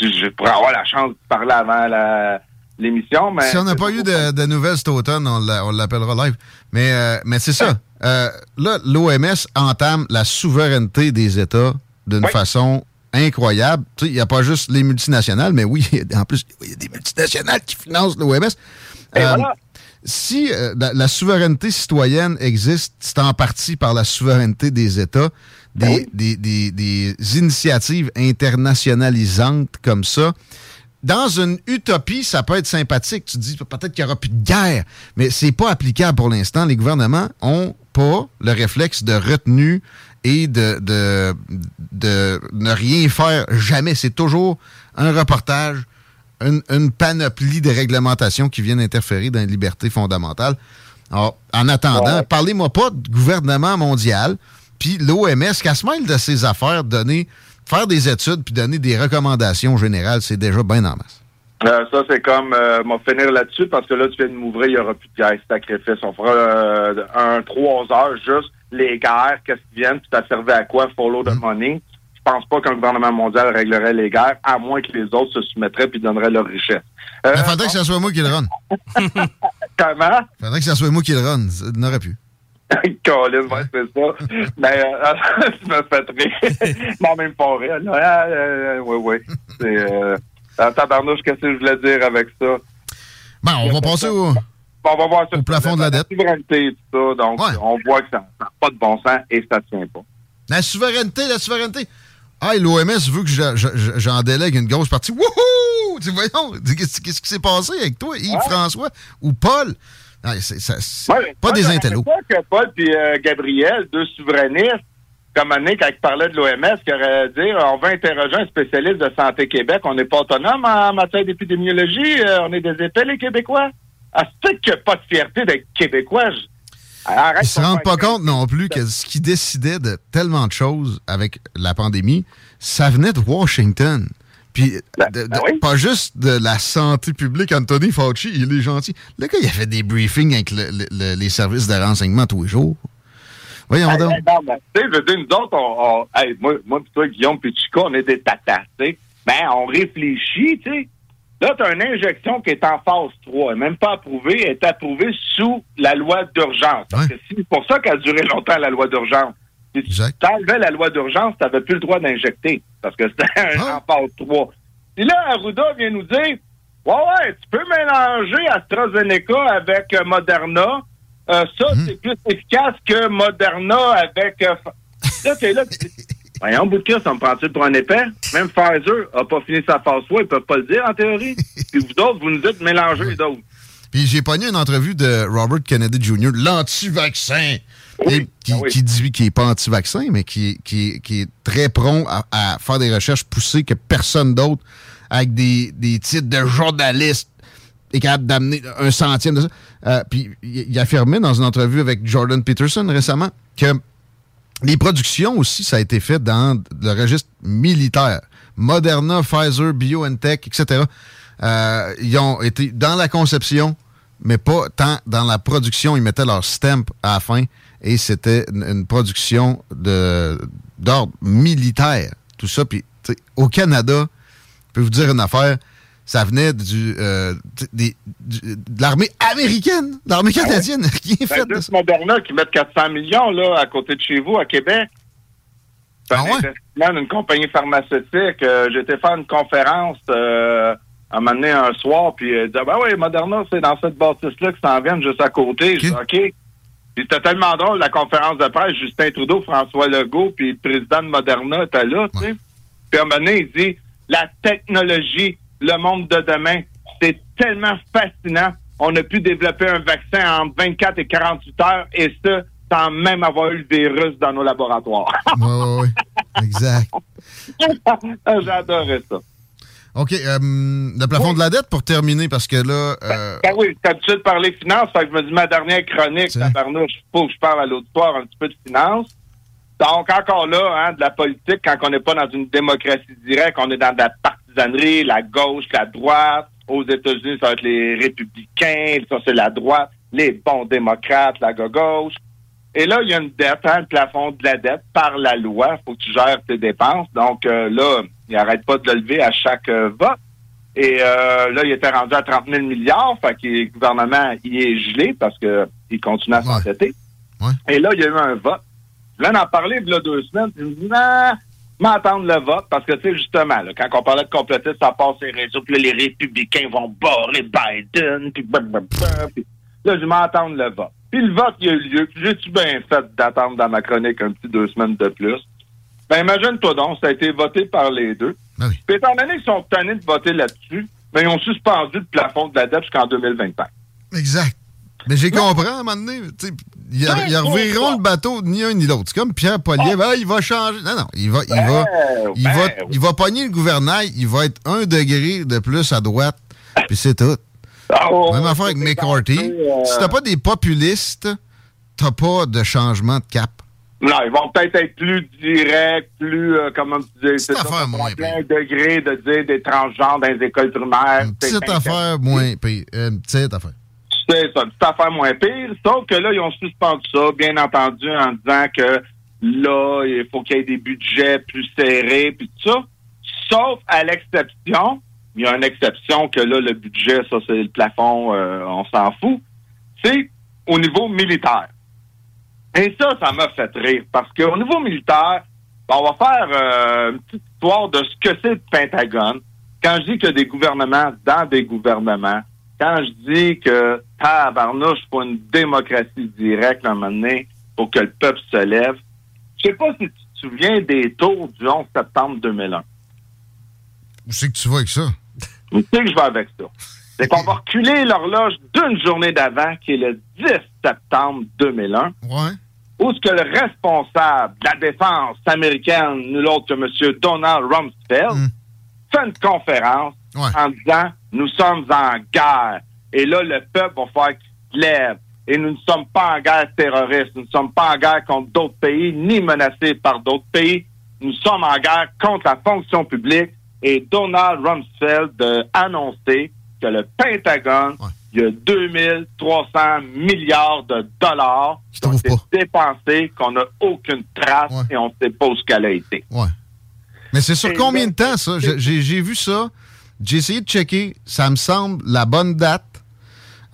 Je pourrais avoir la chance de parler avant la- l'émission, mais... Si on n'a pas eu de, de nouvelles cet automne, on l'a- on l'appellera live. Mais, euh, mais c'est ça. Euh, là, l'OMS entame la souveraineté des États d'une façon incroyable. Tu sais, Il n'y a pas juste les multinationales, mais oui, en plus, il y a des multinationales qui financent l'OMS. Euh, voilà. Si la, la souveraineté citoyenne existe, c'est en partie par la souveraineté des États, des, des- des- des initiatives internationalisantes comme ça. Dans une utopie, ça peut être sympathique. Tu te dis peut-être qu'il n'y aura plus de guerre, mais c'est pas applicable pour l'instant. Les gouvernements ont pas le réflexe de retenue et de, de, de ne rien faire jamais. C'est toujours un reportage, une, une panoplie de réglementations qui viennent interférer dans les libertés fondamentales. Alors, en attendant, parlez-moi pas de gouvernement mondial, puis l'OMS, qu'elle se mêle de ses affaires, donner, faire des études, puis donner des recommandations générales, c'est déjà bien en masse. Euh, ça, c'est comme, euh, m'en finir là-dessus, parce que là, tu viens de m'ouvrir, il n'y aura plus de guerre, sacrifice. On fera euh, un trois heures, juste les guerres, qu'est-ce qui viennent, puis ça servait à quoi, follow the money? Je pense pas qu'un gouvernement mondial réglerait les guerres, à moins que les autres se soumettraient puis donneraient leur richesse. Euh, Il faudrait que ce soit moi qui le run. comment? faudrait que ce soit moi qui le run. N'aurait pu. Colin, ouais, c'est ça. Mais euh, tu me fais rire. non, même pas rire. Ah, euh, oui, oui. C'est... Euh, tabarnouche, qu'est-ce que je voulais dire avec ça? Bon, on va passer au, on va voir ça. au plafond de la dette. souveraineté tout ça. Donc, on voit que ça n'a pas de bon sens et ça tient pas. La souveraineté, la souveraineté. Ah, l'OMS veut que je- je- je- j'en délègue une grosse partie. Wouhou! Voyons, qu'est-ce qu'est-ce qui s'est passé avec toi, Yves-François ou Paul? Ah, c'est- ça- c'est Ouais, pas des intellos. ça que Paul et Gabriel, deux souverainistes, comme année, quand ils parlaient de l'OMS, qui aurait dit on va interroger un spécialiste de Santé Québec. On n'est pas autonome en matière d'épidémiologie. euh, on est des épais, les Québécois. Ah, c'est qu'il n'y a pas de fierté d'être Québécois. Je- Arrête Ils se de rendent pas compte non plus que ce qui décidait de tellement de choses avec la pandémie, ça venait de Washington. Puis, de- de- pas juste de la santé publique. Anthony Fauci, il est gentil. Le gars, il a fait des briefings avec le- le- le- les services de renseignement tous les jours. Voyons Hey, donc. tu sais, je veux dire, nous autres, on, on- hey, moi, moi pis toi, Guillaume, puis Chico, on est des tatas, tu sais. Ben, on réfléchit, tu sais. Là, tu as une injection qui est en phase 3, elle est même pas approuvée, elle est approuvée sous la loi d'urgence. C'est pour ça qu'elle a duré longtemps, la loi d'urgence. Si tu enlevais la loi d'urgence, tu n'avais plus le droit d'injecter, parce que c'était en phase 3. Puis là, Arruda vient nous dire, ouais, ouais, tu peux mélanger AstraZeneca avec euh, Moderna, euh, ça, c'est plus efficace que Moderna avec. euh, là, t'es là, Voyons, bout de cul, ça me prend-il pour un épais? Même Pfizer a pas fini sa phase 3, ils peuvent pas le dire en théorie. Puis vous autres, vous nous dites mélanger les d'autres. Puis j'ai pogné une entrevue de Robert Kennedy Jr., l'anti-vaccin, et qui, Ah qui dit qu'il n'est pas anti-vaccin, mais qui, qui- qui est très prompt à, à faire des recherches poussées que personne d'autre, avec des, des titres de journaliste, est capable d'amener un centième de ça. Euh, puis il, il affirmait dans une entrevue avec Jordan Peterson récemment que les productions aussi, ça a été fait dans le registre militaire. Moderna, Pfizer, BioNTech, etc. Euh, ils ont été dans la conception, mais pas tant dans la production. Ils mettaient leur stamp à la fin et c'était une, une production de d'ordre militaire. Tout ça. Puis au Canada, je peux vous dire une affaire. Ça venait du, euh, des- du- de l'armée américaine, de l'armée canadienne. Rien Ben, fait de juste Moderna qui mettent 400 millions là, à côté de chez vous, à Québec. C'est Ah investissement d'une compagnie pharmaceutique. Euh, été faire une conférence euh, à un moment donné, un soir, puis euh, disait, ben oui, Moderna, c'est dans cette bâtisse-là qui s'en viennent juste à côté. Je dis, OK. C'était tellement drôle, la conférence de presse, Justin Trudeau, François Legault, puis le président de Moderna était là, tu sais. Puis à un moment donné, il dit, la technologie, le monde de demain, c'est tellement fascinant. On a pu développer un vaccin en 24 et 48 heures, et ça, sans même avoir eu le virus dans nos laboratoires. Oui, oui, oui. Exact. J'adorais ça. OK. euh, le plafond de la dette pour terminer, parce que là. euh, Ben oui, t'as habitué de parler finance, fait que je me dis ma dernière chronique, tabarnouche, faut que je parle à l'auditoire un petit peu de finance. Donc, encore là, hein, de la politique, quand on n'est pas dans une démocratie directe, on est dans de la partisanerie, la gauche, la droite. Aux États-Unis, ça va être les républicains, ça c'est la droite, les bons démocrates, la gauche. Et là, il y a une dette, hein, le plafond de la dette par la loi. faut que tu gères tes dépenses. Donc euh, là, il n'arrête pas de le lever à chaque euh, vote. Et euh, là, il était rendu à 30 000 milliards. Fait que le gouvernement y est gelé parce que il continue à s'entêter. Et là, il y a eu un vote. Je viens d'en parler il y a deux semaines. Je me dis, non, m'attendre le vote parce que, tu sais, justement, là, quand on parlait de complotistes, ça passe les réseaux, puis là, les républicains vont barrer Biden, puis là, je m'attendre le vote. Puis le vote, il a eu lieu. J'ai-tu bien fait d'attendre dans ma chronique un petit deux semaines de plus? Ben, imagine-toi donc, ça a été voté par les deux. Puis étant donné qu'ils sont tannés de voter là-dessus, ben, ils ont suspendu le plafond de la dette jusqu'en 2025. Exact. Mais j'ai compris à un moment donné. Ils Ouais, ils revireront ouais. le bateau ni un ni l'autre. C'est comme Pierre Poliev. Ah, il va changer. Non, non. Il va, il Ben, va, il ben, va, oui. il va pogner le gouvernail. Il va être un degré de plus à droite. Puis c'est tout. oh, Même affaire avec McCarthy. euh, Si t'as pas des populistes, t'as pas de changement de cap. Non, ils vont peut-être être plus directs, plus, euh, comment tu dis, c'est affaire moins plein degré de dire des transgenres dans les écoles primaires. c'est Petite affaire moins pire. Une petite affaire. C'est ça, une petite affaire moins pire. Sauf que là, ils ont suspendu ça, bien entendu, en disant que là, il faut qu'il y ait des budgets plus serrés, puis tout ça. Sauf à l'exception, il y a une exception que là, le budget, ça, c'est le plafond, euh, on s'en fout. C'est au niveau militaire. Et ça, ça m'a fait rire, parce qu'au niveau militaire, ben, on va faire euh, une petite histoire de ce que c'est le Pentagone. Quand je dis qu'il y a des gouvernements dans des gouvernements, quand je dis que tabarnouche pour une démocratie directe à un moment donné, pour que le peuple se lève, je sais pas si tu te souviens des tours du 11 septembre 2001. Où c'est que tu vas avec ça? Où c'est que je vais avec ça? C'est qu'on va reculer l'horloge d'une journée d'avant, qui est le 10 septembre 2001. Ouais. Où ce que le responsable de la défense américaine, nul autre que M. Donald Rumsfeld, fait une conférence en disant nous sommes en guerre. Et là, le peuple va faire qu'il se lève. Et nous ne sommes pas en guerre terroriste. Nous ne sommes pas en guerre contre d'autres pays, ni menacés par d'autres pays. Nous sommes en guerre contre la fonction publique. Et Donald Rumsfeld a annoncé que le Pentagone il y a 2300 milliards de dollars qui ont été dépensés, qu'on n'a aucune trace et on ne sait pas où ce qu'elle a été. Ouais. Mais c'est sur combien de temps, ça? J'ai- vu ça. J'ai essayé de checker. Ça me semble la bonne date.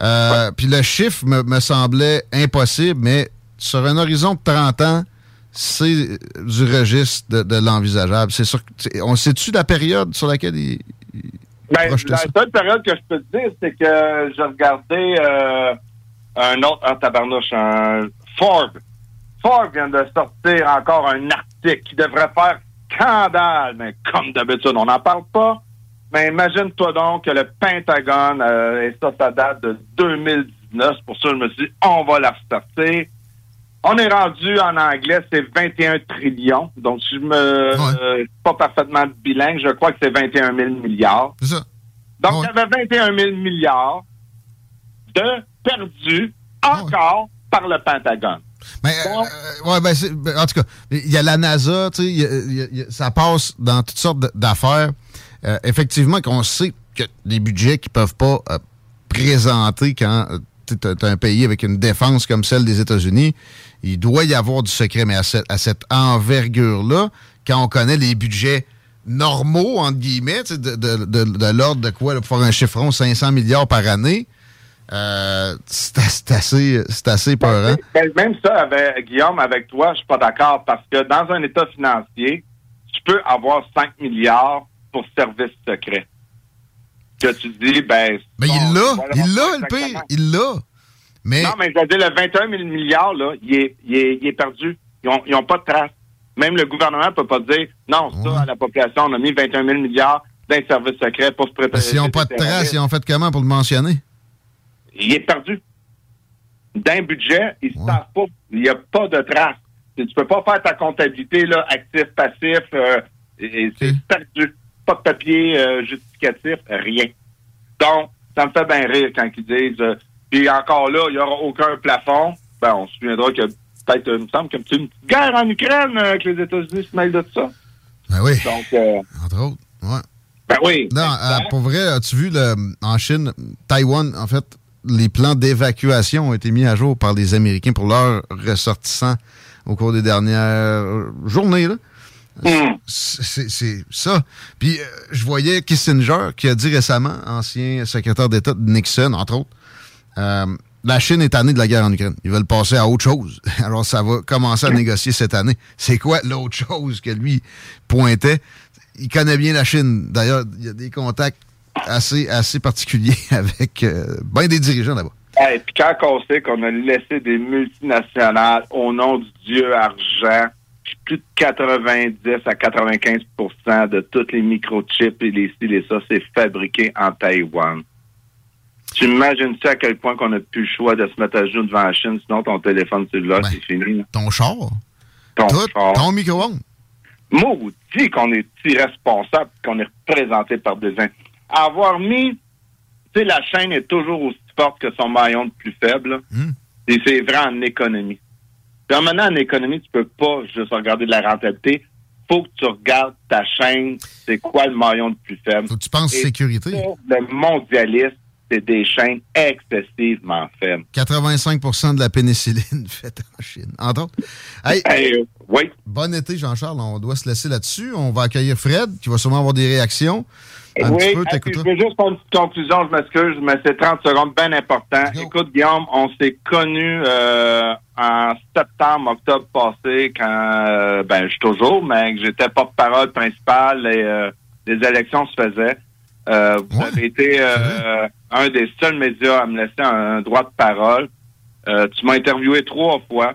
Euh, Puis le chiffre me, me semblait impossible, mais sur un horizon de 30 ans, c'est du registre de, de l'envisageable. C'est sûr. que- c'est- On sait-tu la période sur laquelle il. Ben, la seule période que je peux te dire, c'est que j'ai regardé euh, un autre, un tabarnouche, un Forbes. Forbes vient de sortir encore un article qui devrait faire scandale, mais comme d'habitude, on n'en parle pas. Mais imagine-toi donc que le Pentagone, euh, et ça, ça date de 2019. Pour ça, je me suis dit, on va la ressortir. On est rendu en anglais, c'est 21 trillions. Donc, si je me euh, je suis pas parfaitement bilingue, je crois que c'est 21 000 milliards. Ça. Donc, il y avait 21 000 milliards de perdus encore par le Pentagone. Mais, euh, ouais, ben, ben, en tout cas, il y a la NASA, tu sais, il y a- il y a- il y a- ça passe dans toutes sortes d'affaires. Euh, effectivement, qu'on sait que des budgets qui peuvent pas euh, présenter quand as un pays avec une défense comme celle des États-Unis, il doit y avoir du secret, mais à, cette- à cette envergure-là, quand on connaît les budgets normaux, entre guillemets, de, de- de- de l'ordre de quoi, là, pour faire un chiffron, 500 milliards par année, euh, c'est assez, assez peurant. Ben, même ça, avec, Guillaume, avec toi, je suis pas d'accord parce que dans un état financier, tu peux avoir 5 milliards pour service secret. Que tu dis, ben. Mais bon, il l'a, voilà, il l'a, le pire, il l'a. Mais Non, mais je veux dire, le 21 000 milliards, là, il est, il est, il est perdu. Ils ont, ils ont pas de trace. Même le gouvernement peut pas dire, non, ça, à la population, on a mis 21 000 milliards d'un service secret pour se préparer. s'ils n'ont pas de traces, ils ont fait comment pour le mentionner? il est perdu. D'un budget, ils ne savent pas. Il n'y a pas de trace. Tu peux pas faire ta comptabilité là, actif, passif. euh, et- et c'est perdu. Pas de papier euh, justificatif, rien. Donc, ça me fait bien rire quand ils disent euh, puis encore là, il n'y aura aucun plafond. Ben, on se souviendra que peut-être, euh, il me semble qu'il y a une petite guerre en Ukraine euh, que les États-Unis se mêlent de tout ça. Ben oui. Donc, Entre autres, ouais. ben oui. Non, pour vrai, as-tu vu le, en Chine, Taïwan, en fait, les plans d'évacuation ont été mis à jour par les Américains pour leurs ressortissants au cours des dernières journées. Là. C'est ça. Puis euh, je voyais Kissinger qui a dit récemment, ancien secrétaire d'État de Nixon, entre autres, euh, la Chine est tannée de la guerre en Ukraine. Ils veulent passer à autre chose. Alors ça va commencer à négocier cette année. C'est quoi l'autre chose que lui pointait? Il connaît bien la Chine. D'ailleurs, il y a des contacts assez, assez particuliers avec euh, ben des dirigeants là-bas. Et puis quand on sait qu'on a laissé des multinationales au nom du dieu argent, plus de 90 à 95% de tous les microchips et les ci, les ça, c'est fabriqué en Taïwan. Tu imagines-tu à quel point qu'on n'a plus le choix de se mettre à genoux devant la Chine, sinon ton téléphone cellulaire, c'est fini. là? Ton char, Ton tout, char. ton micro-ondes. Maudit qu'on est irresponsable, qu'on est représenté par des... in- Avoir mis... Tu sais, la chaîne est toujours aussi forte que son maillon le plus faible. là. Et c'est vrai en économie. Puis maintenant, en économie, tu peux pas juste regarder de la rentabilité. faut que tu regardes ta chaîne, c'est quoi le maillon le plus faible? Faut que tu penses sécurité. Le mondialiste, c'est des chaînes excessivement faibles. 85% de la pénicilline faite en Chine. Entre autres. Hey, euh, oui. Bon été, Jean-Charles. On doit se laisser là-dessus. On va accueillir Fred, qui va sûrement avoir des réactions. Un oui, petit peu, je veux juste faire une petite conclusion, je m'excuse, mais c'est 30 secondes bien important. Écoute, Guillaume, on s'est connus euh, en septembre, octobre passé, quand, euh, ben, je suis toujours, mais que j'étais porte-parole principale et euh, les élections se faisaient. Euh, vous avez été euh, un des seuls médias à me laisser un, un droit de parole. Euh, tu m'as interviewé trois fois.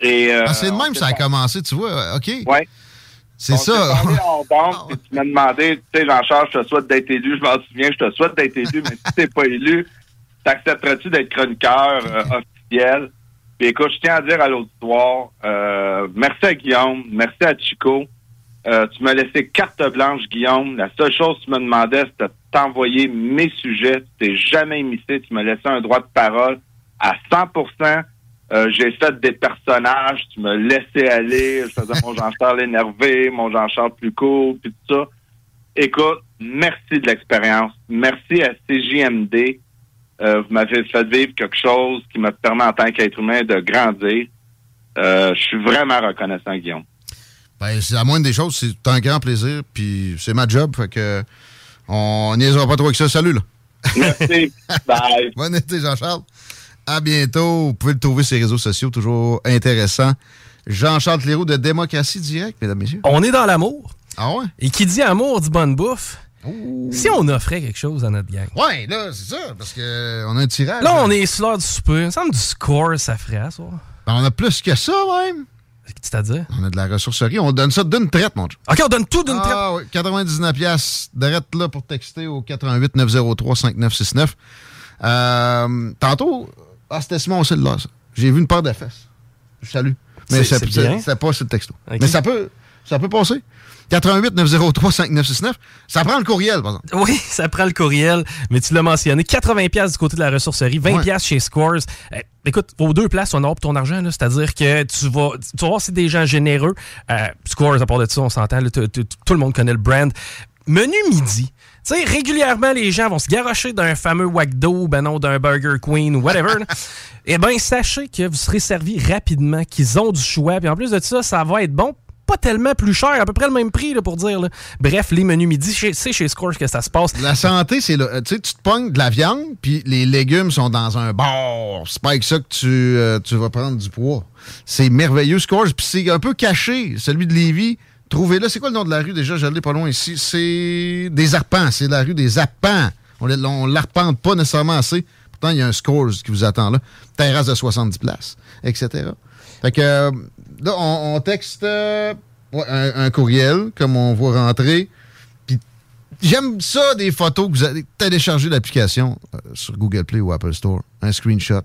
Et, euh, Ah, c'est de même ça a commencé, tu vois. OK. Ouais. C'est ça. s'est parlé en banque, puis tu m'as demandé, tu sais, Jean-Charles, je te souhaite d'être élu, je m'en souviens, je te souhaite d'être élu, mais si t'es pas élu, t'accepterais-tu d'être chroniqueur euh, officiel? Puis écoute, je tiens à dire à l'auditoire, euh, merci à Guillaume, merci à Chico. Euh, tu m'as laissé carte blanche, Guillaume. La seule chose que tu me demandais, c'était de t'envoyer mes sujets. Tu t'es jamais immiscé. Tu m'as laissé un droit de parole à 100 euh, j'ai fait des personnages, tu me laissais aller, je faisais mon Jean-Charles énervé, mon Jean-Charles plus court, puis tout ça. Écoute, merci de l'expérience. Merci à CJMD. Euh, vous m'avez fait vivre quelque chose qui me permet en tant qu'être humain de grandir. Euh, je suis vraiment reconnaissant, Guillaume. Ben, c'est la moindre des choses. C'est un grand plaisir. Puis c'est ma job. Fait que on niaisera pas trop avec ça. Salut, là. Merci. Bye. Bonne été, Jean-Charles. À bientôt. Vous pouvez le trouver sur les réseaux sociaux. Toujours intéressant. Jean-Charles Cléroux de Démocratie Directe, mesdames, messieurs. On est dans l'amour. Ah ouais? Et qui dit amour dit bonne bouffe. Si on offrait quelque chose à notre gang. Ouais, là, c'est ça. Parce qu'on a un tirage. Là, on est sur l'heure du souper. Il me semble du score, ça ferait, ça. Ben, on a plus que ça, même. C'est-à-dire? On a de la ressourcerie. On donne ça d'une traite, mon chum. OK, on donne tout d'une traite. Ah oui, 99 pièces direct là pour texter au 88 903 5969. Euh, tantôt, ah, c'était Simon celle-là, ça. J'ai vu une paire de fesses. Je salue. Mais c'était pas sur le texto. Mais ça peut, ça peut passer. 88 903 5969. Ça prend le courriel, par exemple. Oui, ça prend le courriel, mais tu l'as mentionné. 80$ piastres du côté de la ressourcerie, 20$ Ouais. piastres chez Scores. Euh, écoute, aux deux places, on aura pour ton argent. C'est-à-dire que tu vas, tu vas voir si c'est des gens généreux. Euh, Scores, à part de ça, on s'entend. Tout le monde connaît le brand. Menu midi. Tu sais, régulièrement, les gens vont se garrocher d'un fameux Wagdo, ben non, d'un Burger Queen ou whatever. Eh bien, sachez que vous serez servi rapidement, qu'ils ont du choix. Puis en plus de ça, ça va être bon pas tellement plus cher, à peu près le même prix là, pour dire. là. Bref, les menus midi, c'est chez Scores que ça se passe. La santé, c'est là. Tu sais, tu te pognes de la viande, puis les légumes sont dans un bar. C'est pas avec ça que tu, euh, tu vas prendre du poids. C'est merveilleux, Scores. Puis c'est un peu caché, celui de Lévis. Trouvez-le. C'est quoi le nom de la rue? Déjà? Je pas loin ici. C'est des arpents. C'est la rue des arpents. On ne l'arpente pas nécessairement assez. Pourtant, il y a un Scores qui vous attend là. Terrasse de 70 places, etc. Fait que euh, là, on, texte euh, un, courriel, comme on voit rentrer. Puis J'aime ça, des photos que vous allez télécharger l'application euh, sur Google Play ou Apple Store. Un screenshot.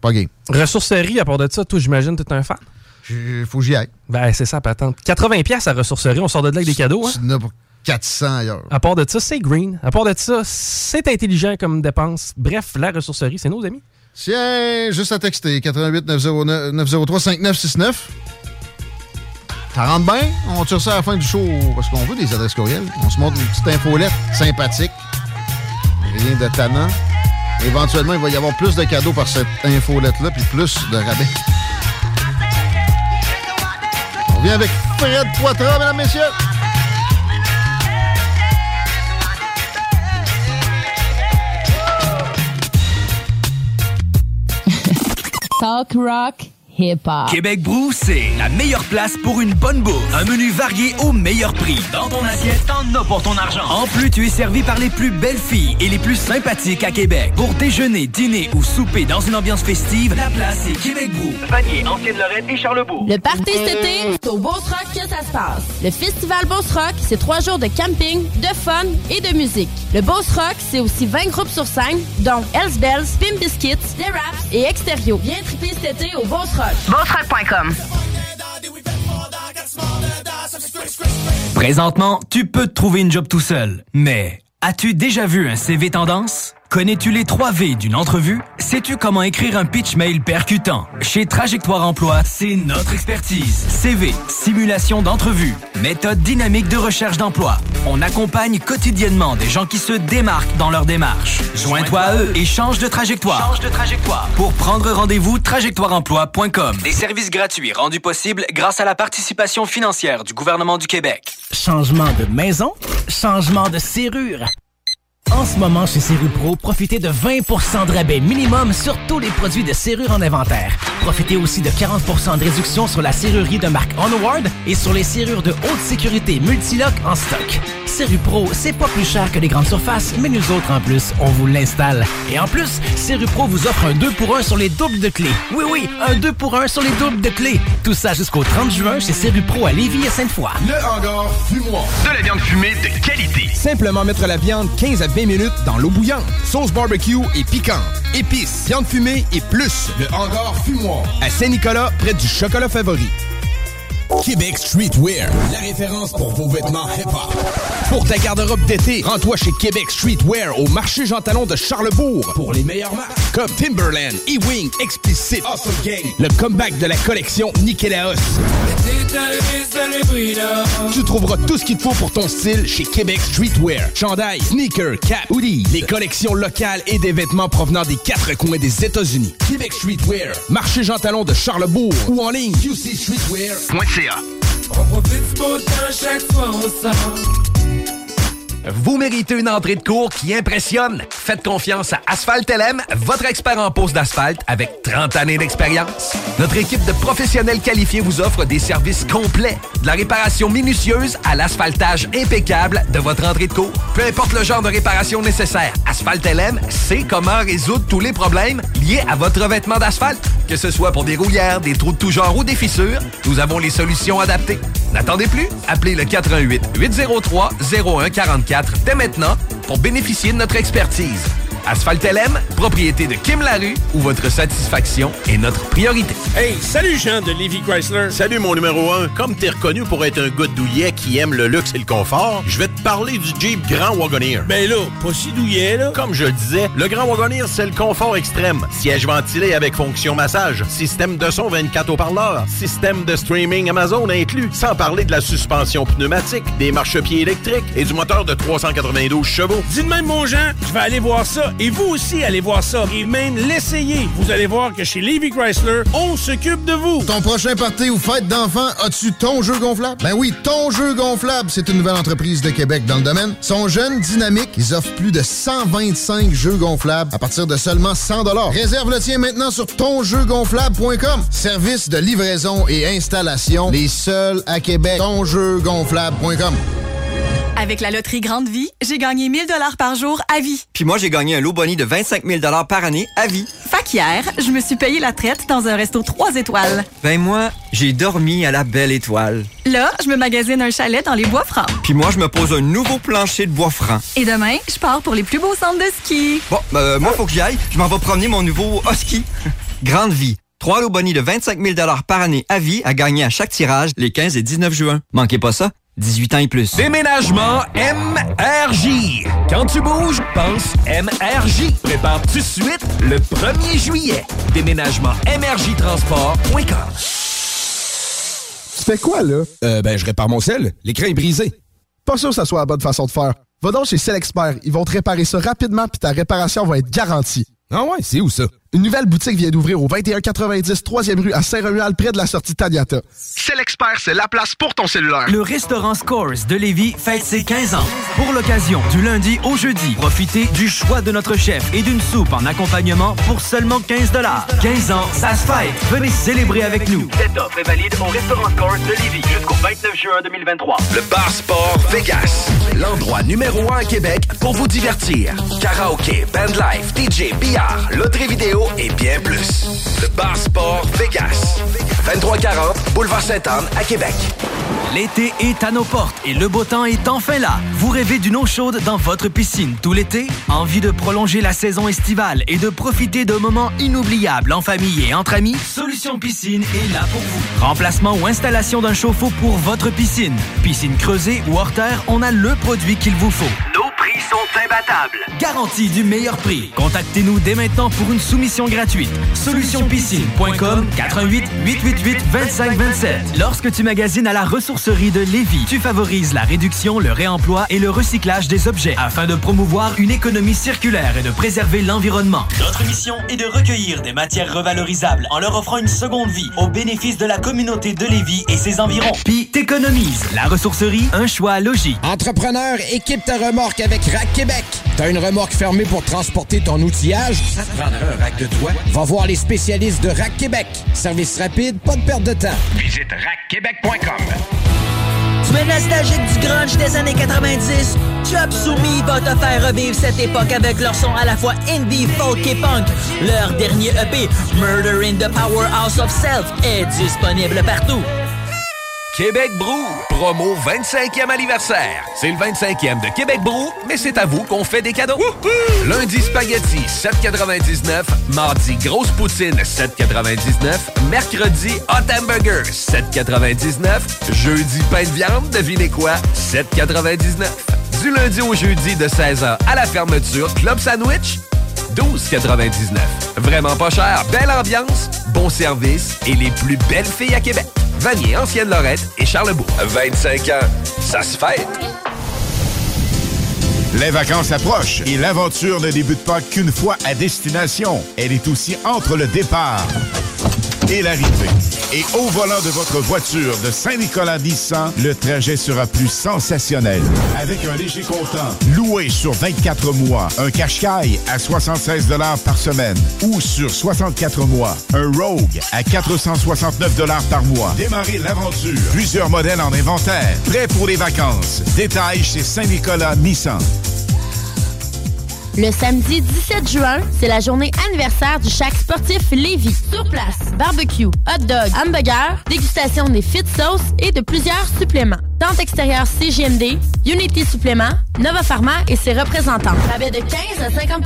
Pas game. Ressourcerie, à part de ça, toi, j'imagine que t'es un fan? Il faut que j'y aille. Ben, c'est ça, patente. 80$ piastres à ressourcerie, on sort de là avec des cadeaux. Hein? Tu en as pour 400 ailleurs. À part de ça, c'est green. À part de ça, c'est intelligent comme dépense. Bref, la ressourcerie, c'est nos amis. Tiens, juste à texter 88 909 903 5969. Ça rentre bien? On tire ça à la fin du show parce qu'on veut des adresses courriels. On se montre une petite infolette sympathique. Rien de tannant. Éventuellement, il va y avoir plus de cadeaux par cette infolette-là, puis plus de rabais. On vient avec Fred Poitras, mesdames, messieurs. Talk rock, hip-hop. Québec Brou, c'est la meilleure place pour une bonne bouffe. Un menu varié au meilleur prix. Dans ton assiette, t'en as pour ton argent. En plus, tu es servi par les plus belles filles et les plus sympathiques à Québec. Pour déjeuner, dîner ou souper dans une ambiance festive, la place est Québec Brou. Vanier, Ancienne-Lorraine et Charlebourg. Le party cet été, c'est au Beauce Rock que ça se passe. Le festival Beauce Rock, c'est trois jours de camping, de fun et de musique. Le Beauce Rock, c'est aussi 20 groupes sur scène, dont Hells Bells, Pim Biscuits, The Raps et Extérieur. Viens triper cet été au Beauce Rock. Présentement, tu peux te trouver une job tout seul. Mais as-tu déjà vu un CV tendance? Connais-tu les 3 V d'une entrevue? Sais-tu comment écrire un pitch mail percutant? Chez Trajectoire Emploi, c'est notre expertise. CV, simulation d'entrevue, méthode dynamique de recherche d'emploi. On accompagne quotidiennement des gens qui se démarquent dans leur démarche. Joins-toi à eux et change de trajectoire. Change de trajectoire. Pour prendre rendez-vous, trajectoireemploi.com. Des services gratuits rendus possibles grâce à la participation financière du gouvernement du Québec. Changement de maison, changement de serrure. En ce moment, chez Serrupro, profitez de 20% de rabais minimum sur tous les produits de serrure en inventaire. Profitez aussi de 40% de réduction sur la serrurerie de marque Onward et sur les serrures de haute sécurité Multilock en stock. Serrupro, c'est pas plus cher que les grandes surfaces, mais nous autres, en plus, on vous l'installe. Et en plus, Serrupro vous offre un 2 pour 1 sur les doubles de clés. Oui, oui, un 2 pour 1 sur les doubles de clés. Tout ça jusqu'au 30 juin chez Serrupro à Lévis et Sainte-Foy. Le hangar fumoir. De la viande fumée de qualité. Simplement mettre la viande 15 à 20 minutes dans l'eau bouillante. Sauce barbecue et piquante. Épices, viande fumée et plus. Le hangar fumoir. À Saint-Nicolas, près du chocolat favori. Québec Streetwear, la référence pour vos vêtements hip-hop. Pour ta garde-robe d'été, rends-toi chez Québec Streetwear au marché Jean Talon de Charlebourg pour les meilleures marques comme Timberland, E-Wing, Explicit, Awesome Gang, le comeback de la collection Nikélaos. Tu trouveras tout ce qu'il te faut pour ton style chez Québec Streetwear. Chandail, sneakers, cap, hoodies, les collections locales et des vêtements provenant des quatre coins des États-Unis. Québec Streetwear, marché Jean Talon de Charlebourg ou en ligne qcstreetwear.ca. On profite du beau temps chaque fois on. Vous méritez une entrée de cours qui impressionne. Faites confiance à Asphalt LM, votre expert en pose d'asphalte avec 30 années d'expérience. Notre équipe de professionnels qualifiés vous offre des services complets, de la réparation minutieuse à l'asphaltage impeccable de votre entrée de cours. Peu importe le genre de réparation nécessaire, Asphalt LM sait comment résoudre tous les problèmes liés à votre revêtement d'asphalte. Que ce soit pour des rouillères, des trous de tout genre ou des fissures, nous avons les solutions adaptées. N'attendez plus, appelez le 88 803 0144 dès maintenant pour bénéficier de notre expertise. Asphalt LM, propriété de Kim Larue, où votre satisfaction est notre priorité. Hey, salut Jean de Levy Chrysler. Salut mon numéro 1. Comme t'es reconnu pour être un gars douillet qui aime le luxe et le confort, je vais te parler du Jeep Grand Wagoneer. Ben là, pas si douillet là. Comme je le disais, le Grand Wagoneer, c'est le confort extrême. Siège ventilé avec fonction massage, système de son 24 haut-parleurs, système de streaming Amazon inclus, sans parler de la suspension pneumatique, des marchepieds électriques et du moteur de 392 chevaux. Dis de même mon Jean, je vais aller voir ça et vous aussi allez voir ça et même l'essayer. Vous allez voir que chez Levy Chrysler, on s'occupe de vous. Ton prochain party ou fête d'enfant, as-tu ton jeu gonflable? Ben oui, ton jeu gonflable, c'est une nouvelle entreprise de Québec dans le domaine. Sont jeunes, dynamiques, ils offrent plus de 125 jeux gonflables à partir de seulement 100 Réserve le tien maintenant sur tonjeugonflable.com. Service de livraison et installation, les seuls à Québec. Tonjeugonflable.com. Avec la loterie Grande Vie, j'ai gagné 1000 dollars par jour à vie. Puis moi, j'ai gagné un lot boni de 25 000 par année à vie. Fait qu'hier, je me suis payé la traite dans un resto 3 étoiles. Ben moi, j'ai dormi à la belle étoile. Là, je me magasine un chalet dans les bois francs. Puis moi, je me pose un nouveau plancher de bois franc. Et demain, je pars pour les plus beaux centres de ski. Bon, ben, moi, faut que j'y aille. Je m'en vais promener mon nouveau husky. Grande Vie. Trois lots boni de 25 000 par année à vie à gagner à chaque tirage les 15 et 19 juin. Manquez pas ça. 18 ans et plus. Déménagement MRJ. Quand tu bouges, pense MRJ. Prépare tout de suite le 1er juillet. Déménagement MRJ Transport.com. Tu fais quoi, là? Euh, ben, je répare mon sel. L'écran est brisé. Pas sûr que ça soit la bonne façon de faire. Va donc chez Expert. Ils vont te réparer ça rapidement puis ta réparation va être garantie. Ah ouais, c'est où ça? Une nouvelle boutique vient d'ouvrir au 2190 3e rue à Saint-Romuald, près de la sortie Taniata. C'est l'expert, c'est la place pour ton cellulaire. Le restaurant Scores de Lévis fête ses 15 ans. Pour l'occasion, du lundi au jeudi, profitez du choix de notre chef et d'une soupe en accompagnement pour seulement 15 15 ans, ça se fête. Venez célébrer avec nous. Cette offre est valide au restaurant Scores de Lévis jusqu'au 29 juin 2023. Le Bar Sport Vegas. L'endroit numéro un à Québec pour vous divertir. Karaoke, bandlife, DJ, billard, loterie vidéo et bien plus. Le Bar Sport Vegas. 2340 Boulevard Sainte-Anne à Québec. L'été est à nos portes et le beau temps est enfin là. Vous rêvez d'une eau chaude dans votre piscine tout l'été? Envie de prolonger la saison estivale et de profiter de moments inoubliables en famille et entre amis? Solution Piscine est là pour vous. Remplacement ou installation d'un chauffe-eau pour votre piscine. Piscine creusée ou hors terre, on a le produit qu'il vous faut. Nos sont imbattables. Garantie du meilleur prix. Contactez-nous dès maintenant pour une soumission gratuite. Solutionpiscine.com 88 888 2527. Lorsque tu magasines à la ressourcerie de Lévis, tu favorises la réduction, le réemploi et le recyclage des objets afin de promouvoir une économie circulaire et de préserver l'environnement. Notre mission est de recueillir des matières revalorisables en leur offrant une seconde vie au bénéfice de la communauté de Lévis et ses environs. Puis t'économises. La ressourcerie, un choix logique. Entrepreneur, équipe ta remorque avec Rack Québec. T'as une remorque fermée pour transporter ton outillage? Ça te prendra un rack de toi? Va voir les spécialistes de Rack Québec. Service rapide, pas de perte de temps. Visite rackquebec.com. Tu es nostalgique du grunge des années 90? Chop Soumi va te faire revivre cette époque avec leur son à la fois indie, folk et punk. Leur dernier EP, Murder in the Powerhouse of Self, est disponible partout. Québec Brou, promo 25e anniversaire. C'est le 25e de Québec Brou, mais c'est à vous qu'on fait des cadeaux. Lundi spaghetti 7,99. Mardi grosse poutine 7,99. Mercredi hot hamburger 7,99. Jeudi pain de viande, devinez quoi? 7,99. Du lundi au jeudi de 16h à la fermeture, Club Sandwich 12,99. Vraiment pas cher, belle ambiance, bon service et les plus belles filles à Québec. Vanier, Ancienne Lorette et Charlebourg. 25 ans, ça se fête. Les vacances approchent et l'aventure ne débute pas qu'une fois à destination. Elle est aussi entre le départ et l'arrivée. Et au volant de votre voiture de Saint-Nicolas Nissan, le trajet sera plus sensationnel. Avec un léger comptant, loué sur 24 mois, un Qashqai à 76 par semaine ou sur 64 mois, un Rogue à 469 par mois. Démarrez l'aventure. Plusieurs modèles en inventaire. Prêt pour les vacances. Détails chez Saint-Nicolas Nissan. Le samedi 17 juin, c'est la journée anniversaire du Chac sportif Lévis. Sur place, barbecue, hot dog, hamburger, dégustation des fit sauce et de plusieurs suppléments. Tente extérieure CGMD, Unity Supplément, Nova Pharma et ses représentants. Rabais de 15 à 50%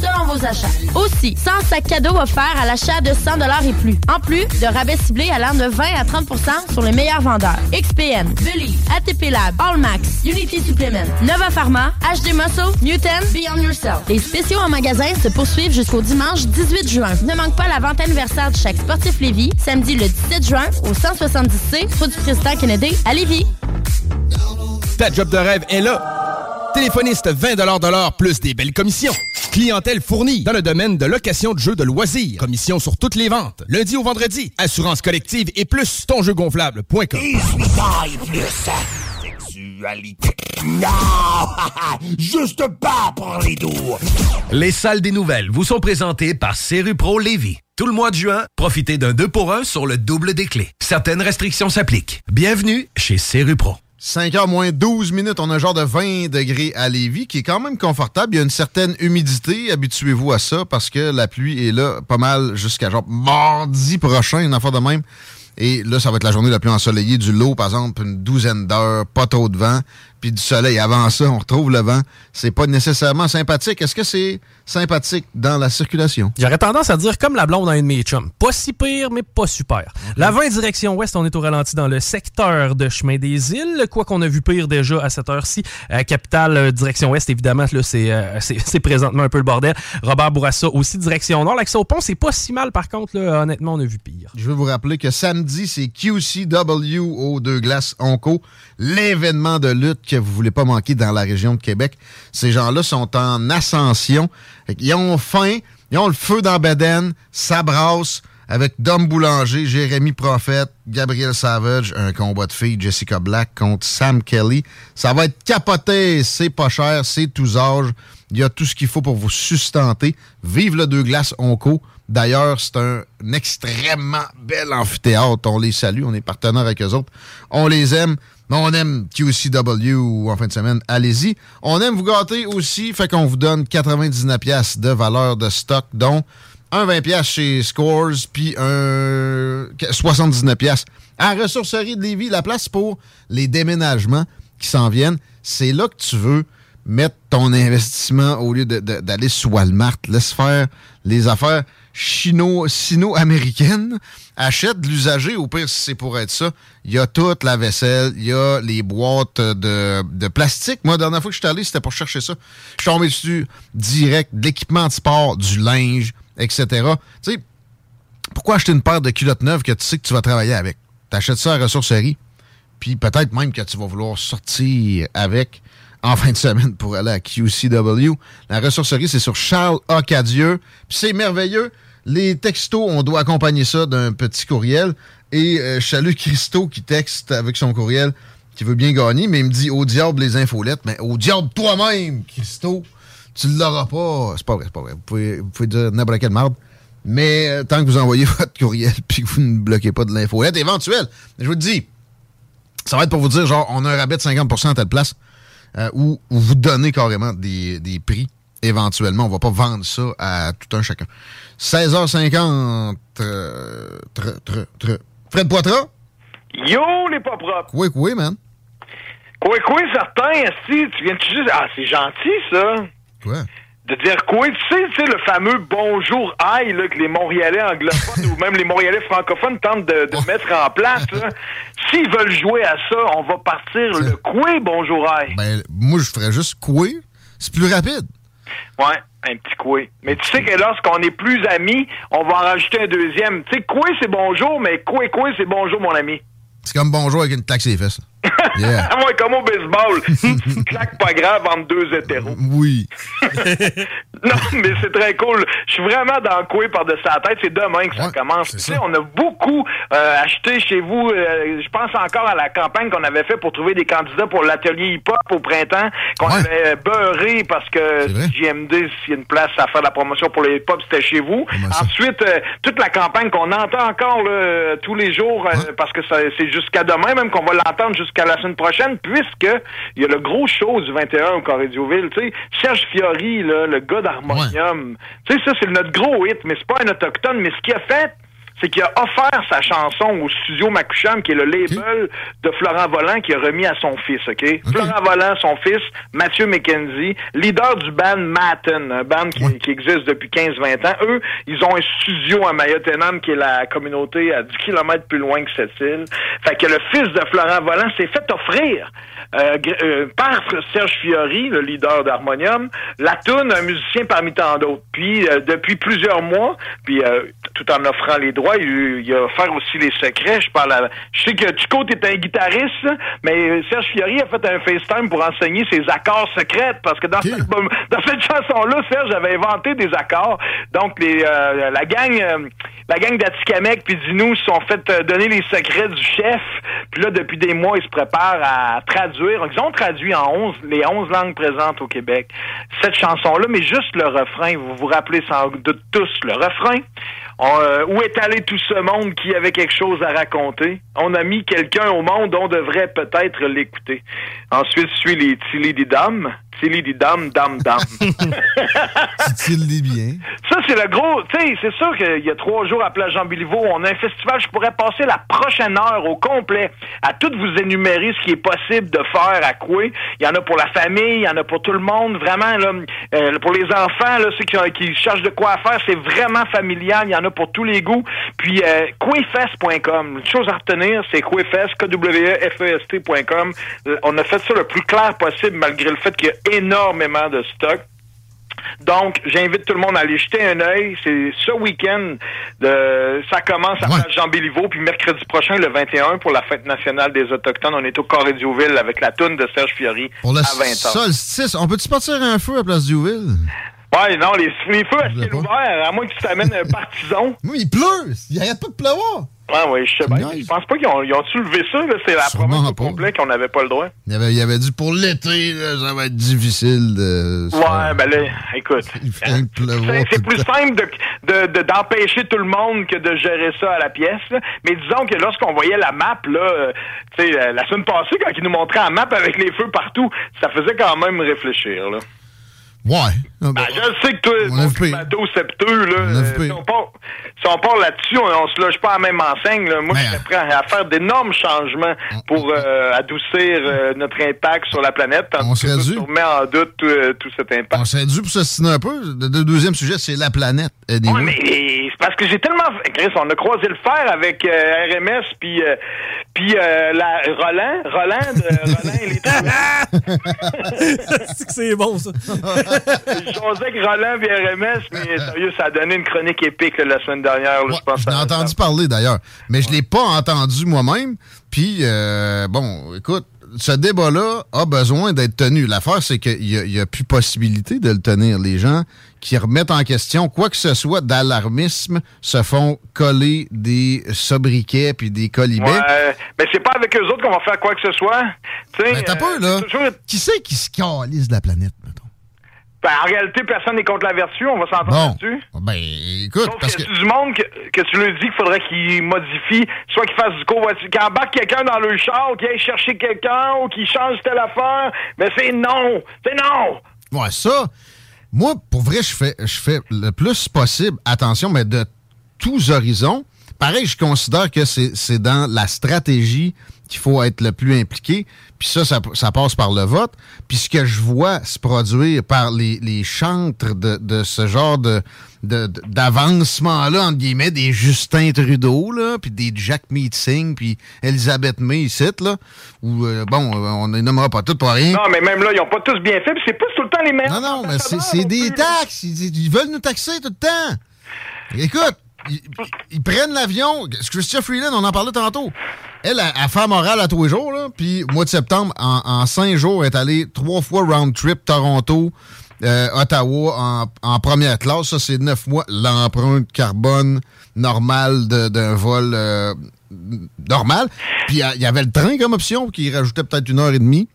selon vos achats. Aussi, 100 sacs cadeaux offerts à l'achat de 100 et plus. En plus de rabais ciblés allant de 20 à 30% sur les meilleurs vendeurs. XPN, Bully, ATP Lab, Allmax, Unity Supplement, Nova Pharma, HD Muscle, Newton, Beyond Les spéciaux en magasin se poursuivent jusqu'au dimanche 18 juin. Ne manque pas la vente anniversaire du Chac sportif Lévis, samedi le 17 juin au 170C, route du président Kennedy à Lévis. Ta job de rêve est là. Téléphoniste 20 de l'heure plus des belles commissions. Clientèle fournie dans le domaine de location de jeux de loisirs. Commission sur toutes les ventes. Lundi au vendredi. Assurance collective et plus tonjeugonflable.com. plus sexualité. Non! Juste pas pour les doux. Les salles des nouvelles vous sont présentées par Pro Lévis. Tout le mois de juin, profitez d'un 2 pour 1 sur le double des clés. Certaines restrictions s'appliquent. Bienvenue chez Pro. 5h moins 12 minutes, on a un genre de 20 degrés à Lévis qui est quand même confortable. Il y a une certaine humidité, habituez-vous à ça parce que la pluie est là pas mal jusqu'à genre mardi prochain, une affaire de même. Et là, ça va être la journée la plus ensoleillée du lot, par exemple, une douzaine d'heures, pas trop de vent puis du soleil. Avant ça, on retrouve le vent. C'est pas nécessairement sympathique. Est-ce que c'est sympathique dans la circulation? J'aurais tendance à dire comme la blonde dans une de mes chums. Pas si pire, mais pas super. La 20 direction ouest, on est au ralenti dans le secteur de Chemin des Îles. Quoi qu'on a vu pire déjà à cette heure-ci. Euh, capitale euh, direction ouest, évidemment, là, euh, c'est, c'est, présentement un peu le bordel. Robert Bourassa aussi direction nord. L'accès au pont, c'est pas si mal par contre. Là, honnêtement, on a vu pire. Je veux vous rappeler que samedi, c'est QCW aux Deux Glaces Onco. L'événement de lutte que vous voulez pas manquer dans la région de Québec. Ces gens-là sont en ascension. Ils ont faim, ils ont le feu dans Beden, ça brasse avec Dom Boulanger, Jérémy Prophète, Gabriel Savage, un combat de filles, Jessica Black contre Sam Kelly. Ça va être capoté, c'est pas cher, c'est tous âges. Il y a tout ce qu'il faut pour vous sustenter. Vive le Deux Glaces Onco. D'ailleurs, c'est un, extrêmement bel amphithéâtre. On les salue, on est partenaires avec eux autres. On les aime on aime QCW en fin de semaine, allez-y. On aime vous gâter aussi, fait qu'on vous donne 99$ de valeur de stock, dont un 20$ chez Scores, puis un 79$ à Ressourcerie de Lévis, la place pour les déménagements qui s'en viennent. C'est là que tu veux mettre ton investissement au lieu d'aller sur Walmart. Laisse faire les affaires chino-sino-américaine, achète de l'usager, au pire, si c'est pour être ça. Il y a toute la vaisselle, il y a les boîtes de, plastique. Moi, la dernière fois que je suis allé, c'était pour chercher ça. Je suis tombé dessus direct, de l'équipement de sport, du linge, etc. Tu sais, pourquoi acheter une paire de culottes neuves que tu sais que tu vas travailler avec? T'achètes ça à ressourcerie, puis peut-être même que tu vas vouloir sortir avec en fin de semaine pour aller à QCW. La ressourcerie, c'est sur Charles Acadieux. Puis c'est merveilleux. Les textos, on doit accompagner ça d'un petit courriel. Et euh, Christo qui texte avec son courriel, qui veut bien gagner, mais il me dit au diable les infolettes. Mais au diable toi-même, Christo, tu l'auras pas. C'est pas vrai, c'est pas vrai. Vous pouvez, vous pouvez dire n'importe marde. Mais euh, tant que vous envoyez votre courriel puis que vous ne bloquez pas de l'infolette éventuelle, je vous le dis, ça va être pour vous dire, genre, on a un rabais de 50% à telle place. Euh, où, vous donnez carrément des, prix éventuellement. On va pas vendre ça à tout un chacun. 16h50, euh, Fred Poitras? Yo, les pas propres. Oui, oui, man? Quoi, quoi, certain, si tu viens de juste. Ah, c'est gentil, ça. Quoi? De dire quoi, tu sais, tu sais, le fameux bonjour aïe, là, que les Montréalais anglophones ou même les Montréalais francophones tentent de, de mettre en place. S'ils veulent jouer à ça, on va partir le quoi, bonjour aïe? Ben, moi, je ferais juste couer. C'est plus rapide. Ouais, un petit coué. Mais tu sais que lorsqu'on est plus amis, on va en rajouter un deuxième. Tu sais, coué, c'est bonjour, mais coué, coué, c'est bonjour, mon ami. C'est comme bonjour avec une sur les fesses. Yeah. Ah comme au baseball. Claque pas grave entre deux hétéros. Oui. non, mais c'est très cool. Je suis vraiment dans le coué par-dessus la tête. C'est demain que ça commence. Tu sais, on a beaucoup euh, acheté chez vous. euh, je pense encore à la campagne qu'on avait fait pour trouver des candidats pour l'atelier hip-hop au printemps, qu'on avait euh, beurré parce que JMD, s'il y a une place à faire de la promotion pour le hip-hop, c'était chez vous. Ensuite, euh, toute la campagne qu'on entend encore là, tous les jours, parce que c'est jusqu'à demain, même qu'on va l'entendre jusqu'à la semaine prochaine, puisque il y a le gros show du 21 au Corrédioville. Tu sais, Serge Fiori, là, le gars d'Harmonium. Tu sais, ça, c'est notre gros hit, mais c'est pas un autochtone. Mais ce qu'il a fait, c'est qu'il a offert sa chanson au studio Macucham, qui est le label de Florent Volant, qui a remis à son fils, OK? Florent Volant, son fils, Mathieu McKenzie, leader du band Matten, un band qui, qui existe depuis 15-20 ans. Eux, ils ont un studio à Mayotenam, qui est la communauté à 10 km plus loin que cette île. Fait que le fils de Florent Volant s'est fait offrir euh, euh, par Serge Fiori, le leader d'Harmonium, la toune un musicien parmi tant d'autres. Puis euh, depuis plusieurs mois, puis tout en offrant les droits, il, il a offert aussi les secrets. Je parle à, je sais que Chico est un guitariste, mais Serge Fiori a fait un FaceTime pour enseigner ses accords secrets parce que dans, cette, dans cette chanson-là, Serge avait inventé des accords. Donc les euh, la gang euh, la gang d'Atikamekw puis d'Inou se sont fait euh, donner les secrets du chef. Puis là, depuis des mois, ils se préparent à traduire. Ils ont traduit en 11, les 11 langues présentes au Québec cette chanson-là, mais juste le refrain. Vous vous rappelez sans doute tous le refrain. Euh, où est allé tout ce monde qui avait quelque chose à raconter? On a mis quelqu'un au monde, on devrait peut-être l'écouter. Ensuite, suit les Tilly Didam. Tilly Didam, dam, dam. Dit-il dit bien. Ça, c'est le gros. Tu sais, c'est sûr qu'il y a trois jours à Plage Jean Béliveau, on a un festival. Je pourrais passer la prochaine heure au complet à tout vous énumérer ce qui est possible de faire à Coué. Il y en a pour la famille, il y en a pour tout le monde. Vraiment, là, euh, pour les enfants, là, ceux qui, qui cherchent de quoi faire, c'est vraiment familial. Il y en a pour tous les goûts. Puis, euh. Une chose à retenir, c'est Couefest, K-W-E-F-E-S-T.com. Euh, On a fait ça le plus clair possible, malgré le fait qu'il y a énormément de stock. Donc, j'invite tout le monde à aller jeter un œil. C'est ce week-end. de- ça commence à Place Jean Béliveau, puis mercredi prochain, le 21, pour la fête nationale des Autochtones. On est au Corrédioville avec la toune de Serge Fiori Pour le à 20 ans. solstice, on peut-tu partir un feu à Place Duville? Ouais, non, les, les feux à ciel ouvert, à moins que tu t'amènes un partisan. Oui, il pleut. Il arrête pas de pleuvoir. Ouais, ouais, je sais bien. Je pense pas qu'ils ont, ils ont soulevé ça, là. C'est la province au complet qu'on n'avait pas le droit. Il avait, il avait dit pour l'été, là, ça va être difficile de. Ouais, ben là, écoute. C'est plus simple de- de- de- d'empêcher tout le monde que de gérer ça à la pièce. là. Mais disons que lorsqu'on voyait la map, là, tu sais, la semaine passée, quand ils nous montraient la map avec les feux partout, ça faisait quand même réfléchir, là. Ouais. Ben, je sais que toi, ton climato septeux, là, euh, si on part, si on part là-dessus, on, on se loge pas à la même enseigne. Là. Moi, je suis prêt à faire d'énormes changements pour euh, adoucir euh, notre impact sur la planète. On serait dû. tu remets en doute tout, euh, tout cet impact. On s'est dû pour s'assiner un peu. Le le deuxième sujet, c'est la planète. Ouais, mais c'est parce que j'ai tellement... Chris, on a croisé le fer avec euh, RMS, puis euh, puis euh, la Roland, Roland, de Roland et les c'est que c'est bon, ça. Je jasais avec Roland et RMS, mais sérieux, ça a donné une chronique épique là, la semaine dernière. là, je pense Je l'ai entendu parler d'ailleurs, mais je l'ai pas entendu moi-même. Puis, euh, bon, écoute, ce débat-là a besoin d'être tenu. L'affaire, c'est qu'il n'y a, plus possibilité de le tenir. Les gens qui remettent en question quoi que ce soit d'alarmisme se font coller des sobriquets puis des colibets. Ouais, mais c'est pas avec eux autres qu'on va faire quoi que ce soit. Tu sais, Ben, t'as euh, peur, là. toujours- Qui c'est qui se calise de la planète? Ben, en réalité, personne n'est contre la vertu, on va s'entendre là-dessus. Ben, écoute, Sauf parce que... y a du monde que, que tu lui dis qu'il faudrait qu'il modifie, soit qu'il fasse du covoiturage, qu'il embarque quelqu'un dans le char, qu'il aille chercher quelqu'un, ou qu'il change telle affaire. Mais c'est non! C'est non! Ouais, ça, moi, pour vrai, je fais, je fais le plus possible attention, mais de tous horizons. pareil, je considère que c'est c'est dans la stratégie qu'il faut être le plus impliqué. Puis ça, ça, ça passe par le vote. Puis ce que je vois se produire par les, les chantres de, de ce genre de d'avancement-là, entre guillemets, des Justin Trudeau, là, puis des Jack Meeting, puis Elisabeth May, ici, là, où, euh, bon, euh, on ne nommera pas toutes pour rien. Non, mais même là, ils n'ont pas tous bien fait, puis c'est pas tout le temps les mêmes. Non, non, mais c'est des taxes. Ils, ils veulent nous taxer tout le temps. Écoute, ils, ils prennent l'avion. Christian Freeland, on en parlait tantôt. Elle, elle fait morale à tous les jours. Là, puis, mois de septembre, en, en cinq jours, elle est allée trois fois round trip Toronto, euh, Ottawa en, première classe. Ça, c'est neuf mois. L'empreinte carbone normale d'un vol euh, normal. Puis, il y avait le train comme option qui rajoutait peut-être une heure et demie.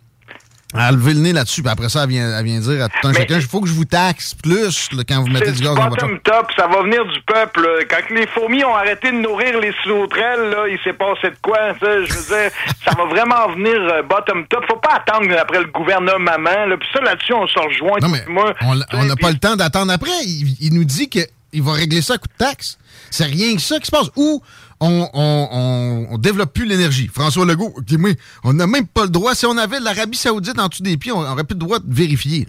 Elle a levé le nez là-dessus, puis après ça, elle vient, elle vient dire à tout un chacun, il faut que je vous taxe plus là, quand vous mettez du gaz dans votre bottom top, ça va venir du peuple. là. Quand les fourmis ont arrêté de nourrir les sauterelles, là, il s'est passé de quoi? ça? Je veux dire, ça va vraiment venir euh, bottom top. Faut pas attendre après le gouvernement. Là. Puis ça, là-dessus, on se rejoint. Non, mais moi, on on n'a pas le temps d'attendre après. Il, il nous dit qu'il va régler ça à coup de taxe. C'est rien que ça qui se passe. Ou on, on, développe plus l'énergie. François Legault, ok, moi, on n'a même pas le droit. Si on avait l'Arabie Saoudite en dessous des pieds, on n'aurait plus le droit de vérifier.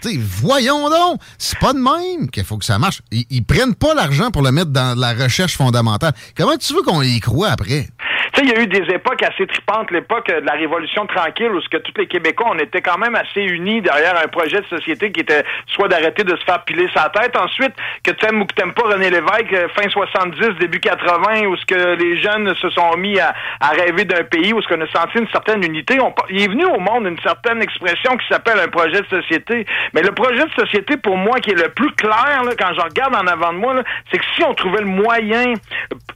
Tu sais, voyons donc, c'est pas de même qu'il faut que ça marche. Ils, ils prennent pas l'argent pour le mettre dans la recherche fondamentale. Comment tu veux qu'on y croit après? Tu sais, il y a eu des époques assez tripantes, l'époque de la Révolution tranquille, où ce que tous les Québécois, on était quand même assez unis derrière un projet de société qui était soit d'arrêter de se faire piler sa tête, ensuite, que tu aimes ou que t'aimes pas René Lévesque, euh, fin 70, début 80, où ce que les jeunes se sont mis à, rêver d'un pays, où ce qu'on a senti une certaine unité. Il est venu au monde une certaine expression qui s'appelle un projet de société. Mais le projet de société, pour moi, qui est le plus clair, là, quand je regarde en avant de moi, c'est que si on trouvait le moyen,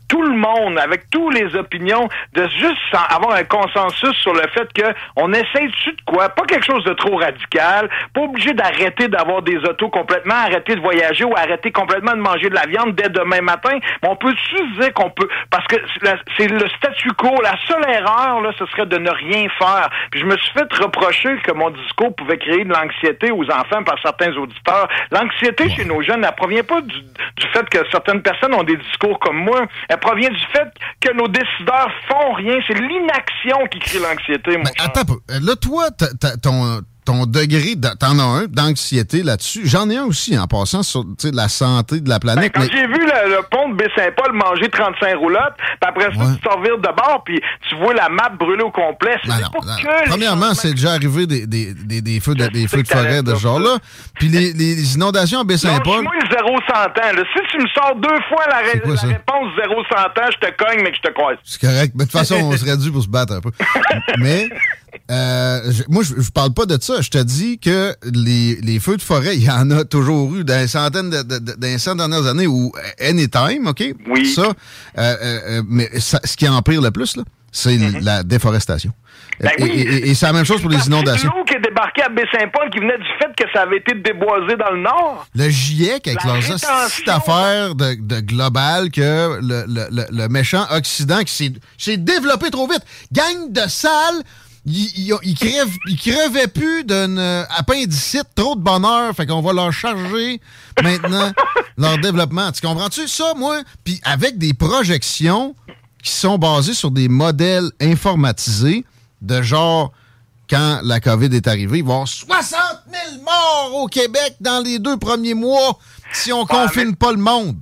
tout le monde, avec toutes les opinions, de juste avoir un consensus sur le fait que on essaye dessus de quoi, pas quelque chose de trop radical, pas obligé d'arrêter d'avoir des autos complètement, arrêter de voyager ou arrêter complètement de manger de la viande dès demain matin, mais on peut juste dire qu'on peut, parce que c'est le statu quo, la seule erreur, là, ce serait de ne rien faire. Puis je me suis fait reprocher que mon discours pouvait créer de l'anxiété aux enfants par certains auditeurs. L'anxiété chez nos jeunes, elle provient pas du, du fait que certaines personnes ont des discours comme moi, elle provient du fait que nos décideurs font rien. C'est l'inaction qui crée l'anxiété, mon cher. Attends. Euh, Là, toi, t'as- t'as- ton, ton degré, d'a- t'en as un d'anxiété là-dessus. J'en ai un aussi en passant sur la santé de la planète. Quand mais- j'ai vu le, le pont de Baie-Saint-Paul manger 35 roulottes, puis après ça, tu vires de bord, puis tu vois la map brûler au complet. C'est pas que les Premièrement, c'est déjà arrivé des, des, des, des feux de, des feux de forêt de ce genre-là. Puis les, les inondations à Baie-Saint-Paul. Lâche-moi le 0 100 ans. là. Si tu me sors deux fois la, ré- quoi, la ça? réponse 0 100 ans, je te cogne, mais que je te croise. C'est correct. Mais de toute façon, on serait dû pour se battre un peu. Mais euh, je- moi, je, je parle pas de ça. Je te dis que les, les feux de forêt, il y en a toujours eu dans centaines de, de, de- dans les cent dernières années ou anytime, OK? Oui. Ça, euh, euh, mais ça- ce qui empire le plus, là, c'est la déforestation. Ben et, oui. et- et c'est la même chose pour les inondations. L'eau qui est débarquée à Baie-Saint-Paul qui venait du fait que ça avait été déboisé dans le nord. Le GIEC, avec rétention. hosties d'affaires de, de global, que le, le- le- le méchant Occident qui s'est- développé trop vite. Gang de sales, ils, ils, ont- ils crèvent, ils crevaient plus d'une euh, appendicite, trop de bonheur, fait qu'on va leur charger maintenant leur développement. Tu comprends-tu ça, moi? Puis avec des projections qui sont basées sur des modèles informatisés de genre quand la COVID est arrivée, il va y avoir 60 000 morts au Québec dans les deux premiers mois si on confine pas le monde.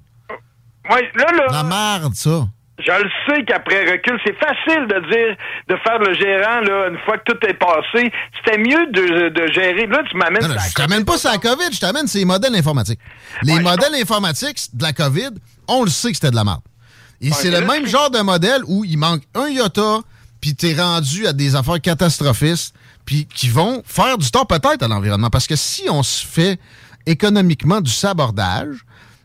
Oui, là, là. La merde, ça. Je le sais qu'après recul, c'est facile de dire, de faire le gérant, là, une fois que tout est passé. C'était mieux de, de gérer. Là, tu m'amènes je t'amène pas sur la COVID, je t'amène ces modèles informatiques. Les modèles informatiques de la COVID, on le sait que c'était de la merde. Et c'est le même genre de modèle où il manque un iota, puis t'es rendu à des affaires catastrophistes, puis qui vont faire du tort peut-être à l'environnement. Parce que si on se fait économiquement du sabordage,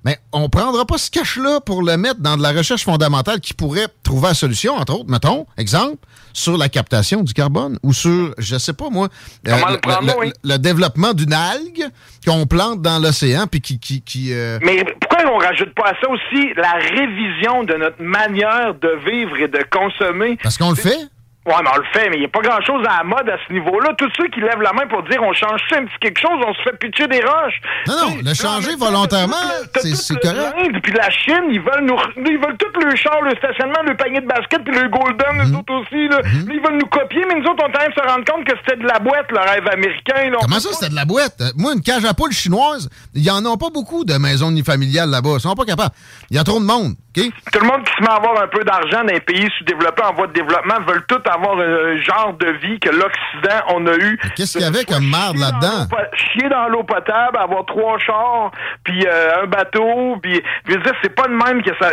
mais on prendra pas ce cash-là pour le mettre dans de la recherche fondamentale qui pourrait trouver la solution, entre autres, mettons, exemple, sur la captation du carbone ou sur, je sais pas moi, euh, le le, prendre, le- oui? le développement d'une algue qu'on plante dans l'océan puis qui... qui, qui, euh, Mais pourquoi on rajoute pas à ça aussi la révision de notre manière de vivre et de consommer? Parce qu'on le fait. Ouais, mais on le fait, mais il n'y a pas grand-chose à la mode à ce niveau-là. Tous ceux qui lèvent la main pour dire on change ça un petit quelque chose, on se fait pitcher des roches. Non, non, le changer volontairement, c'est correct. L'Inde, puis la Chine, ils veulent nous, ils veulent tout le char, le stationnement, le panier de basket, puis le golden, Mhm. nous autres aussi, là. Ils veulent nous copier, mais nous autres, on train de se rendre compte que c'était de la boîte, le rêve américain, là. Comment ça, c'était de la boîte? Euh, Moi, une cage à poules chinoise, il y en a pas beaucoup de maisons unifamiliales là-bas. Ils sont pas capables. Il y a trop de monde, Tout le monde qui se met à avoir un peu d'argent dans les pays sous-développés en voie de développement veulent tout avoir un genre de vie que l'Occident, on a eu. Qu'est-ce qu'il y avait comme merde là-dedans? Chier dans l'eau potable, avoir trois chars, puis euh, un bateau, puis je veux dire, c'est pas de même que ça,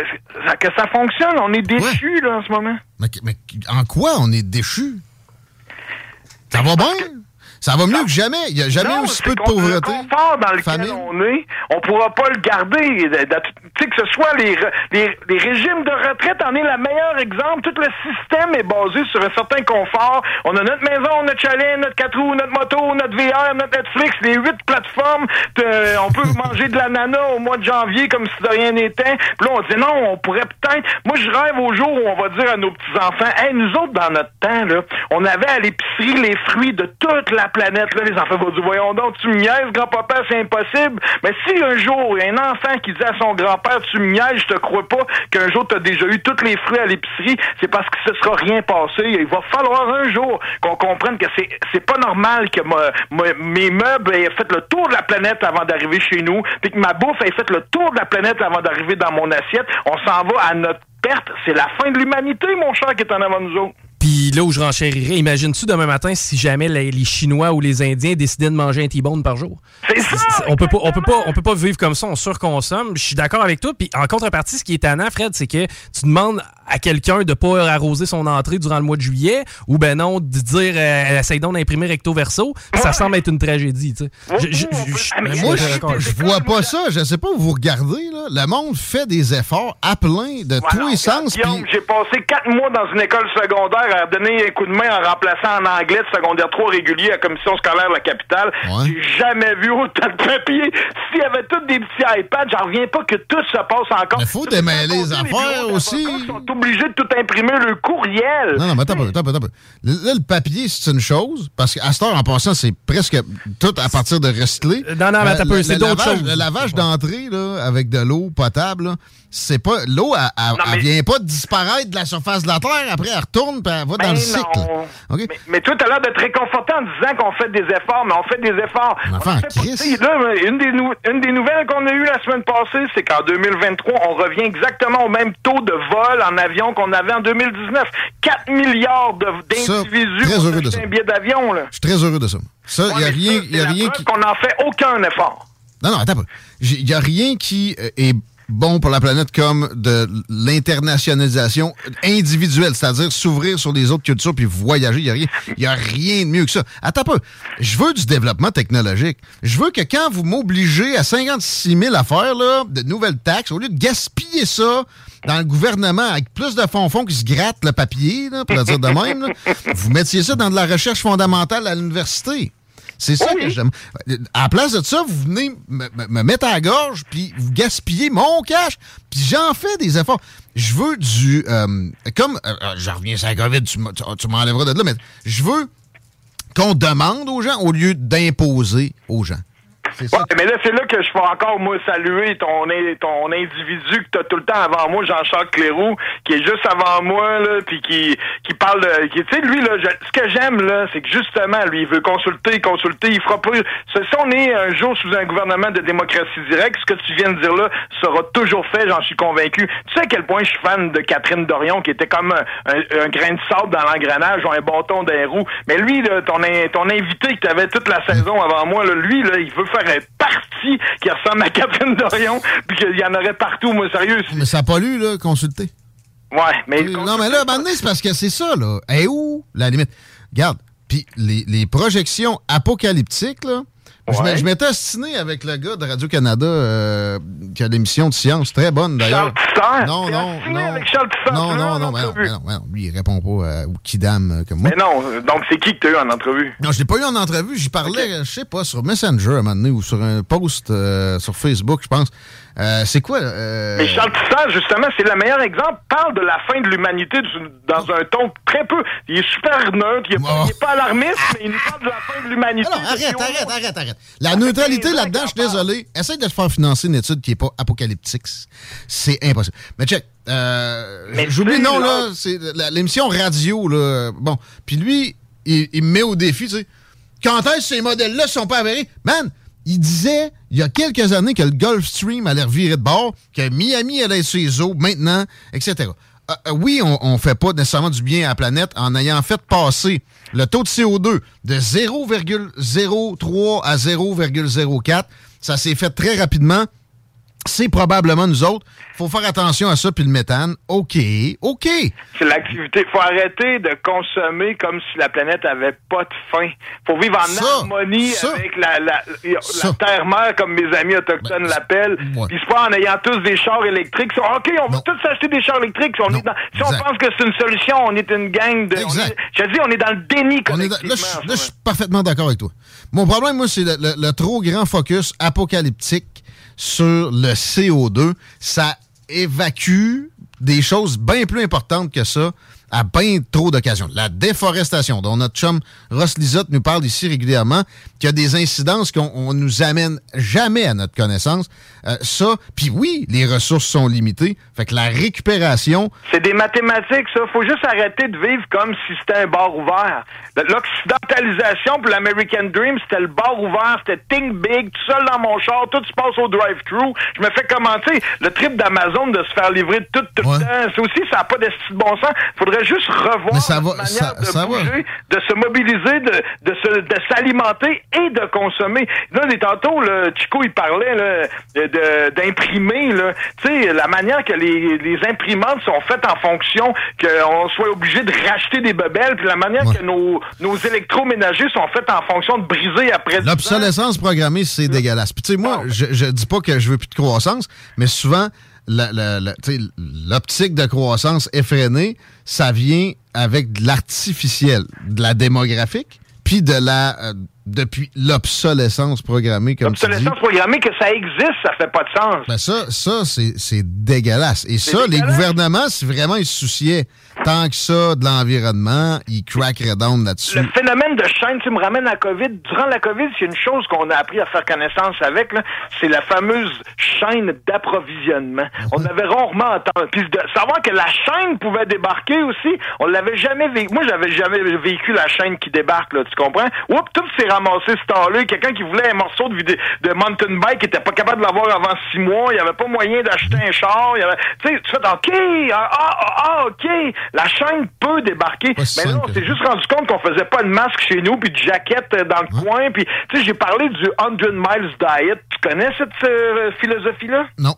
que ça fonctionne. On est déçus là en ce moment. Mais, mais en quoi on est déchus? Ça va bien? Ça va mieux que jamais. Il n'y a jamais Non, aussi peu de pauvreté. Le confort dans lequel on est, on pourra pas le garder. De- de- Tu sais, que ce soit les, les, les régimes de retraite en est le meilleur exemple. Tout le système est basé sur un certain confort. On a notre maison, notre chalet, notre quatre roues, notre moto, notre VR, notre Netflix, les huit plateformes. Euh, on peut manger de l'ananas au mois de janvier comme si de rien n'était. Puis là, on dit non, on pourrait peut-être... Moi, je rêve au jour où on va dire à nos petits-enfants, « Hey, nous autres, dans notre temps, là, on avait à l'épicerie les fruits de toute la planète. Les enfants vont dire, voyons donc, tu me grand-papa, c'est impossible. Mais si un jour, il un enfant qui dit à son grand-père, tu me je te crois pas qu'un jour, tu déjà eu tous les fruits à l'épicerie, c'est parce que ce sera rien passé. Il va falloir un jour qu'on comprenne que c'est c'est pas normal que mes meubles aient fait le tour de la planète avant d'arriver chez nous, puis que ma bouffe ait fait le tour de la planète avant d'arriver dans mon assiette. On s'en va à notre perte. C'est la fin de l'humanité, mon cher, qui est en avant nous autres. Là où je renchérirais, imagines-tu demain matin si jamais les, les Chinois ou les Indiens décidaient de manger un T-bone par jour? C'est ça! On peut pas, on peut pas, on peut pas vivre comme ça, on surconsomme. Je suis d'accord avec toi. Puis en contrepartie, ce qui est tannant, Fred, c'est que tu demandes à quelqu'un de pas arroser son entrée durant le mois de juillet, ou ben non, de dire euh, essaye donc d'imprimer recto verso. Ça semble être une tragédie, tu sais. Je- moi, je- vois pas ça. Je sais pas où vous regardez. Là. Le monde fait des efforts à plein de tous les sens. Guillaume, j'ai passé quatre mois dans une école secondaire à donner un coup de main en remplaçant en anglais de secondaire 3 régulier à la commission scolaire de la capitale. J'ai jamais vu autant de papier. S'il y avait tous des petits iPads, j'en reviens pas que tout se passe encore. Il faut démêler les affaires aussi. Ils sont obligés de tout imprimer le courriel. Non, non, mais attends, un peu, attends, attends. Là, le papier, c'est une chose, parce qu'à cette heure, en passant, c'est presque tout à partir de recyclé. Non, non, mais attends un peu, le- c'est le d'autres lavage- choses. Le lavage d'entrée, là, avec de l'eau potable, là, c'est pas. L'eau, elle, elle- elle vient pas de disparaître de la surface de la Terre, après, elle retourne, puis elle va dans Ben le cycle. Mais, mais toi, t'as l'air d'être réconforté en disant qu'on fait des efforts, mais on fait des efforts. Un enfant On en fait pas- là, une, des nou- une des nouvelles qu'on a eues la semaine passée, c'est qu'en 2023, on revient exactement au même taux de vol en avion qu'on avait en 2019. 4 milliards d'individus ça. un billet d'avion. Je suis très heureux de ça. Ça, il Ouais, y a rien, y a rien qui. qu'on n'en fait aucun effort. Non, non, attends. Il n'y a rien qui euh, est bon pour la planète comme de l'internationalisation individuelle, c'est-à-dire s'ouvrir sur les autres cultures puis voyager. Il n'y a, rien- a rien de mieux que ça. Attends un peu. Je veux du développement technologique. Je veux que quand vous m'obligez à 56 000 affaires, là, de nouvelles taxes, au lieu de gaspiller ça dans le gouvernement avec plus de fonds-fonds qui se grattent le papier, là, pour le dire de même, vous mettiez ça dans de la recherche fondamentale à l'université. C'est ça que j'aime. À la place de ça, vous venez me, me- me mettre à la gorge, puis vous gaspillez mon cash, puis j'en fais des efforts. Je veux du... euh, comme... euh, euh, je reviens sur la COVID, tu, m'as- tu- tu m'enlèveras de là, mais je veux qu'on demande aux gens au lieu d'imposer aux gens. Ouais, mais là, c'est là que je peux encore, moi, saluer ton, ton individu que t'as tout le temps avant moi, Jean-Charles Cléroux, qui est juste avant moi, là, puis qui, qui parle de... Tu sais, lui, là, je- ce que j'aime, là, c'est que justement, lui, il veut consulter, consulter, il fera pas... Si on est un jour sous un gouvernement de démocratie directe, ce que tu viens de dire là sera toujours fait, j'en suis convaincu. Tu sais à quel point je suis fan de Catherine Dorion, qui était comme un, un- un grain de sable dans l'engrenage ou un bâton d'un roue. Mais lui, là, ton, ton invité que tu avais toute la saison avant moi, là, lui, là, il veut faire un parti qui ressemble à Catherine Dorion, puis qu'il y en aurait partout, moi, sérieux. Mais ça n'a pas lu, là, consulter. Ouais, mais... Non, mais là, donné, c'est parce que c'est ça, là. Et où, la limite? Regarde, puis les, les projections apocalyptiques, là, je m'é- je m'étais astiné avec le gars de Radio-Canada euh, qui a l'émission de science, très bonne d'ailleurs. Charles? Non, non, non. avec Charles Tissot, Non, tu non, non, mais non, mais non, mais non, lui, il répond pas euh, au kidam euh, comme moi. Mais non, donc c'est qui que t'as eu en entrevue? Non, je l'ai pas eu en entrevue. J'y parlais, je sais pas, sur Messenger à un moment donné ou sur un post euh, sur Facebook, je pense. Euh, c'est quoi? euh, Mais Charles Tisser, justement, c'est le meilleur exemple, parle de la fin de l'humanité dans un ton très peu. Il est super neutre, il est, pas- alarmiste, mais il nous parle de la fin de l'humanité. Alors, arrête, arrête, arrête, arrête. La neutralité là-dedans, je suis désolé. Essaye de te faire financer une étude qui n'est pas apocalyptique. C'est impossible. Mais check. Euh, J'oublie, non, là- c'est l'émission radio, là. Bon. Puis lui, il, il me met au défi, tu sais. Quand est-ce que ces modèles-là sont pas avérés? Man, il disait, il y a quelques années, que le Gulfstream allait revirer de bord, que Miami allait être sur les eaux maintenant, etc. Euh, euh, oui, on, on fait pas nécessairement du bien à la planète en ayant fait passer le taux de CO2 de 0,03 à 0,04. Ça s'est fait très rapidement. C'est probablement nous autres. faut faire attention à ça, puis le méthane. OK, OK. C'est l'activité. faut arrêter de consommer comme si la planète avait pas de fin. faut vivre en Ça, harmonie ça, avec la, la. Ben, terre-mère, comme mes amis autochtones l'appellent. Puis c'est pas en ayant tous des chars électriques. OK, on va tous acheter des chars électriques. Si on, est dans- si on Exact. pense que c'est une solution, on est une gang de... on est- je dis, on est dans le déni On est dans- collectivement. là, je, là, je suis parfaitement d'accord avec toi. Mon problème, moi, c'est le, le- le trop grand focus apocalyptique sur le CO2. Ça évacue des choses bien plus importantes que ça à bien trop d'occasions. La déforestation, dont notre chum Ross Lisotte nous parle ici régulièrement, qui a des incidences qu'on on nous amène jamais à notre connaissance. Euh, ça, puis oui, les ressources sont limitées. Fait que la récupération, C'est des mathématiques, ça. Faut juste arrêter de vivre comme si c'était un bar ouvert. L'occidentalisation pour l'American Dream, c'était le bar ouvert, c'était think big, tout seul dans mon char, tout se passe au drive-thru. Je me fais commenter le trip d'Amazon de se faire livrer tout, tout le temps. C'est aussi, ça n'a pas de de bon sens. Faudrait juste revoir ça va- manière ça- de ça va. bouger, de se mobiliser, de, de se, de s'alimenter et de consommer. Là, des tantôt, là, Chico, il parlait, là, de- d'imprimer, là. La manière que les, les imprimantes sont faites en fonction qu'on soit obligé de racheter des bebelles, puis la manière que nos, nos électroménagers sont faits en fonction de briser après 10 ans. L'obsolescence programmée, c'est dégueulasse. Puis tu sais, moi, je, je dis pas que je veux plus de croissance, mais souvent, l'optique de croissance effrénée, ça vient avec de l'artificiel, de la démographique, puis de la euh, depuis l'obsolescence programmée, comme. L'obsolescence programmée, que ça existe, ça fait pas de sens. Ben ça, ça c'est c'est dégueulasse. Et ça, les gouvernements, si vraiment ils se souciaient tant que ça de l'environnement, ils craqueraient down là-dessus. Le phénomène de chaîne, tu me ramènes à la COVID. Durant la COVID, c'est une chose qu'on a appris à faire connaissance avec, c'est la fameuse chaîne d'approvisionnement. On avait rarement entendu. Puis de savoir que la chaîne pouvait débarquer aussi, on l'avait jamais vécu. Moi, j'avais jamais vécu la chaîne qui débarque, là, tu comprends? Oups, tout s'est ramassé ce temps-là. Quelqu'un qui voulait un morceau de, de mountain bike qui était pas capable de l'avoir avant six mois. Il n'y avait pas moyen d'acheter un char. Il y avait, tu sais, tu fais, OK, ah, ah, ah, OK, la chaîne peut débarquer. Mais là, on s'est juste rendu compte qu'on faisait pas de masque chez nous, puis de jaquette euh, dans le coin. Puis, tu sais, j'ai parlé du 100 Miles Diet. Tu connais cette euh, philosophie-là? Non.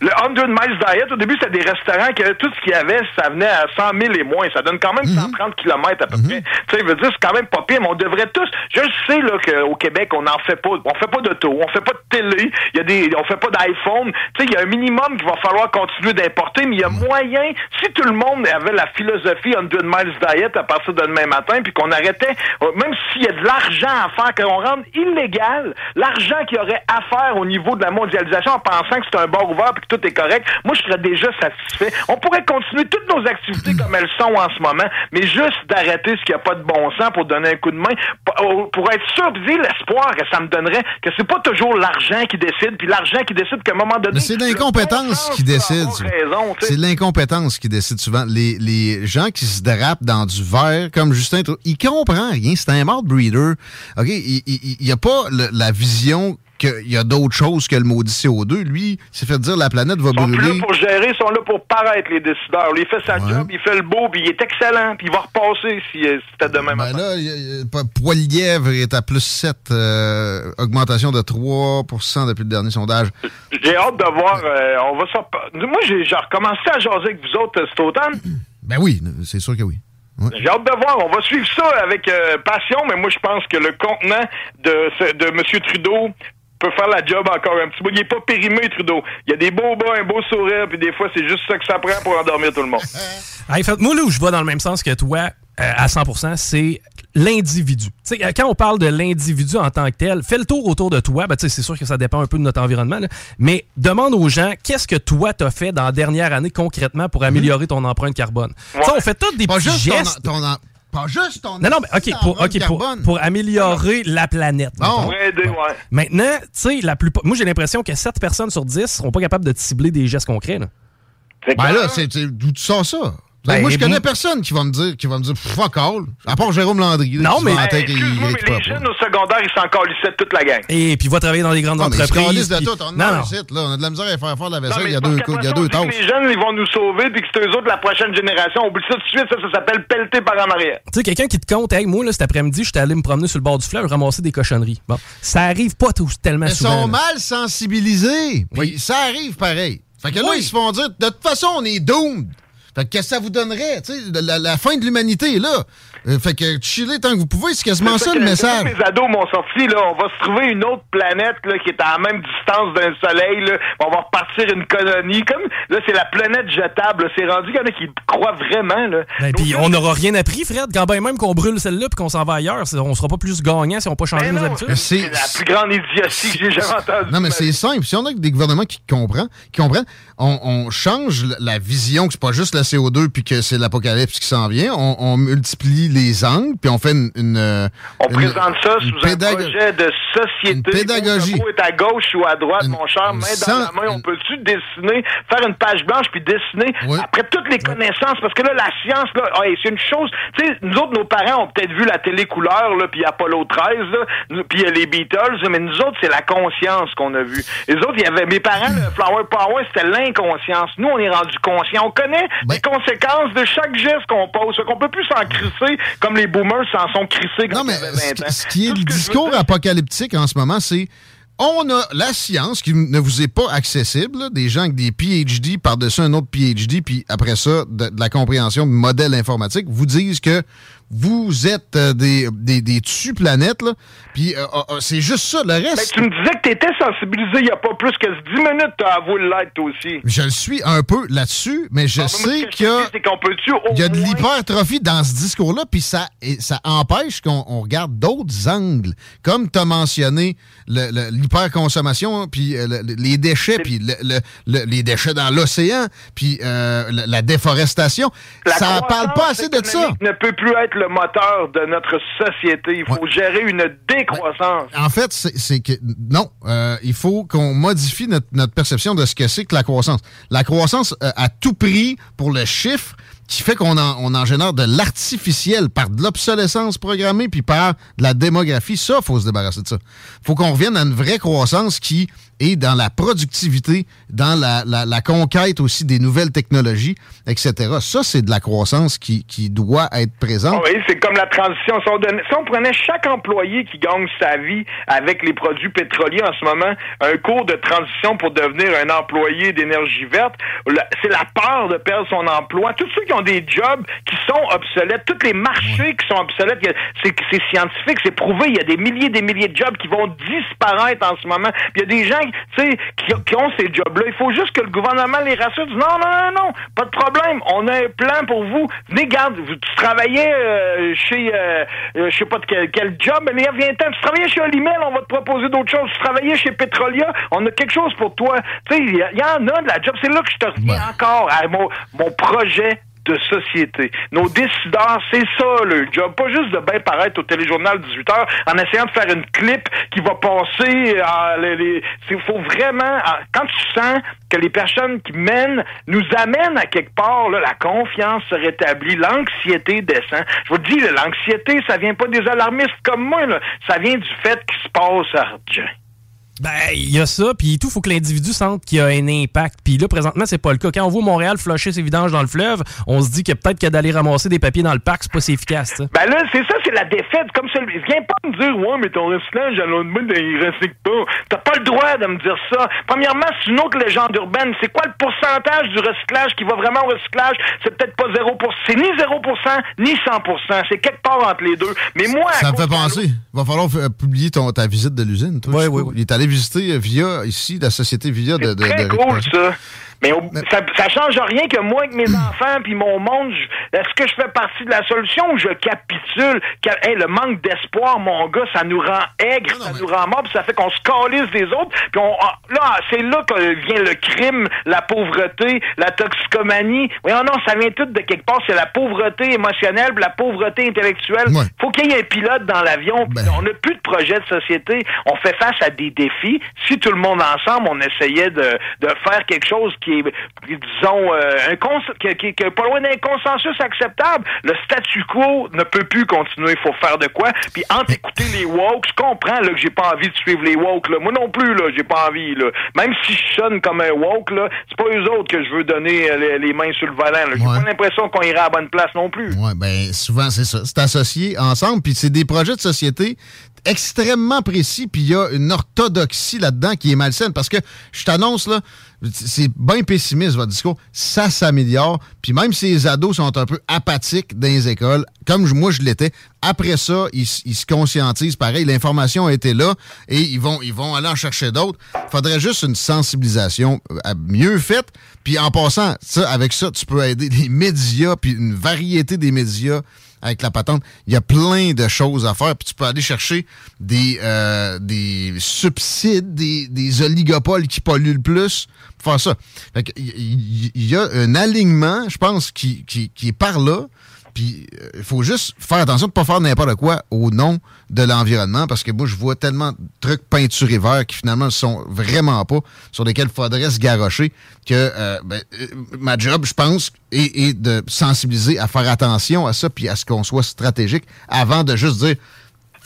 Le 100 Miles Diet, au début, c'était des restaurants que tout ce qu'il y avait, ça venait à 100 000 et moins. Ça donne quand même 130 km à peu près. Tu sais, je veux dire, c'est quand même pas pire, mais on devrait tous... Je sais, là, qu'au Québec, on n'en fait pas. On fait pas d'auto, on fait pas de télé, y a des, on fait pas d'iPhone. Tu sais, il y a un minimum qu'il va falloir continuer d'importer, mais il y a moyen, si tout le monde avait la philosophie 100 Miles Diet à partir de demain matin, puis qu'on arrêtait, euh, même s'il y a de l'argent à faire, qu'on rende illégal l'argent qu'il y aurait à faire au niveau de la mondialisation en pensant que c'est un bar ouvert puis que tout est correct, moi, je serais déjà satisfait. On pourrait continuer toutes nos activités comme elles sont en ce moment, mais juste d'arrêter ce qui n'a pas de bon sens pour donner un coup de main, pour, pour être sûr, l'espoir que ça me donnerait, que c'est pas toujours l'argent qui décide, puis l'argent qui décide qu'à un moment donné... Mais c'est l'incompétence qui décide. C'est l'incompétence qui décide souvent. Les, les gens qui se drapent dans du verre, comme Justin, Trudeau, il comprend rien. C'est un mouth breeder. OK? Il n'y a pas le- la vision qu'il y a d'autres choses que le maudit CO2. Lui, s'est fait dire la planète va Ils sont plus brûler. là pour gérer, ils sont là pour paraître, les décideurs. Il fait sa job, il fait le beau, puis il est excellent, puis il va repasser si euh, si c'était demain Ben matin. là, il y a- il y a pas- Poilièvre est à plus 7, euh, augmentation de 3% depuis le dernier sondage. J'ai hâte de voir. euh, on va Moi, j'ai recommencé à jaser avec vous autres cet automne. Ben oui, c'est sûr que oui. J'ai hâte de voir. On va suivre ça avec euh, passion, mais moi, je pense que le contenant de, ce- de M. Trudeau peut faire la job encore un petit peu. Il est pas périmé, Trudeau. Il y a des beaux bas, un beau sourire, puis des fois, c'est juste ça que ça prend pour endormir tout le monde. Hey, fait, moi, là où je vais dans le même sens que toi, euh, à 100%, c'est l'individu. Tu sais, quand on parle de l'individu en tant que tel, fais le tour autour de toi. Ben, tu sais, c'est sûr que ça dépend un peu de notre environnement, là. mais demande aux gens qu'est-ce que toi t'as fait dans la dernière année concrètement pour améliorer ton empreinte carbone? On fait tous des Pas petits juste ton- gestes. ton en- pas juste ton Non, non, mais OK, pour, OK, pour, carbone. pour améliorer la planète. Ouais, ouais. Maintenant, tu sais, la plupart. Moi, j'ai l'impression que 7 personnes sur 10 seront pas capables de cibler des gestes concrets. Là. Ben là, c'est d'où tu sors ça? Ben, moi, je connais personne qui va me dire, qui va me dire fuck all. À part Jérôme Landry. Non, mais- qu'il excuse-moi, mais les jeunes au secondaire, ils s'en calissaient toute la gang. Et puis, va travailler dans des grandes mais ils se entreprises. calissent de tout. On non, a non. site, là. On a de la misère à faire faire de la Non, vaisselle. mais Il y a deux, il y a deux on. Les jeunes, ils vont nous sauver, puis que c'est eux autres, la prochaine génération. Oublie ça tout de suite, ça, ça s'appelle pelleter par en arrière. Tu sais, quelqu'un qui te compte, hey, moi, là, cet après-midi, j'étais allé me promener sur le bord du fleuve, ramasser des cochonneries. Bon, ça arrive pas tout, tellement Ils souvent. sont là. mal sensibilisés. Puis ça arrive pareil. Fait que là, ils se font dire, de toute façon, on est doomed. Fait que qu'est-ce que ça vous donnerait? La, la fin de l'humanité là? Euh, fait que chiller tant que vous pouvez, c'est quasiment ça, le message. Les ados m'ont sorti, là. On va se trouver une autre planète, là, qui est à la même distance d'un soleil, là. On va repartir une colonie. Comme, là, c'est la planète jetable. C'est rendu qu'il y en a qui croient vraiment, là. Ben, puis on n'aura rien appris, Fred. Quand ben même qu'on brûle celle-là puis qu'on s'en va ailleurs, on sera pas plus gagnant si on n'a pas changé nos habitudes. C'est la plus grande idiotie que j'ai jamais entendue. Non, mais c'est simple. Si on a des gouvernements qui comprennent, qui comprennent on, on change la- la vision que c'est pas juste la CO2 puis que c'est l'apocalypse qui s'en vient. On, on multiplie les angles puis on fait une. une, euh, On une- présente ça sous un projet de société. Une pédagogie. Le mot est à gauche ou à droite, mon cher, main dans sans- la main. On peut-tu dessiner, faire une page blanche puis dessiner après toutes les connaissances? Parce que là, la science, là, hey, c'est une chose. Tu sais, nous autres, nos parents ont peut-être vu la télé couleur, là, puis Apollo 13, là, nous- puis les Beatles, mais nous autres, c'est la conscience qu'on a vue. Les autres, il y avait mes parents, le Flower Power, c'était l'inconscience. Nous, on est rendu conscient. On connaît les conséquences de chaque geste qu'on pose. Fait qu'on peut plus s'en crisser comme les boomers s'en sont crissés quand ils avaient 20 ans. Ce qui est le discours apocalyptique en ce moment, c'est on a la science qui ne vous est pas accessible, là, des gens avec des PhD par-dessus un autre PhD, puis après ça, de, de la compréhension de modèles informatiques, vous disent que vous êtes euh, des, des, des dessus-planètes, là, puis euh, euh, euh, c'est juste ça. Le Ben, reste, tu me disais que t'étais sensibilisé il n'y a pas plus que 10 minutes, t'as avoué l'être toi aussi. je le suis un peu là-dessus, mais je Ah, sais qu'il y a... y a de l'hypertrophie dans ce discours-là, puis ça, et ça empêche qu'on on regarde d'autres angles. Comme tu as mentionné l'hyperconsommation, puis euh, le- les déchets, puis le- le- le- les déchets dans l'océan, puis euh, la, la déforestation. La ça parle pas assez de ça. ne peut plus être le moteur de notre société. Il faut gérer une décroissance. En fait, c'est c'est que non, euh, il faut qu'on modifie notre, notre perception de ce que c'est que la croissance. La croissance euh, à tout prix pour le chiffre qui fait qu'on en, on en génère de l'artificiel par de l'obsolescence programmée puis par de la démographie. Ça, faut se débarrasser de ça. faut qu'on revienne à une vraie croissance qui est dans la productivité, dans la, la- conquête aussi des nouvelles technologies, etc. Ça, c'est de la croissance qui, qui doit être présente. Oui, c'est comme la transition. Si on, prenait chaque employé qui gagne sa vie avec les produits pétroliers en ce moment, un cours de transition pour devenir un employé d'énergie verte, c'est la peur de perdre son emploi. Tous ceux qui ont des jobs qui sont obsolètes, tous les marchés qui sont obsolètes, c'est scientifique, c'est prouvé. Il y a des milliers et des milliers de jobs qui vont disparaître en ce moment. Il y a des gens tu sais, qui, qui ont ces jobs-là? Il faut juste que le gouvernement les rassure. Non, non, non, non, pas de problème. On a un plan pour vous. Venez, garde, vous, tu travaillais euh, chez, euh, euh, je sais pas de quel, quel job, mais viens ten Tu travaillais chez Olimel, on va te proposer d'autres choses. Tu travaillais chez Petrolia, on a quelque chose pour toi. Tu sais, il y, il y en a de la job. C'est là que je te reviens encore à mon, mon projet de société. Nos décideurs, c'est ça le job. Pas juste de bien paraître au téléjournal 18 heures en essayant de faire une clip qui va passer à les, les- c'est- faut vraiment à- quand tu sens que les personnes qui mènent nous amènent à quelque part là, la confiance se rétablit, l'anxiété descend. Je vous dis, l'anxiété, ça vient pas des alarmistes comme moi, là. ça vient du fait qu'il se passe argent. Ben, il y a ça, puis tout, faut que l'individu sente qu'il y a un impact. Puis là, présentement, c'est pas le cas. Quand on voit Montréal flusher ses vidanges dans le fleuve, on se dit que peut-être que d'aller ramasser des papiers dans le parc, c'est pas si efficace, ça. Ben là, c'est ça, c'est la défaite. Comme ça, viens pas me dire, ouais, mais ton recyclage à l'autre bout, il recycle pas. T'as pas le droit de me dire ça. Premièrement, c'est une autre légende urbaine. C'est quoi le pourcentage du recyclage qui va vraiment au recyclage? C'est peut-être pas 0%. C'est ni 0%, ni 100%. C'est quelque part entre les deux. Mais moi, à Ça me fait penser. Il va falloir euh, publier ton, ta visite de l'usine. toi, je trouve. Il est allé visiter euh, via, ici, la société via de. de, très de cool, récupération. ça. Mais, au- ça, ça change rien que moi, avec mes enfants, puis mon monde, est-ce que je fais partie de la solution ou je capitule? Hey, le manque d'espoir, mon gars, ça nous rend aigres, ça nous rend morts, puis ça fait qu'on se calisse des autres. Puis on, ah, là, c'est là que vient le crime, la pauvreté, la toxicomanie. Voyons, non, ça vient tout de quelque part. C'est la pauvreté émotionnelle, puis la pauvreté intellectuelle. Faut qu'il y ait un pilote dans l'avion. puis On n'a plus de projet de société. On fait face à des défis. Si tout le monde ensemble, on essayait de, de faire quelque chose qui est, disons, euh, un cons qui, qui- qui est pas loin d'un consensus acceptable. Le statu quo ne peut plus continuer. Il faut faire de quoi. Puis entre écouter les woke, je comprends là, que j'ai pas envie de suivre les woke. Là. Moi non plus, là, j'ai pas envie. Là. Même si je sonne comme un woke, là, c'est pas eux autres que je veux donner euh, les, les mains sur le volant. J'ai pas l'impression qu'on ira à la bonne place non plus. Ouais, ben souvent c'est ça. C'est associé ensemble, puis c'est des projets de société extrêmement précis, puis il y a une orthodoxie là-dedans qui est malsaine. Parce que je t'annonce, là, c'est bien pessimiste votre discours, ça s'améliore. Puis même si les ados sont un peu apathiques dans les écoles, comme moi je l'étais, après ça, ils se conscientisent. Pareil, l'information a été là et ils vont, ils vont aller en chercher d'autres. faudrait juste une sensibilisation euh, mieux faite. Puis en passant, ça, avec ça, tu peux aider les médias, puis une variété des médias avec la patente. Il y a plein de choses à faire. Puis tu peux aller chercher des, euh, des subsides, des, des oligopoles qui polluent le plus pour faire ça. Fait il y, y a un alignement, je pense, qui, qui, qui est par là. Puis euh, il faut juste faire attention de ne pas faire n'importe quoi au nom de l'environnement parce que moi, je vois tellement de trucs peinturés verts qui finalement ne sont vraiment pas, sur lesquels il faudrait se garrocher, que euh, ben, euh, ma job, je pense, est, est de sensibiliser à faire attention à ça puis à ce qu'on soit stratégique avant de juste dire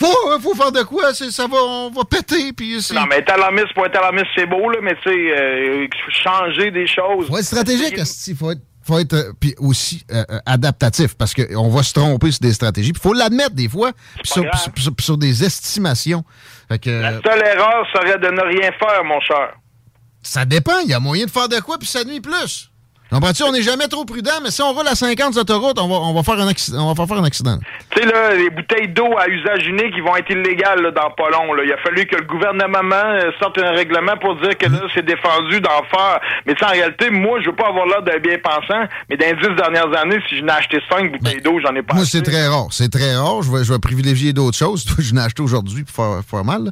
faut, euh, faut faire de quoi, ça va, on va péter, puis Non, mais être alarmiste pour être alarmiste, c'est beau, là, mais tu sais, euh, changer des choses. faut être stratégique, il faut être, faut être euh, puis aussi euh, euh, adaptatif parce qu'on va se tromper sur des stratégies. Il faut l'admettre des fois, sur, des estimations. Fait que, La seule erreur serait de ne rien faire, mon cher. ça dépend. Il y a moyen de faire de quoi, puis ça nuit plus. Comprends-tu? On n'est jamais trop prudent, mais si on roule à 50 sur l'autoroute, on va, on va faire un accident. On va faire un accident. Tu sais, là, les bouteilles d'eau à usage unique, ils vont être illégales là, dans pas long. Là. Il a fallu que le gouvernement euh, sorte un règlement pour dire que là, c'est défendu d'en faire. Mais en réalité, moi, je veux pas avoir l'air d'un bien pensant, mais dans les dix dernières années, si je n'ai acheté cinq bouteilles d'eau, j'en ai pas Moi, c'est très rare. C'est très rare. Je vais, je vais privilégier d'autres choses. Je n'ai acheté aujourd'hui pour faire, faire mal. là.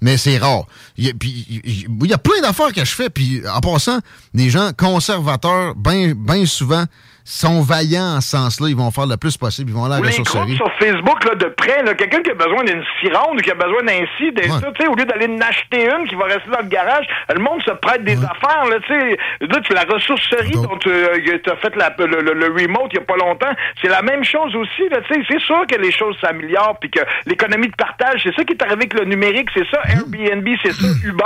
Mais c'est rare. Il y, a, puis, il y a plein d'affaires que je fais. Puis en passant, des gens conservateurs, bien ben souvent, sont vaillants en ce sens-là. Ils vont faire le plus possible. Ils vont aller à la ressourcerie. sur Facebook là, de près, quelqu'un qui a besoin d'une cironde ou qui a besoin d'un ci, d'un ça, tu sais, au lieu d'aller en acheter une qui va rester dans le garage, le monde se prête des affaires, là, tu sais. Là, tu la ressourcerie dont tu as fait la- le, le- le remote il y a pas longtemps, c'est la même chose aussi, là, tu sais. C'est sûr que les choses s'améliorent puis que l'économie de partage, c'est ça qui est arrivé avec le numérique, c'est ça, Airbnb, c'est ça, Uber.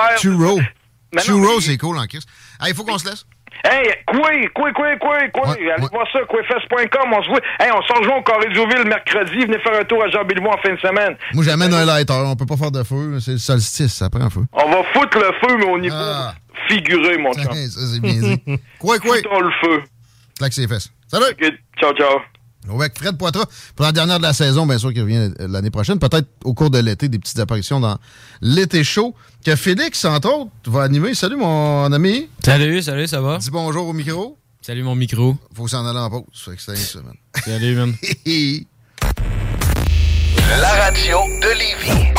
Mais non, Churro, mais- c'est cool en Christ. Il faut qu'on se laisse. Hey, quoi, quoi, quoi, quoi, quoi. Allez voir ça, quoifest.com. On se voit. Hey, on se rejoint au Carré Ville mercredi. Venez faire un tour à Jean Béliveau en fin de semaine. Moi, j'amène un lighter. On peut pas faire de feu. C'est le solstice. Ça prend feu. On va foutre le feu, mais au niveau Ah. figuré, mon chum. Ça, c'est bien dit. Quoi, quoi? Foutons le feu. Claque ses fesses. Salut! Ciao, ciao. Avec Fred Poitras, pour la dernière de la saison, bien sûr, qui revient l'année prochaine. Peut-être au cours de l'été, des petites apparitions dans l'été chaud. Que Félix, entre autres, va animer. Salut, mon ami. Salut, salut, ça va? Dis bonjour au micro. Salut, mon micro. Faut s'en aller en pause. Fait que c'est ça, man. Salut, man. La radio de Lévis.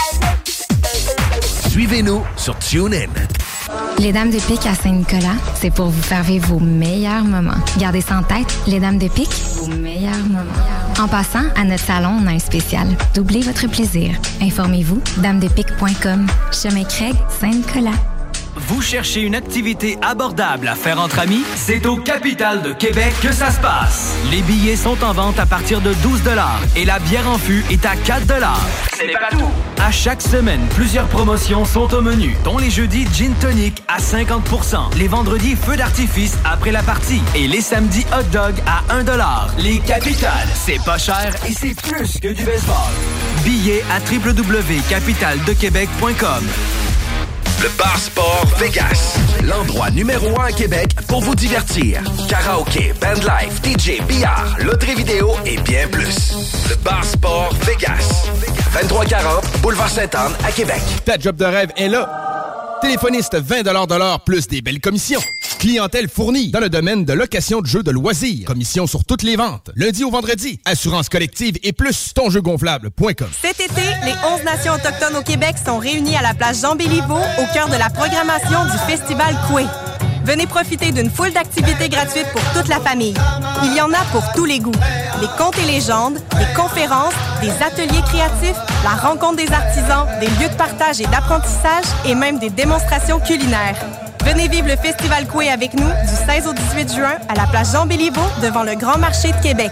Suivez-nous sur TuneIn. Les Dames de Pique à Saint-Nicolas, c'est pour vous faire vivre vos meilleurs moments. Gardez ça en tête, les Dames de Pique, vos meilleurs moments. En passant, à notre salon, on a un spécial. Doublez votre plaisir. Informez-vous, damedepique.com. Chemin Craig, Saint-Nicolas. Vous cherchez une activité abordable à faire entre amis? C'est au Capital de Québec que ça se passe. Les billets sont en vente à partir de 12 et la bière en fût est à 4 Ce n'est pas tout. À chaque semaine, plusieurs promotions sont au menu, dont les jeudis Gin Tonic à 50% les vendredis Feu d'artifice après la partie et les samedis Hot Dog à 1 Les Capitales, c'est pas cher et c'est plus que du baseball. Billets à www.capitaldequebec.com. Le Bar Sport Vegas. L'endroit numéro un à Québec pour vous divertir. Karaoke, bandlife, DJ, billard, loterie vidéo et bien plus. Le Bar Sport Vegas. 2340 Boulevard Sainte-Anne à Québec. Ta job de rêve est là. Téléphoniste 20 de l'heure plus des belles commissions. Clientèle fournie dans le domaine de location de jeux de loisirs. Commission sur toutes les ventes. Lundi au vendredi. Assurance collective et plus tonjeugonflable.com. Cet été, les 11 nations autochtones au Québec sont réunies à la place Jean Béliveau au cœur de la programmation du Festival Coué. Venez profiter d'une foule d'activités gratuites pour toute la famille. Il y en a pour tous les goûts. Des contes et légendes, des conférences, des ateliers créatifs, la rencontre des artisans, des lieux de partage et d'apprentissage et même des démonstrations culinaires. Venez vivre le Festival Coué avec nous du 16 au 18 juin à la place Jean Béliveau devant le Grand Marché de Québec.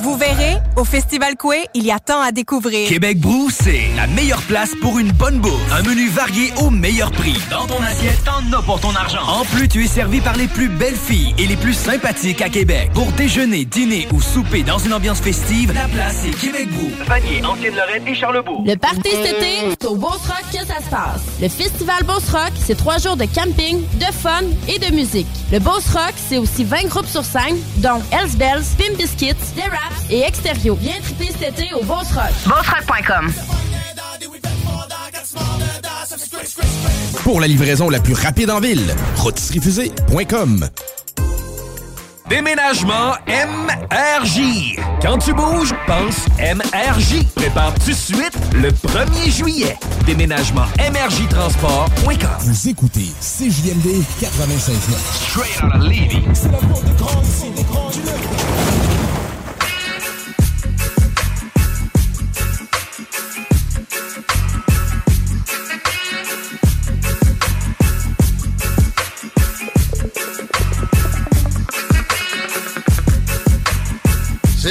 Vous verrez, au Festival Coué, il y a tant à découvrir. Québec Brou, c'est la meilleure place pour une bonne bouffe. Un menu varié au meilleur prix. Dans ton assiette, t'en as pour ton argent. En plus, tu es servi par les plus belles filles et les plus sympathiques à Québec. Pour déjeuner, dîner ou souper dans une ambiance festive, la place est Québec Brou. Vanier, Ancienne-Lorraine et Charlebourg. Le party cet été, c'est au Beauce Rock que ça se passe? Le Festival Beauce Rock, c'est trois jours de camping, de fun et de musique. Le Beauce Rock, c'est aussi 20 groupes sur scène, dont Hells Bells, Pim Biscuits, The Raps et Extérieur. Viens triper cet été au Beauce Rock. BossRock.com. Pour la livraison la plus rapide en ville, rotisseriefusée.com. Déménagement MRJ. Quand tu bouges, pense MRJ. Prépare tout de suite le 1er juillet. Déménagement MRJ Transport.com. Vous écoutez CJMD 96 Straight out of Levy. C'est la porte de grande ici, des grands du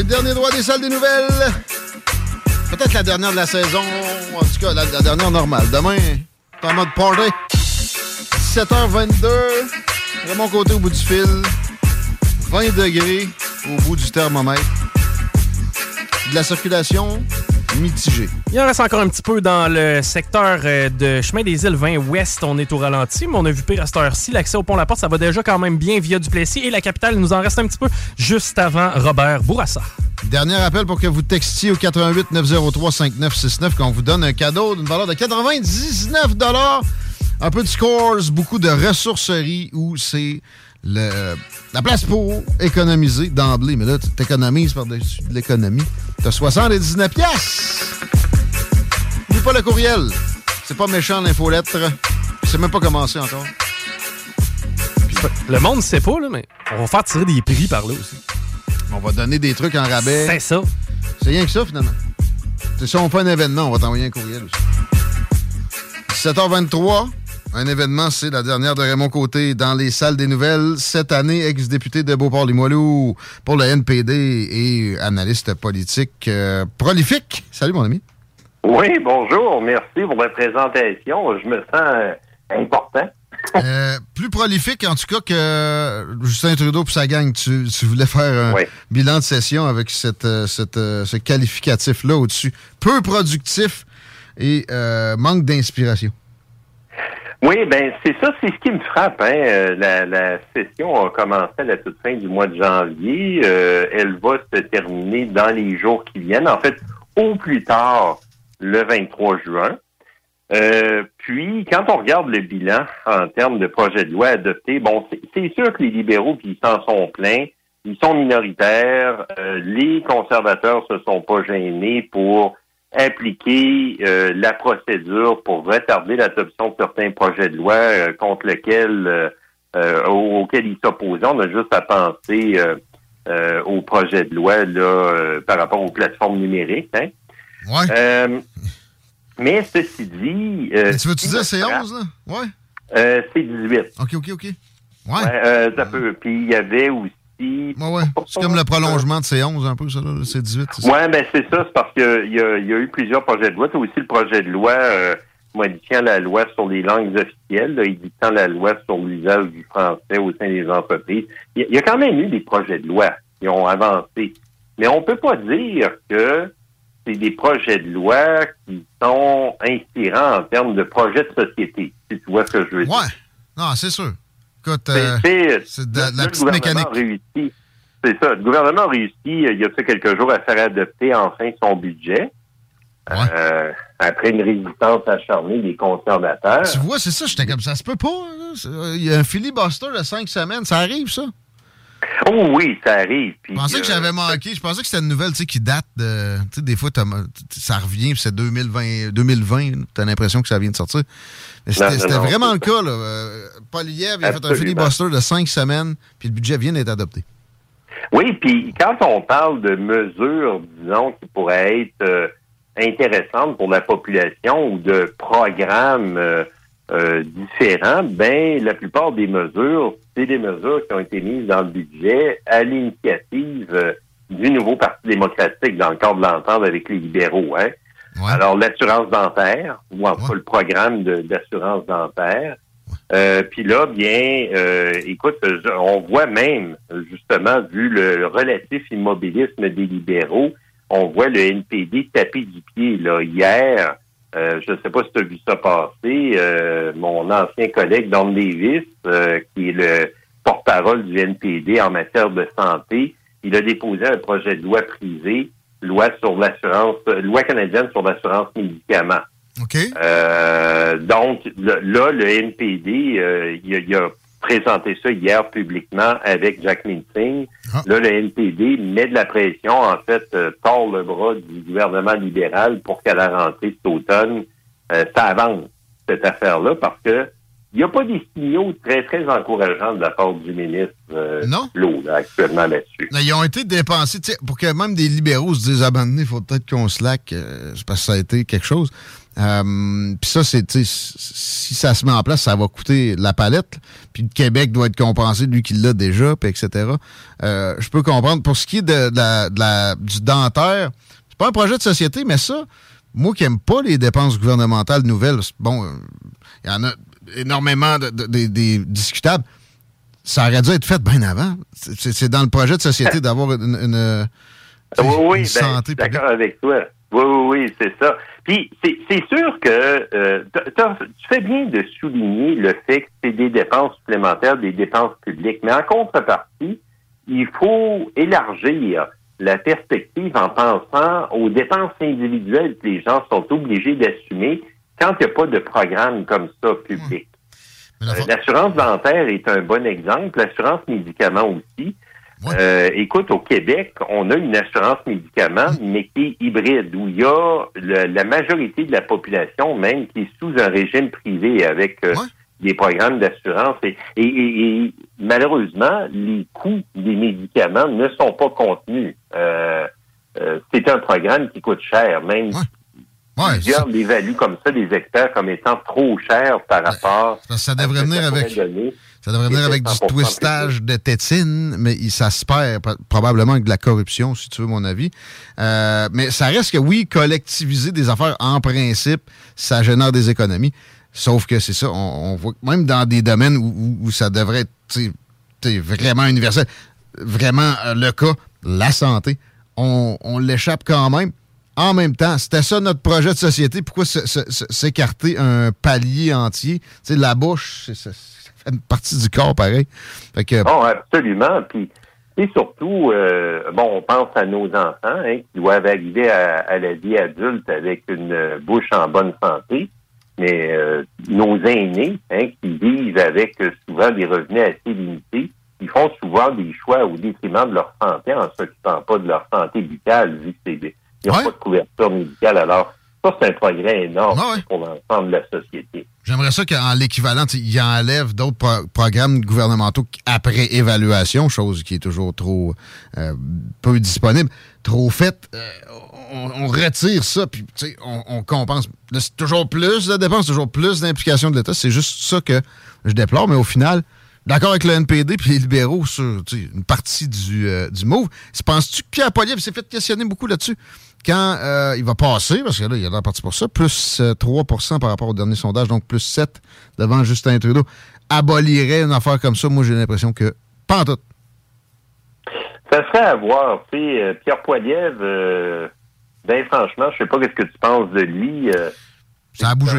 dernier droit des salles des nouvelles. Peut-être la dernière de la saison. En tout cas, la, dernière normale. Demain, t'es en mode party. 17h22. De mon côté, au bout du fil. 20 degrés au bout du thermomètre. De la circulation Il en reste encore un petit peu dans le secteur euh, de Chemin des Îles 20 Ouest. On est au ralenti, mais on a vu pire à cette heure-ci. L'accès au pont La Porte, ça va déjà quand même bien via Duplessis. Et la capitale, il nous en reste un petit peu juste avant Robert Bourassa. Dernier appel pour que vous textiez au 88 903 5969 qu'on vous donne un cadeau d'une valeur de 99 Un peu de scores, beaucoup de ressourceries où c'est le, la place pour économiser d'emblée. Mais là, tu t'économises par-dessus de l'économie. T'as 79 pièces. N'oublie pas le courriel. C'est pas méchant l'infolettre. C'est même pas commencé encore. Le monde sait pas, là, mais on va faire tirer des prix par là aussi. On va donner des trucs en rabais. C'est ça. C'est rien que ça, finalement. C'est ça, on fait un événement, on va t'envoyer un courriel aussi. 17h23, un événement, c'est la dernière de Raymond Côté dans les salles des nouvelles. Cette année, ex-député de Beauport-Limoilou pour le NPD et analyste politique euh, prolifique. Salut, mon ami. Oui, bonjour. Merci pour la présentation. Je me sens euh, important. Euh, plus prolifique, en tout cas, que Justin Trudeau et sa gang. Tu, tu voulais faire un bilan de session avec cette, cette, ce qualificatif-là au-dessus. Peu productif et manque d'inspiration. Oui, ben c'est ça, c'est ce qui me frappe. Hein. Euh, La, la session a commencé à la toute fin du mois de janvier. Euh, elle va se terminer dans les jours qui viennent. En fait, au plus tard, le 23 juin. Euh, puis, quand on regarde le bilan en termes de projet de loi adopté, bon, c'est- sûr que les libéraux, puis ils s'en sont pleins, ils sont minoritaires. Euh, les conservateurs se sont pas gênés pour appliquer euh, la procédure pour retarder l'adoption de certains projets de loi euh, contre lesquels euh, euh, au- auxquels ils s'opposaient. On a juste à penser euh, euh, au projet de loi là, euh, par rapport aux plateformes numériques. Hein? Euh, mais ceci dit... euh, tu veux-tu dire c'est frappe, 11, là? Ouais. euh, c'est 18. OK, OK, OK. Ouais. Ouais, euh, ça peut. Puis il y avait aussi. Ouais, ouais. C'est comme le prolongement de C11, un peu, ça, là. C'est 18, c'est ça? Ouais, ben c'est ça, c'est parce qu'il y a, y a eu plusieurs projets de loi. C'est aussi le projet de loi euh, modifiant la loi sur les langues officielles, là, édictant la loi sur l'usage du français au sein des entreprises. Il y, a- il y a quand même eu des projets de loi qui ont avancé. Mais on peut pas dire que c'est des projets de loi qui sont inspirants en termes de projets de société, si tu vois ce que je veux dire. Ouais. Non, c'est sûr. Écoute, euh, C'est- de là, la, petite mécanique. C'est ça. Le gouvernement a réussi, euh, il y a fait quelques jours, à faire adopter enfin son budget. euh, après une résistance acharnée des conservateurs. Tu vois, c'est ça, j'étais comme ça. se peut pas. là. Euh, Il y a un filibuster de cinq semaines. Ça arrive, ça? Oh oui, ça arrie. Je pensais que j'avais manqué. Je pensais que c'était une nouvelle tu qui date de. Tu sais, des fois, t'as- ça revient, puis c'est 2020. 2020 T'as l'impression que ça vient de sortir. C'était vraiment le cas. Là. Euh, Poliev il a fait un filibuster de cinq semaines, puis le budget vient d'être adopté. Oui, puis quand on parle de mesures, disons, qui pourraient être euh, intéressantes pour la population ou de programmes euh, différents, ben la plupart des mesures, c'est des mesures qui ont été mises dans le budget à l'initiative euh, du nouveau Parti démocratique dans le cadre de l'entente avec les libéraux. Hein? Alors, l'assurance dentaire, ou en tout cas le programme de- d'assurance dentaire. Euh, Puis là, bien, euh, écoute, on voit même, justement, vu le relatif immobilisme des libéraux, on voit le NPD taper du pied. Là, hier, euh, je ne sais pas si tu as vu ça passer, euh, mon ancien collègue Don Davis, euh, qui est le porte-parole du NPD en matière de santé, il a déposé un projet de loi privé, loi sur l'assurance, euh, loi canadienne sur l'assurance médicaments. OK. Euh, donc, le- là, le NPD, euh, il, a, il a présenté ça hier publiquement avec Jack Singh. Là, le NPD met de la pression, en fait, euh, tord le bras du gouvernement libéral pour qu'à la rentrée cet automne, euh, ça avance, cette affaire-là, parce que il n'y a pas des signaux très, très encourageants de la part du ministre euh, Legault, là, actuellement là-dessus. Là, ils ont été dépensés, pour que même des libéraux se disent abandonnés, il faut peut-être qu'on slack, c'est parce que ça a été quelque chose. Euh, Puis ça, c'est, si ça se met en place, ça va coûter la palette. Puis le Québec doit être compensé, lui qui l'a déjà, puis etc. Euh, je peux comprendre. Pour ce qui est de, de la, de la- du dentaire, c'est pas un projet de société, mais ça, moi qui aime pas les dépenses gouvernementales nouvelles, bon, euh, il y en a énormément de, de- discutables. Ça aurait dû être fait bien avant. C'est- dans le projet de société d'avoir une, une- Oui, oui, une ben, santé d'accord avec toi. Oui, oui, oui, c'est ça. Puis, c'est sûr que euh, tu fais bien de souligner le fait que c'est des dépenses supplémentaires, des dépenses publiques. Mais en contrepartie, il faut élargir la perspective en pensant aux dépenses individuelles que les gens sont obligés d'assumer quand il n'y a pas de programme comme ça public. Euh, L'assurance dentaire est un bon exemple, l'assurance médicaments aussi. Euh, écoute, au Québec, on a une assurance médicaments, mais qui est hybride, où il y a le- la majorité de la population même qui est sous un régime privé avec euh, des programmes d'assurance. Et, et- et- et malheureusement, les coûts des médicaments ne sont pas contenus. Euh, c'est un programme qui coûte cher, même plusieurs l'évaluent comme ça, des experts, comme étant trop cher par rapport Ça, ça devrait à ce que venir avec. Ça devrait venir avec du 100% twistage de tétine, mais il- ça se perd pro- probablement avec de la corruption, si tu veux mon avis. Euh, mais ça reste que oui, collectiviser des affaires, en principe, ça génère des économies. Sauf que c'est ça, on, on voit que même dans des domaines où, ça devrait être vraiment universel, vraiment euh, le cas, la santé, on, on l'échappe quand même. En même temps, c'était ça notre projet de société. Pourquoi s'écarter un palier entier? Tu sais, la bouche, c'est- partie du corps pareil. Fait que, Oh, absolument. Puis, et surtout, euh, bon, on pense à nos enfants hein, qui doivent arriver à, à la vie adulte avec une euh, bouche en bonne santé, mais euh, nos aînés hein, qui vivent avec souvent des revenus assez limités, ils font souvent des choix au détriment de leur santé en s'occupant pas de leur santé buccale, vu que c'est ils n'ont pas de couverture médicale. Alors, ça, c'est un progrès énorme pour l'ensemble de la société. J'aimerais ça qu'en l'équivalent, il enlève d'autres pro- programmes gouvernementaux après évaluation, chose qui est toujours trop euh, peu disponible, trop faite. Euh, on, on retire ça, puis on, on compense. C'est toujours plus de dépenses, toujours plus d'implication de l'État. C'est juste ça que je déplore, mais au final, d'accord avec le NPD puis les libéraux sur une partie du, euh, du move. Penses-tu que Pierre Poilievre s'est fait questionner beaucoup là-dessus? Quand euh, il va passer, parce que là, il a l'air parti pour ça, plus euh, 3% par rapport au dernier sondage, donc plus 7 devant Justin Trudeau, abolirait une affaire comme ça, moi j'ai l'impression que pas en tout. Ça serait à voir. Tu sais, euh, Pierre Poilievre, euh, ben franchement, je sais pas qu'est-ce que tu penses de lui. euh, ça a bougé.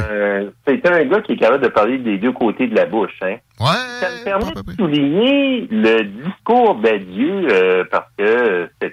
C'est un gars qui est capable de parler des deux côtés de la bouche. Hein? Ouais. Ça me permet de souligner le discours d'adieu euh, parce que euh, c'est